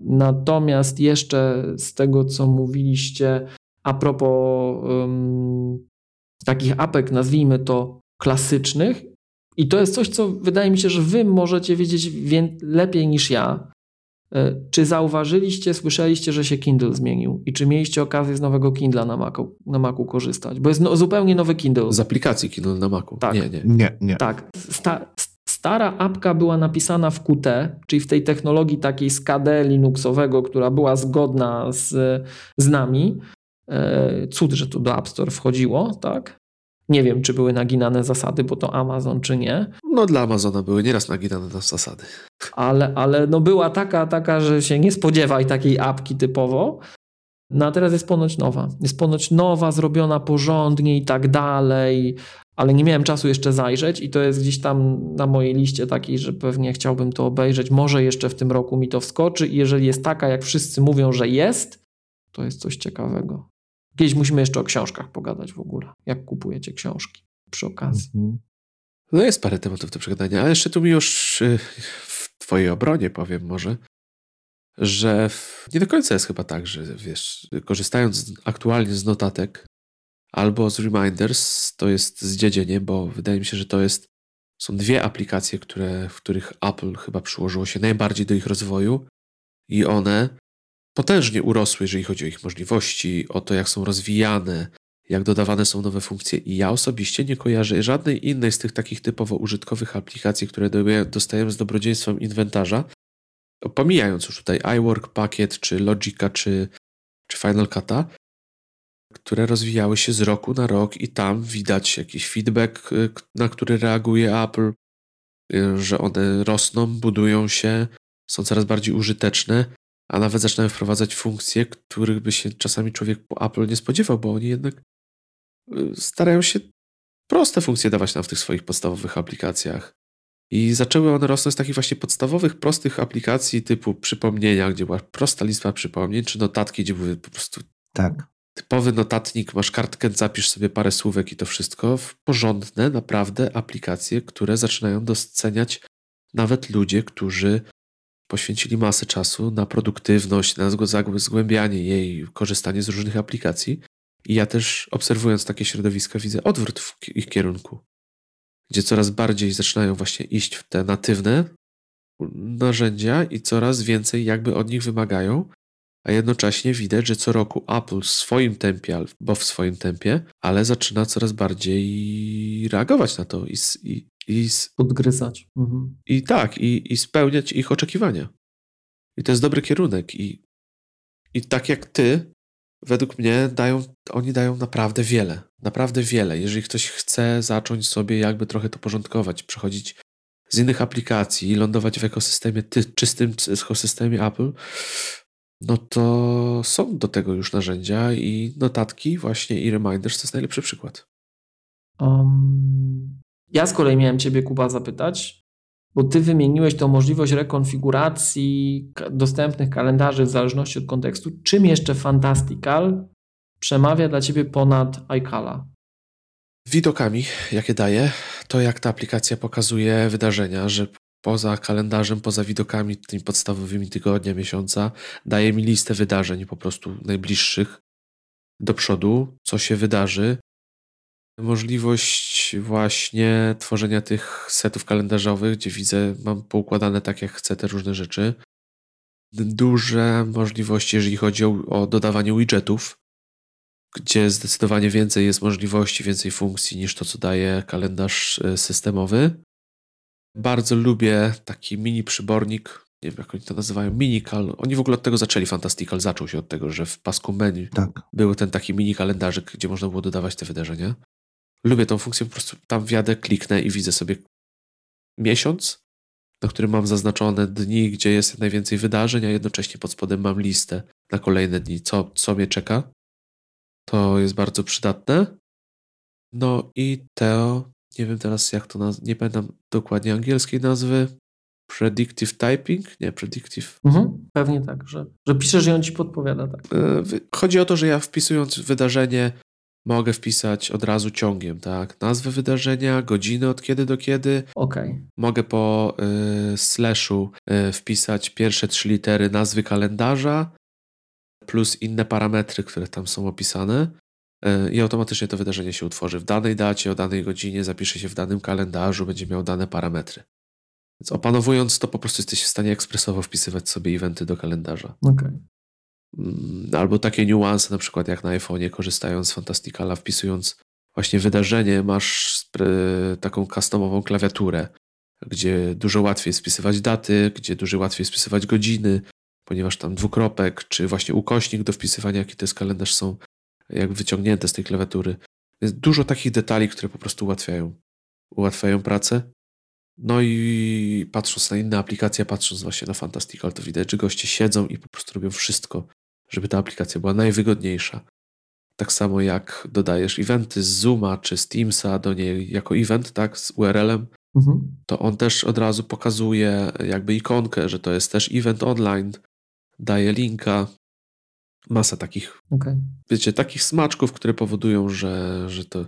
Natomiast jeszcze z tego, co mówiliście a propos um, takich apek, nazwijmy to klasycznych, i to jest coś, co wydaje mi się, że wy możecie wiedzieć lepiej niż ja. E, czy zauważyliście, słyszeliście, że się Kindle zmienił? I czy mieliście okazję z nowego Kindla na Macu, na Macu korzystać? Bo jest no, zupełnie nowy Kindle. Z aplikacji Kindle na Macu? Tak. Nie, nie. nie, nie. Tak. Sta stara apka była napisana w Qt, czyli w tej technologii takiej z KD Linuxowego, która była zgodna z, z nami. E, cud, że to do App Store wchodziło, tak? Nie wiem, czy były naginane zasady, bo to Amazon, czy nie. No dla Amazona były nieraz naginane zasady. Ale, ale no była taka, taka, że się nie spodziewaj takiej apki typowo. No a teraz jest ponoć nowa. Jest ponoć nowa, zrobiona porządnie i tak dalej, ale nie miałem czasu jeszcze zajrzeć i to jest gdzieś tam na mojej liście takiej, że pewnie chciałbym to obejrzeć. Może jeszcze w tym roku mi to wskoczy i jeżeli jest taka, jak wszyscy mówią, że jest, to jest coś ciekawego. Kiedyś musimy jeszcze o książkach pogadać w ogóle. Jak kupujecie książki przy okazji. Mhm. No jest parę tematów do przegadania, ale jeszcze tu mi już y, w twojej obronie powiem może, że nie do końca jest chyba tak, że wiesz, korzystając aktualnie z notatek albo z reminders, to jest zdziedzenie, bo wydaje mi się, że to jest są dwie aplikacje, które, w których Apple chyba przyłożyło się najbardziej do ich rozwoju i one potężnie urosły, jeżeli chodzi o ich możliwości, o to, jak są rozwijane, jak dodawane są nowe funkcje. I ja osobiście nie kojarzę żadnej innej z tych takich typowo użytkowych aplikacji, które dostajemy z dobrodziejstwem inwentarza, pomijając już tutaj iWork, Packet, czy Logica, czy, czy Final Cut'a, które rozwijały się z roku na rok i tam widać jakiś feedback, y, na który reaguje Apple, y, że one rosną, budują się, są coraz bardziej użyteczne, a nawet zaczynają wprowadzać funkcje, których by się czasami człowiek po Apple nie spodziewał, bo oni jednak y, starają się proste funkcje dawać nam w tych swoich podstawowych aplikacjach. I zaczęły one rosnąć z takich właśnie podstawowych, prostych aplikacji typu przypomnienia, gdzie była prosta lista przypomnień, czy notatki, gdzie były po prostu tak. typowy notatnik, masz kartkę, zapisz sobie parę słówek i to wszystko, w porządne, naprawdę aplikacje, które zaczynają doceniać nawet ludzie, którzy poświęcili masę czasu na produktywność, na zgłębianie jej, korzystanie z różnych aplikacji. I ja też obserwując takie środowiska widzę odwrót w ich kierunku gdzie coraz bardziej zaczynają właśnie iść w te natywne narzędzia i coraz więcej jakby od nich wymagają, a jednocześnie widać, że co roku Apple w swoim tempie, bo w swoim tempie, ale zaczyna coraz bardziej reagować na to i, i, i podgryzać. Mhm. I tak, i, i spełniać ich oczekiwania. I to jest dobry kierunek. I, I tak jak ty, według mnie dają, oni dają naprawdę wiele. Naprawdę wiele. Jeżeli ktoś chce zacząć sobie jakby trochę to porządkować, przechodzić z innych aplikacji, lądować w ekosystemie, ty, czystym ekosystemie Apple, no to są do tego już narzędzia i notatki właśnie i reminders to jest najlepszy przykład. Um, ja z kolei miałem Ciebie, Kuba, zapytać, bo Ty wymieniłeś tą możliwość rekonfiguracji dostępnych kalendarzy w zależności od kontekstu. Czym jeszcze Fantastical przemawia dla Ciebie ponad iCala? Widokami, jakie daje, to jak ta aplikacja pokazuje wydarzenia, że poza kalendarzem, poza widokami tymi podstawowymi tygodnia, miesiąca, daje mi listę wydarzeń po prostu najbliższych do przodu, co się wydarzy. Możliwość właśnie tworzenia tych setów kalendarzowych, gdzie widzę, mam poukładane tak, jak chcę te różne rzeczy. Duże możliwości, jeżeli chodzi o, o dodawanie widgetów, gdzie zdecydowanie więcej jest możliwości, więcej funkcji niż to, co daje kalendarz e, systemowy. Bardzo lubię taki mini przybornik, nie wiem jak oni to nazywają, minical. Oni w ogóle od tego zaczęli, Fantastical zaczął się od tego, że w pasku menu tak. był ten taki mini kalendarzyk, gdzie można było dodawać te wydarzenia. Lubię tą funkcję, po prostu tam wjadę, kliknę i widzę sobie miesiąc, na którym mam zaznaczone dni, gdzie jest najwięcej wydarzeń, a jednocześnie pod spodem mam listę na kolejne dni, co, co mnie czeka. To jest bardzo przydatne. No i Teo, nie wiem teraz jak to nazwać, nie pamiętam dokładnie angielskiej nazwy. Predictive typing? Nie, predictive. Mhm, pewnie tak, że, że piszesz i on ci podpowiada, tak. E, chodzi o to, że ja wpisując wydarzenie mogę wpisać od razu ciągiem, tak? Nazwę wydarzenia, godziny od kiedy do kiedy. Okay. Mogę po y, slashu y, wpisać pierwsze trzy litery nazwy kalendarza plus inne parametry, które tam są opisane. Y, I automatycznie to wydarzenie się utworzy w danej dacie, o danej godzinie, zapisze się w danym kalendarzu, będzie miał dane parametry. Więc opanowując to, po prostu jesteś w stanie ekspresowo wpisywać sobie eventy do kalendarza. Okay. Mm, albo takie niuanse, na przykład jak na iPhone'ie, korzystając z Fantasticala, wpisując właśnie wydarzenie, masz taką customową klawiaturę, gdzie dużo łatwiej jest wpisywać daty, gdzie dużo łatwiej jest wpisywać godziny, ponieważ tam dwukropek, czy właśnie ukośnik do wpisywania, jaki to jest kalendarz, są jak wyciągnięte z tej klawiatury. Jest dużo takich detali, które po prostu ułatwiają, ułatwiają pracę. No i patrząc na inne aplikacje, patrząc właśnie na Fantastical, to widać, że goście siedzą i po prostu robią wszystko, żeby ta aplikacja była najwygodniejsza. Tak samo jak dodajesz eventy z Zooma czy z Teamsa do niej jako event, tak, z URL-em, mhm. to on też od razu pokazuje jakby ikonkę, że to jest też event online, daje linka. Masa takich, okay. wiecie, takich smaczków, które powodują, że, że to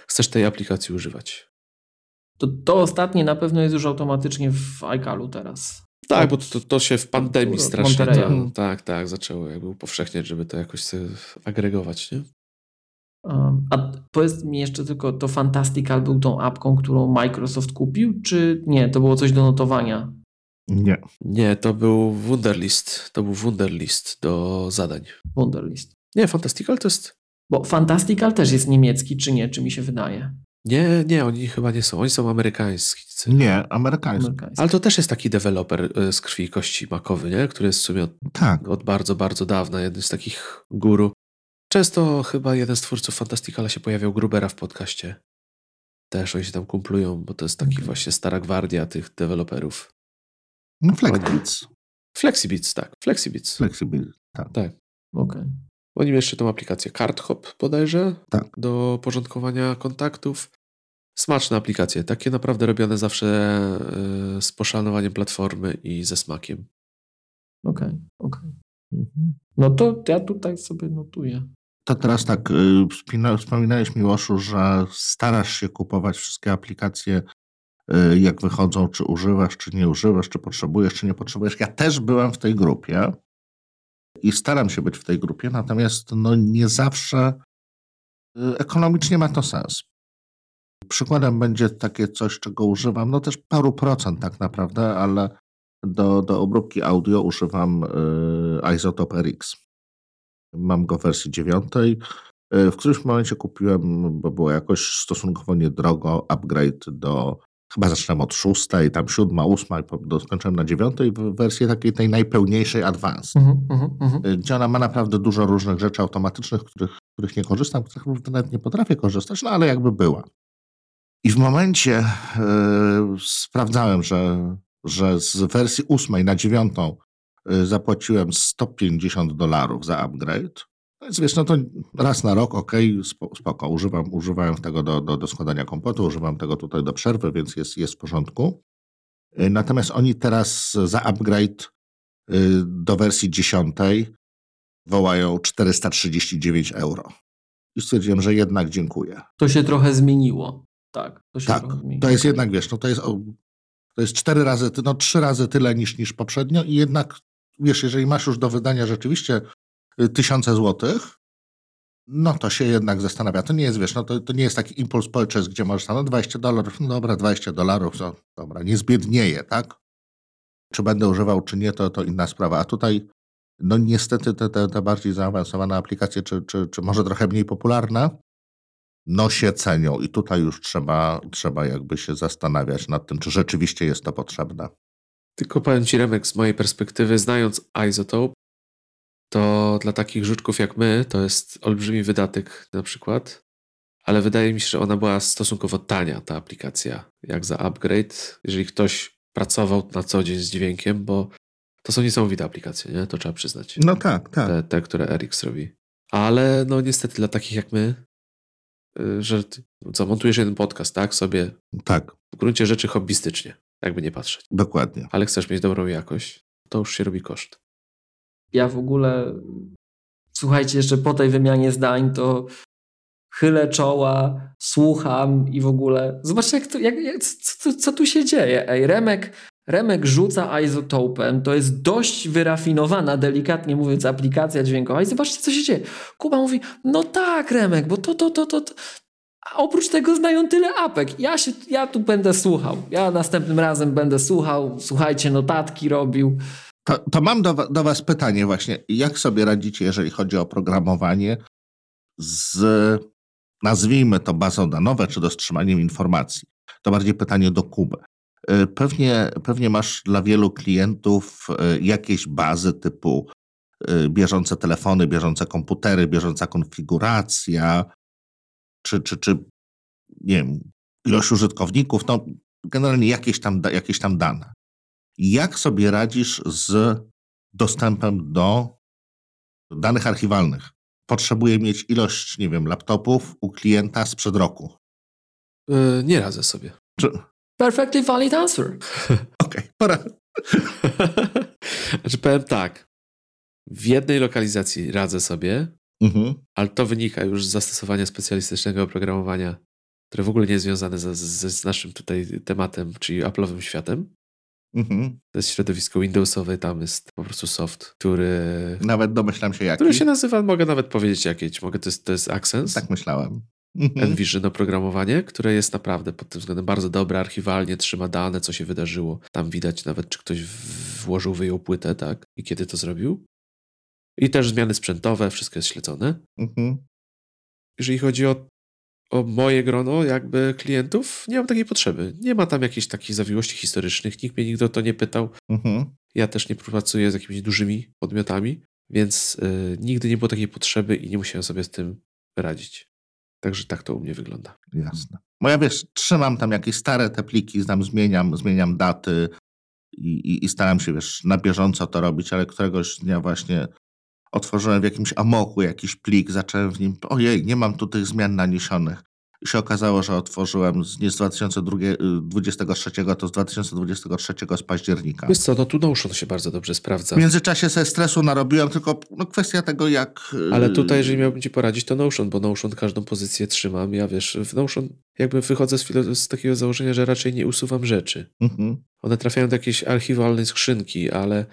chcesz tej aplikacji używać. To, to ostatnie na pewno jest już automatycznie w iCalu teraz. Tak, bo to, to się w pandemii strasznie to, tak, tak, zaczęło jakby upowszechniać, żeby to jakoś sobie agregować, nie? Um, a powiedz mi jeszcze tylko, to Fantastical był tą apką, którą Microsoft kupił, czy nie? To było coś do notowania? Nie. Nie, to był Wunderlist. To był Wunderlist do zadań. Wunderlist. Nie, Fantastical to jest... Bo Fantastical też jest niemiecki, czy nie? Czy mi się wydaje? Nie, nie, oni chyba nie są. Oni są amerykańscy. Nie, amerykański. Amerykański. Ale to też jest taki deweloper y, z krwi i kości makowy, nie? który jest w sumie od, Tak. od bardzo, bardzo dawna. Jeden z takich guru. Często chyba jeden z twórców Fantasticala się pojawiał Grubera w podcaście. Też oni się tam kumplują, bo to jest taki Okej. właśnie stara gwardia tych deweloperów. No, Flexbits. Flexibits, tak. Flexibits. Flexibil. Tak. Okej. Oni jeszcze tą aplikację CardHop bodajże Tak. do porządkowania kontaktów. Smaczne aplikacje, takie naprawdę robione zawsze y, z poszanowaniem platformy i ze smakiem. Okej, okej. No to ja tutaj sobie notuję. To teraz tak, y, wspominałeś Miłoszu, że starasz się kupować wszystkie aplikacje, y, jak wychodzą, czy używasz, czy nie używasz, czy potrzebujesz, czy nie potrzebujesz. Ja też byłem w tej grupie i staram się być w tej grupie, natomiast no nie zawsze y, ekonomicznie ma to sens. Przykładem będzie takie coś, czego używam, no też paru procent tak naprawdę, ale do, do obróbki audio używam y, Isotope RX. Mam go w wersji dziewiątej. Y, W którymś momencie kupiłem, bo było jakoś stosunkowo niedrogo, upgrade do, chyba zaczynam od szóstej, tam siódma, ósma, skończyłem na dziewiątej, wersji takiej tej najpełniejszej Advanced, Mhm, mhm, mhm. y, gdzie ona ma naprawdę dużo różnych rzeczy automatycznych, których, których nie korzystam, których nawet nie potrafię korzystać, no ale jakby była. I w momencie y, sprawdzałem, że, że z wersji ósmej na dziewiątą y, zapłaciłem 150 dolarów za upgrade. Więc wiesz, no to raz na rok, okej, spo, spoko, używam, używałem tego do, do, do składania kompotu, używam tego tutaj do przerwy, więc jest, jest w porządku. Y, Natomiast oni teraz za upgrade y, do wersji dziesiątej wołają 439 euro. I stwierdziłem, że jednak dziękuję. To się trochę zmieniło. Tak, to się Tak, trochę zmieniło. to jest jednak, wiesz, no to jest, to jest cztery razy, ty- no trzy razy tyle niż, niż poprzednio i jednak, wiesz, jeżeli masz już do wydania rzeczywiście tysiące złotych, no to się jednak zastanawia. To nie jest, wiesz, no to, to nie jest taki impuls purchase, gdzie możesz tam, no 20 dolarów, no dobra, 20 dolarów, no dobra, nie zbiednieje, tak? Czy będę używał, czy nie, to, to inna sprawa. A tutaj, no niestety te, te, te bardziej zaawansowane aplikacje, czy, czy, czy może trochę mniej popularne, no się cenią i tutaj już trzeba, trzeba jakby się zastanawiać nad tym, czy rzeczywiście jest to potrzebne. Tylko powiem Ci, Remek, z mojej perspektywy, znając Isotope, to dla takich żuczków jak my to jest olbrzymi wydatek na przykład, ale wydaje mi się, że ona była stosunkowo tania, ta aplikacja, jak za upgrade, jeżeli ktoś pracował na co dzień z dźwiękiem, bo to są niesamowite aplikacje, nie? To trzeba przyznać. No tak, tak. Te, te które RX robi. Ale no niestety dla takich jak my, y, że co, montujesz jeden podcast, tak? Sobie Tak, w gruncie rzeczy hobbystycznie, jakby nie patrzeć. dokładnie. Ale chcesz mieć dobrą jakość, to już się robi koszt. Ja w ogóle, słuchajcie, jeszcze po tej wymianie zdań to chylę czoła, słucham i w ogóle. Zobaczcie, jak to, jak, jak, co, co tu się dzieje. Ej, Remek, Remek rzuca izotopem. To jest dość wyrafinowana, delikatnie mówiąc, aplikacja dźwiękowa. I zobaczcie, co się dzieje. Kuba mówi: No tak, Remek, bo to, to, to, to. to. A oprócz tego znają tyle apek. Ja, się, ja tu będę słuchał. Ja następnym razem będę słuchał. Słuchajcie, notatki robił. To, to mam do, do Was pytanie właśnie. Jak sobie radzicie, jeżeli chodzi o programowanie z, nazwijmy to bazą danowe, czy dostrzymaniem informacji? To bardziej pytanie do Kuby. Y, Pewnie, pewnie masz dla wielu klientów y, jakieś bazy typu y, bieżące telefony, bieżące komputery, bieżąca konfiguracja, czy, czy, czy nie wiem, ilość użytkowników, no generalnie jakieś tam, jakieś tam dane. Jak sobie radzisz z dostępem do danych archiwalnych? Potrzebuję mieć ilość, nie wiem, laptopów u klienta sprzed roku. Yy, nie radzę sobie. Czy- Perfectly valid answer. Okej, pora. znaczy powiem tak. W jednej lokalizacji radzę sobie, Mhm. ale to wynika już z zastosowania specjalistycznego oprogramowania, które w ogóle nie jest związane z, z, z naszym tutaj tematem, czyli Apple'owym światem. Mhm. To jest środowisko Windowsowe, tam jest po prostu soft, który, Nawet domyślam się jaki. który się nazywa, mogę nawet powiedzieć jakie, mogę, to jest, to jest Accents. Tak myślałem. mhm. Envision oprogramowanie, które jest naprawdę pod tym względem bardzo dobre, archiwalnie trzyma dane, co się wydarzyło. Tam widać nawet, czy ktoś włożył, wyjął płytę, tak? I kiedy to zrobił. I też zmiany sprzętowe, wszystko jest śledzone. Mhm. Jeżeli chodzi o, o moje grono jakby klientów, nie mam takiej potrzeby. Nie ma tam jakichś takich zawiłości historycznych, nikt mnie nigdy o to nie pytał. Mhm. Ja też nie pracuję z jakimiś dużymi podmiotami, więc y, nigdy nie było takiej potrzeby i nie musiałem sobie z tym radzić. Także tak to u mnie wygląda. Jasne. Bo ja wiesz, trzymam tam jakieś stare te pliki, tam zmieniam, zmieniam daty i, i, i staram się, wiesz, na bieżąco to robić, ale któregoś dnia właśnie otworzyłem w jakimś amoku jakiś plik, zacząłem w nim, ojej, nie mam tu tych zmian naniesionych. I się okazało, że otworzyłem z, nie z 2023, to z 2023 z października. Wiesz co, no tu Notion się bardzo dobrze sprawdza. W międzyczasie sobie stresu narobiłem, tylko no, kwestia tego jak... Ale tutaj, jeżeli miałbym ci poradzić, to Notion, bo Notion każdą pozycję trzymam. Ja wiesz, w Notion jakby wychodzę z, z takiego założenia, że raczej nie usuwam rzeczy. Mhm. One trafiają do jakiejś archiwalnej skrzynki, ale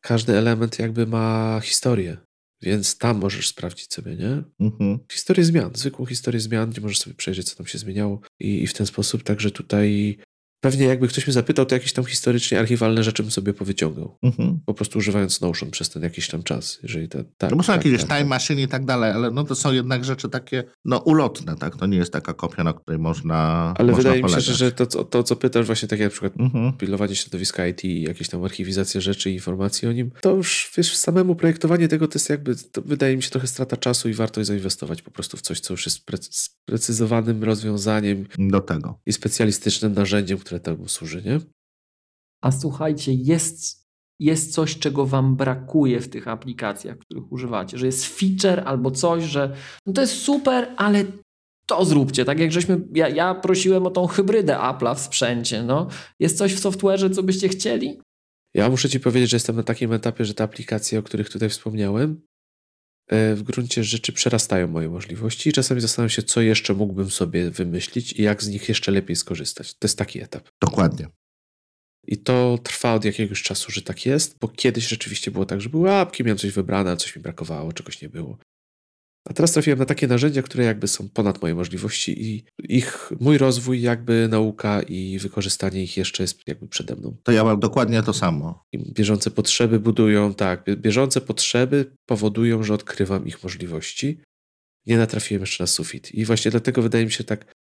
każdy element jakby ma historię. Więc tam możesz sprawdzić sobie, nie? Mhm. Historię zmian, zwykłą historię zmian, gdzie możesz sobie przejrzeć, co tam się zmieniało i, i w ten sposób. Także tutaj Pewnie jakby ktoś mnie zapytał, to jakieś tam historycznie archiwalne rzeczy bym sobie powyciągał. Mhm. Po prostu używając Notion przez ten jakiś tam czas. Jeżeli to, tak, no tak, jakieś tak, time tak. machine i tak dalej, ale no to są jednak rzeczy takie no ulotne, tak? To nie jest taka kopia, na której można Ale można wydaje polegać. mi się, że to, to, co pytasz właśnie takie na przykład mhm. pilowanie środowiska IT i jakieś tam archiwizację rzeczy i informacji o nim, to już wiesz, samemu projektowanie tego to jest jakby, to wydaje mi się trochę strata czasu i warto zainwestować po prostu w coś, co już jest sprecyzowanym rozwiązaniem do tego i specjalistycznym narzędziem, które temu służy, nie? A słuchajcie, jest, jest coś, czego wam brakuje w tych aplikacjach, których używacie, że jest feature albo coś, że no to jest super, ale to zróbcie. Tak jak żeśmy, ja, ja prosiłem o tą hybrydę Apple'a w sprzęcie. No. Jest coś w software'ze, co byście chcieli? Ja muszę ci powiedzieć, że jestem na takim etapie, że te aplikacje, o których tutaj wspomniałem, w gruncie rzeczy przerastają moje możliwości i czasami zastanawiam się, co jeszcze mógłbym sobie wymyślić i jak z nich jeszcze lepiej skorzystać. To jest taki etap. Dokładnie. I to trwa od jakiegoś czasu, że tak jest, bo kiedyś rzeczywiście było tak, że były apki, miałem coś wybrane, coś mi brakowało, czegoś nie było. A teraz trafiłem na takie narzędzia, które jakby są ponad moje możliwości i ich, mój rozwój, jakby nauka i wykorzystanie ich jeszcze jest jakby przede mną. To ja mam dokładnie to samo. I bieżące potrzeby budują, tak, bieżące potrzeby powodują, że odkrywam ich możliwości. Nie natrafiłem jeszcze na sufit. I właśnie dlatego wydaje mi się tak,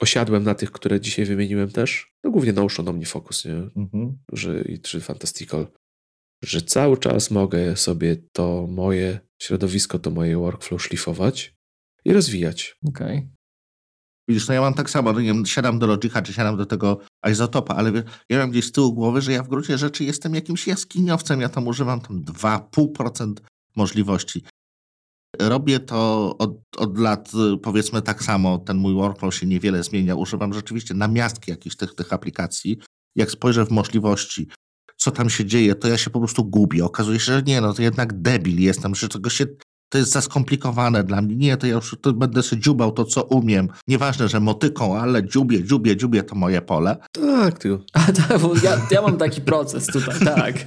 osiadłem na tych, które dzisiaj wymieniłem też. No głównie Notion, OmniFocus, nie? Mhm. Że, czy Fantastical. Że cały czas mogę sobie to moje środowisko, to moje workflow szlifować i rozwijać. Okej. Okay. Widzisz, no ja mam tak samo, no nie wiem, siadam do Logica, czy siadam do tego izotopa, ale ja mam gdzieś z tyłu głowy, że ja w gruncie rzeczy jestem jakimś jaskiniowcem, ja tam używam tam 2,5% możliwości. Robię to od, od lat, powiedzmy tak samo, ten mój workflow się niewiele zmienia. Używam rzeczywiście namiastki jakichś tych, tych aplikacji. Jak spojrzę w możliwości, co tam się dzieje, to ja się po prostu gubię. Okazuje się, że nie, no to jednak debil jestem, że tego się to jest za skomplikowane dla mnie. Nie, to ja już to będę sobie dziubał to, co umiem. Nieważne, że motyką, ale dziubię, dziubię, dziubię to moje pole. Tak, ty. A tak, bo ja, ja mam taki proces tutaj, tak.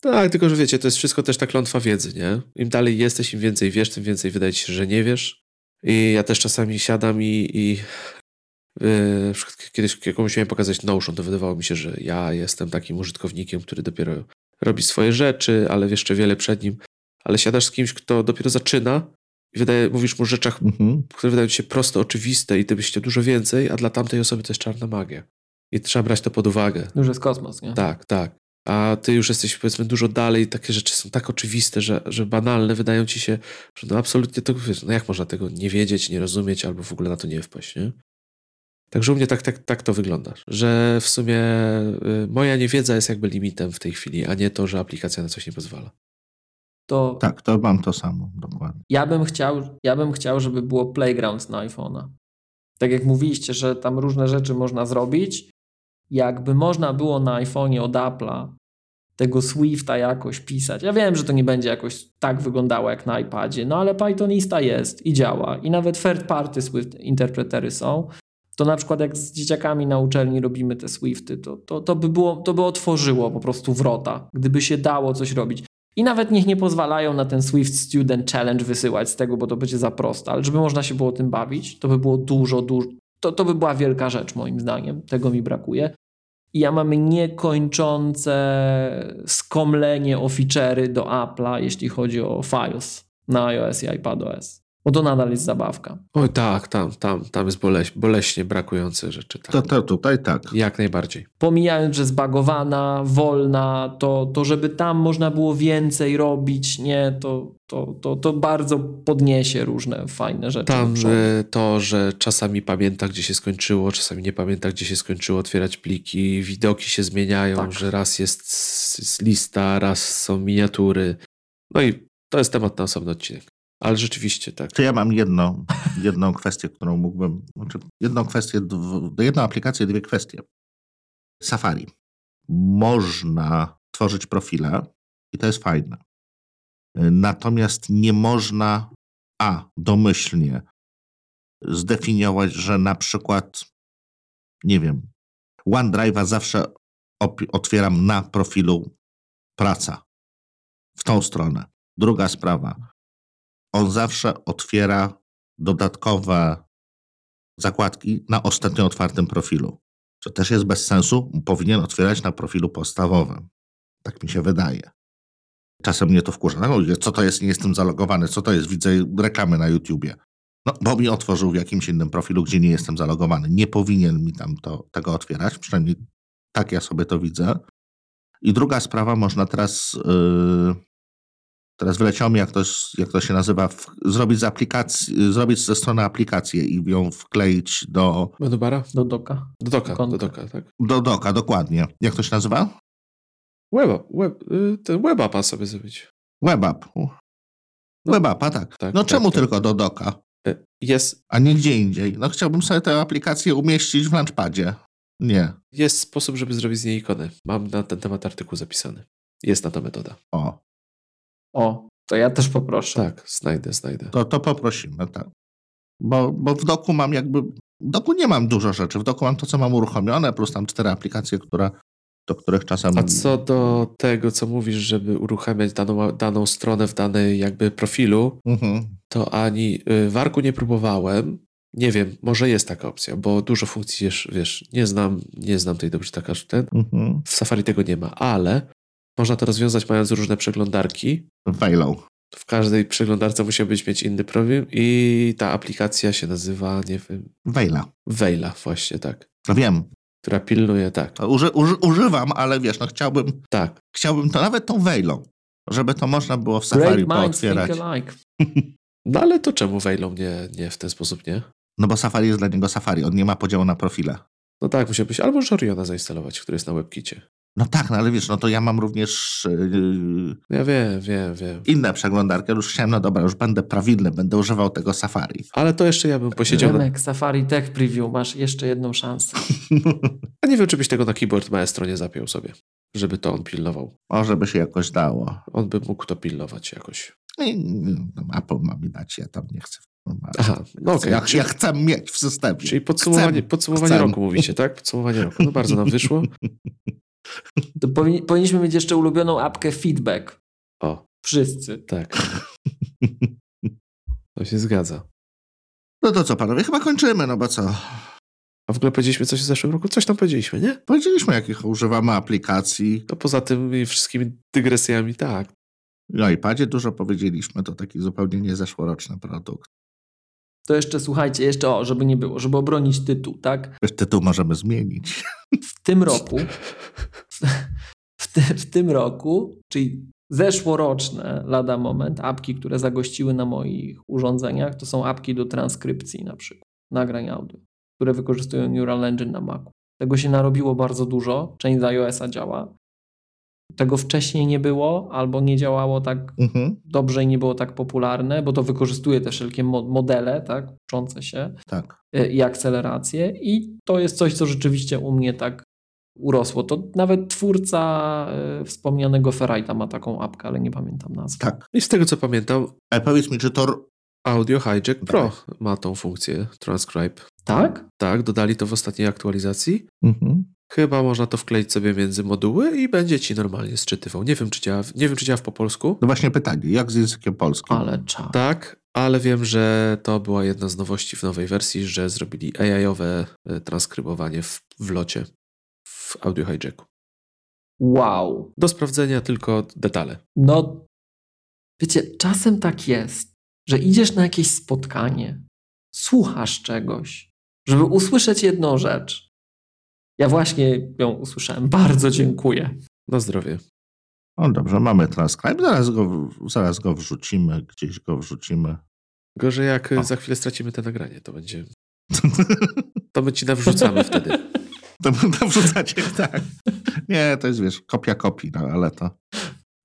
Tak, tylko że wiecie, to jest wszystko też ta klątwa wiedzy, nie? Im dalej jesteś, im więcej wiesz, tym więcej wydaje ci się, że nie wiesz. I ja też czasami siadam i, i kiedyś komuś miałem pokazać Notion, to wydawało mi się, że ja jestem takim użytkownikiem, który dopiero robi swoje rzeczy, ale jeszcze wiele przed nim. Ale siadasz z kimś, kto dopiero zaczyna i wydaje, mówisz mu o rzeczach, mhm. które wydają ci się prosto oczywiste i ty byś chciał dużo więcej, a dla tamtej osoby to jest czarna magia. I trzeba brać to pod uwagę. Już jest kosmos, nie? Tak, tak a ty już jesteś powiedzmy dużo dalej, takie rzeczy są tak oczywiste, że, że banalne, wydają ci się, że no absolutnie to, wiesz, no jak można tego nie wiedzieć, nie rozumieć, albo w ogóle na to nie wpaść, nie? Także u mnie tak, tak, tak to wygląda, że w sumie y, moja niewiedza jest jakby limitem w tej chwili, a nie to, że aplikacja na coś nie pozwala. To tak, to mam to samo, dokładnie. Ja bym chciał, ja bym chciał żeby było Playground na iPhone'a. Tak jak mówiliście, że tam różne rzeczy można zrobić, jakby można było na iPhone'ie od Apple'a tego Swifta jakoś pisać. Ja wiem, że to nie będzie jakoś tak wyglądało jak na iPadzie, no ale Pythonista jest i działa. I nawet third party Swift interpretery są. To na przykład jak z dzieciakami na uczelni robimy te Swifty, to, to, to, by, było, to by otworzyło po prostu wrota, gdyby się dało coś robić. I nawet niech nie pozwalają na ten Swift Student Challenge wysyłać z tego, bo to będzie za proste, ale żeby można się było tym bawić, to by było dużo, dużo, to, to by była wielka rzecz moim zdaniem. Tego mi brakuje. I ja mamy niekończące skomlenie o feature'y do Apple'a, jeśli chodzi o Files na iOS i iPadOS. Bo to nadal jest zabawka. Oj tak, tam, tam, tam jest boleś, boleśnie brakujące rzeczy. Tak. To, to tutaj tak. Jak najbardziej. Pomijając, że zbagowana, wolna, to, to żeby tam można było więcej robić, nie, to, to, to, to bardzo podniesie różne fajne rzeczy. Tam e, to, że czasami pamięta, gdzie się skończyło, czasami nie pamięta, gdzie się skończyło otwierać pliki, widoki się zmieniają, Tak. że raz jest lista, raz są miniatury. No i to jest temat na osobny odcinek. Ale rzeczywiście tak. To ja mam jedną, jedną kwestię, którą mógłbym. Znaczy jedną kwestię, jedną aplikację, dwie kwestie. Safari. Można tworzyć profile i to jest fajne. Natomiast nie można A domyślnie zdefiniować, że na przykład, nie wiem, OneDrive'a zawsze otwieram na profilu praca. W tą stronę. Druga sprawa on zawsze otwiera dodatkowe zakładki na ostatnio otwartym profilu. Co też jest bez sensu, powinien otwierać na profilu podstawowym. Tak mi się wydaje. Czasem mnie to wkurza. No, co to jest, nie jestem zalogowany, co to jest, widzę reklamy na YouTubie. No, bo mi otworzył w jakimś innym profilu, gdzie nie jestem zalogowany. Nie powinien mi tam to, tego otwierać, przynajmniej tak ja sobie to widzę. I druga sprawa, można teraz yy, Teraz wyleciało mi, jak to, jak to się nazywa, w, zrobić, z aplikacji, zrobić ze strony aplikację i ją wkleić do, Do bara? Do doka. Do doka, do Konto. doka, tak. do doka, dokładnie. Jak to się nazywa? Web, web, y, ten web appa sobie zrobić. WebApp. WebAppa, tak. tak, No tak, czemu tak. tylko do doka, Y, Jest, a nie gdzie indziej? No chciałbym sobie tę aplikację umieścić w Launchpadzie. Nie. jest sposób, żeby zrobić z niej ikonę. Mam na ten temat artykuł zapisany. Jest na to metoda. O, O, to ja też poproszę. Tak, znajdę, znajdę. to, to poprosimy, tak. Bo, bo w doku mam jakby, w doku nie mam dużo rzeczy. W doku mam to, co mam uruchomione, plus tam cztery aplikacje, które, do których czasem... A co do tego, co mówisz, żeby uruchamiać daną, daną stronę w danej jakby profilu, Mhm. to ani y, w Arku nie próbowałem. Nie wiem, może jest taka opcja, bo dużo funkcji, wiesz, wiesz nie znam, nie znam tej dobrze taka, że ten. Mhm. W Safari tego nie ma, ale można to rozwiązać mając różne przeglądarki. Wejlą. W każdej przeglądarce musiałbyś mieć inny profil i ta aplikacja się nazywa, nie wiem, Wejla. Wejla właśnie, tak. No wiem, Która pilnuje, tak, To Uży, uży, używam, ale wiesz, no chciałbym, tak. chciałbym to nawet tą wejlą, żeby to można było w Safari Great minds think pootwierać. alike. No ale to czemu Wejlą nie, nie w ten sposób, nie? No bo Safari jest dla niego Safari, on nie ma podziału na profile. No tak, musiałbyś albo Żoriona zainstalować, który jest na WebKicie. No tak, no ale wiesz, no to ja mam również yy, Ja wiem, wiem, wiem. inne przeglądarki. Już chciałem, no dobra, już będę prawidłny, będę używał tego Safari. Ale to jeszcze ja bym posiedział na... Remek, Safari Tech Preview, masz jeszcze jedną szansę. A nie wiem, czy byś tego na keyboard maestro nie zapiął sobie, żeby to on pilnował. Może by się jakoś dało. On by mógł to pilnować jakoś. I, no, Apple ma mi dać, ja tam nie chcę. Aha, no okej. Ja, ja chcę mieć w systemie. czyli podsumowanie, Chcę. podsumowanie Chcę. roku mówicie, tak? Podsumowanie roku. No bardzo nam wyszło. To powinni, powinniśmy mieć jeszcze ulubioną apkę Feedback. O, Wszyscy. tak. To się zgadza. No to co, panowie, chyba kończymy, no bo co? A w ogóle powiedzieliśmy coś w zeszłym roku? Coś tam powiedzieliśmy, nie? Powiedzieliśmy, jakich używamy aplikacji. To poza tymi wszystkimi dygresjami, tak. O iPadzie dużo powiedzieliśmy, to taki zupełnie niezeszłoroczny produkt. To jeszcze słuchajcie, jeszcze o, żeby nie było, żeby obronić tytuł, tak? Tytuł możemy zmienić. W tym roku, w, ty, w tym roku, czyli zeszłoroczne lada moment, apki, które zagościły na moich urządzeniach, to są apki do transkrypcji na przykład, nagrań audio, które wykorzystują Neural Engine na Macu. Tego się narobiło bardzo dużo, część z iOS-a działa. Tego wcześniej nie było, albo nie działało tak Mhm, dobrze i nie było tak popularne, bo to wykorzystuje te wszelkie mo- modele, tak, uczące się tak. y, i akcelerację i to jest coś, co rzeczywiście u mnie tak urosło. To nawet twórca y, wspomnianego Ferrite'a ma taką apkę, ale nie pamiętam nazwy. Tak. I z tego co pamiętam, Ale powiedz mi, czy to... Audio Hijack Pro ma tą funkcję Transcribe. Tak? Tak, dodali to w ostatniej aktualizacji. Mhm. Chyba można to wkleić sobie między moduły i będzie ci normalnie sczytywał. Nie wiem, czy działa, nie wiem, czy działa w po polsku. No właśnie pytanie, jak z językiem polskim? Ale czas. Tak, ale wiem, że to była jedna z nowości w nowej wersji, że zrobili AI-owe e, transkrybowanie w, w locie w audio hijacku. Wow. Do sprawdzenia tylko detale. No, wiecie, czasem tak jest, że idziesz na jakieś spotkanie, słuchasz czegoś, żeby usłyszeć jedną rzecz. Ja właśnie ją usłyszałem. Bardzo dziękuję. Na zdrowie. No dobrze, mamy transkrypt, zaraz go, zaraz go wrzucimy, gdzieś go wrzucimy. Gorzej jak O. za chwilę stracimy te nagranie, to będzie... To my ci nawrzucamy wtedy. To, to wrzucacie, tak. Nie, to jest, wiesz, kopia kopii, no ale to...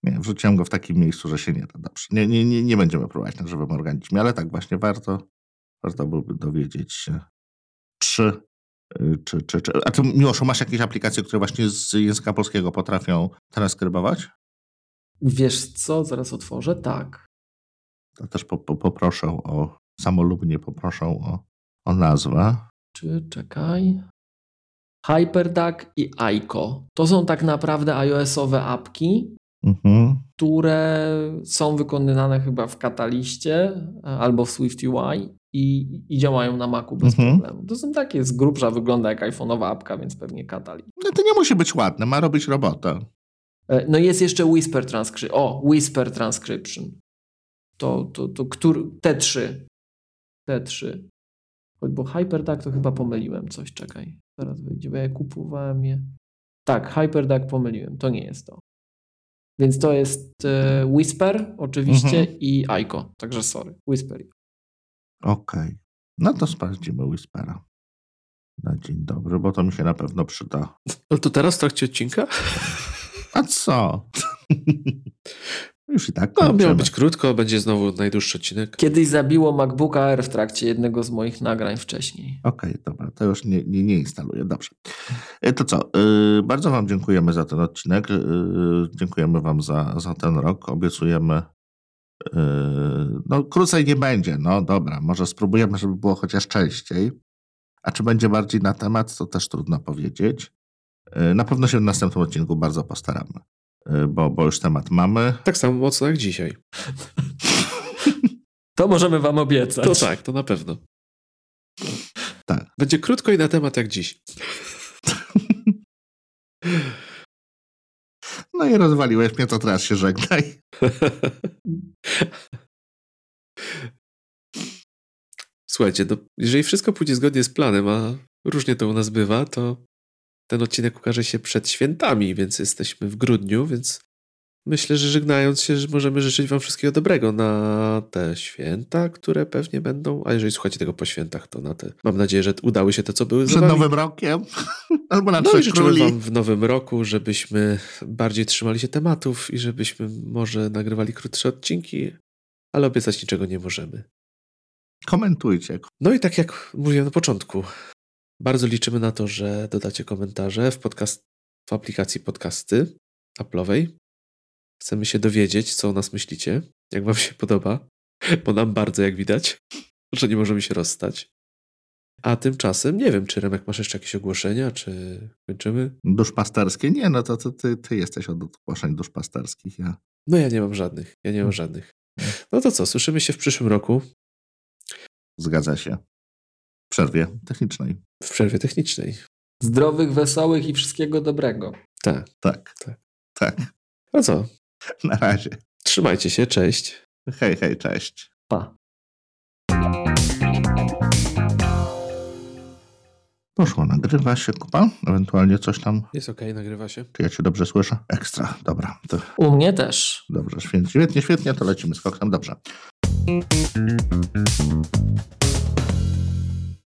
Nie, wrzuciłem go w takim miejscu, że się nie da. Dobrze. Nie, nie, nie, nie będziemy próbować na żywym organizmie, ale tak właśnie warto, warto byłoby dowiedzieć się, czy, czy, czy, czy... A ty, Miłoszu, masz jakieś aplikacje, które właśnie z języka polskiego potrafią transkrybować? Wiesz co, zaraz otworzę? Tak. To też po, po, poproszę o, samolubnie poproszę o, o nazwę. Czy czekaj. HyperDuck i Aiko. To są tak naprawdę iOS-owe apki, Mhm. które są wykonywane chyba w Kataliście e, albo w SwiftUI i, i działają na Macu bez Mhm. problemu. To są takie z grubsza, wygląda jak iPhone'owa apka, więc pewnie Katali. No to nie musi być ładne, ma robić robotę. E, No i jest jeszcze Whisper Transcription. O, Whisper Transcription. To, to, to który, te trzy. Te trzy. Bo HyperDuck to chyba pomyliłem coś, czekaj. Zaraz wyjdzie, bo ja kupowałem je. Tak, HyperDuck pomyliłem, to nie jest to. Więc to jest e, Whisper oczywiście Mhm. i Aiko, także sorry, Whisper. Okej. No to sprawdzimy Whispera. Na dzień dobry, bo to mi się na pewno przyda. Ale to teraz w trakcie odcinka? A co? Już i tak No, miało być krótko, będzie znowu najdłuższy odcinek. Kiedyś zabiło MacBooka Air w trakcie jednego z moich nagrań wcześniej. Okej, dobra, to już nie, nie, nie instaluję. Dobrze. E, To co? y, bardzo Wam dziękujemy za ten odcinek. y, Dziękujemy Wam za, za ten rok. Obiecujemy. Y, No, krócej nie będzie. No dobra, może spróbujemy, żeby było chociaż częściej. A czy będzie bardziej na temat, to też trudno powiedzieć. Y, Na pewno się w następnym odcinku bardzo postaramy, y, bo, bo już temat mamy. Tak samo mocno jak dzisiaj. To możemy wam obiecać. To tak, to na pewno. Tak. Będzie krótko i na temat jak dziś. No i rozwaliłeś mnie, to teraz się żegnaj. Słuchajcie, no, jeżeli wszystko pójdzie zgodnie z planem, a różnie to u nas bywa, to ten odcinek ukaże się przed świętami, więc jesteśmy w grudniu, więc myślę, że żegnając się, że możemy życzyć Wam wszystkiego dobrego na te święta, które pewnie będą, a jeżeli słuchacie tego po świętach, to na te, mam nadzieję, że udały się te, co były Przed. Nowym Rokiem albo na No i życzymy Króli. Wam w nowym roku, żebyśmy bardziej trzymali się tematów i żebyśmy może nagrywali krótsze odcinki, ale obiecać niczego nie możemy. Komentujcie. No i tak jak mówiłem na początku, bardzo liczymy na to, że dodacie komentarze w, podcast, w aplikacji podcasty Apple'owej. Chcemy się dowiedzieć, co o nas myślicie, jak wam się podoba, bo nam bardzo, jak widać, że nie możemy się rozstać. A tymczasem, nie wiem, czy Remek masz jeszcze jakieś ogłoszenia, czy kończymy? Duszpasterskie? Nie, no to, to ty, ty jesteś od ogłoszeń duszpasterskich. Ja. No ja nie mam żadnych, ja nie mam żadnych. No to co, słyszymy się w przyszłym roku Zgadza się. W przerwie technicznej. w przerwie technicznej. Zdrowych, wesołych i wszystkiego dobrego. Tak. Tak. Tak. Tak. No co, Na razie. trzymajcie się, cześć. Hej, hej, cześć. Pa. Poszło, nagrywa się kupa. Ewentualnie coś tam. Jest okej, nagrywa się. Czy ja cię dobrze słyszę? Ekstra. Dobra. To U mnie też. dobrze, świetnie, świetnie, świetnie. To lecimy z koksem. Dobrze.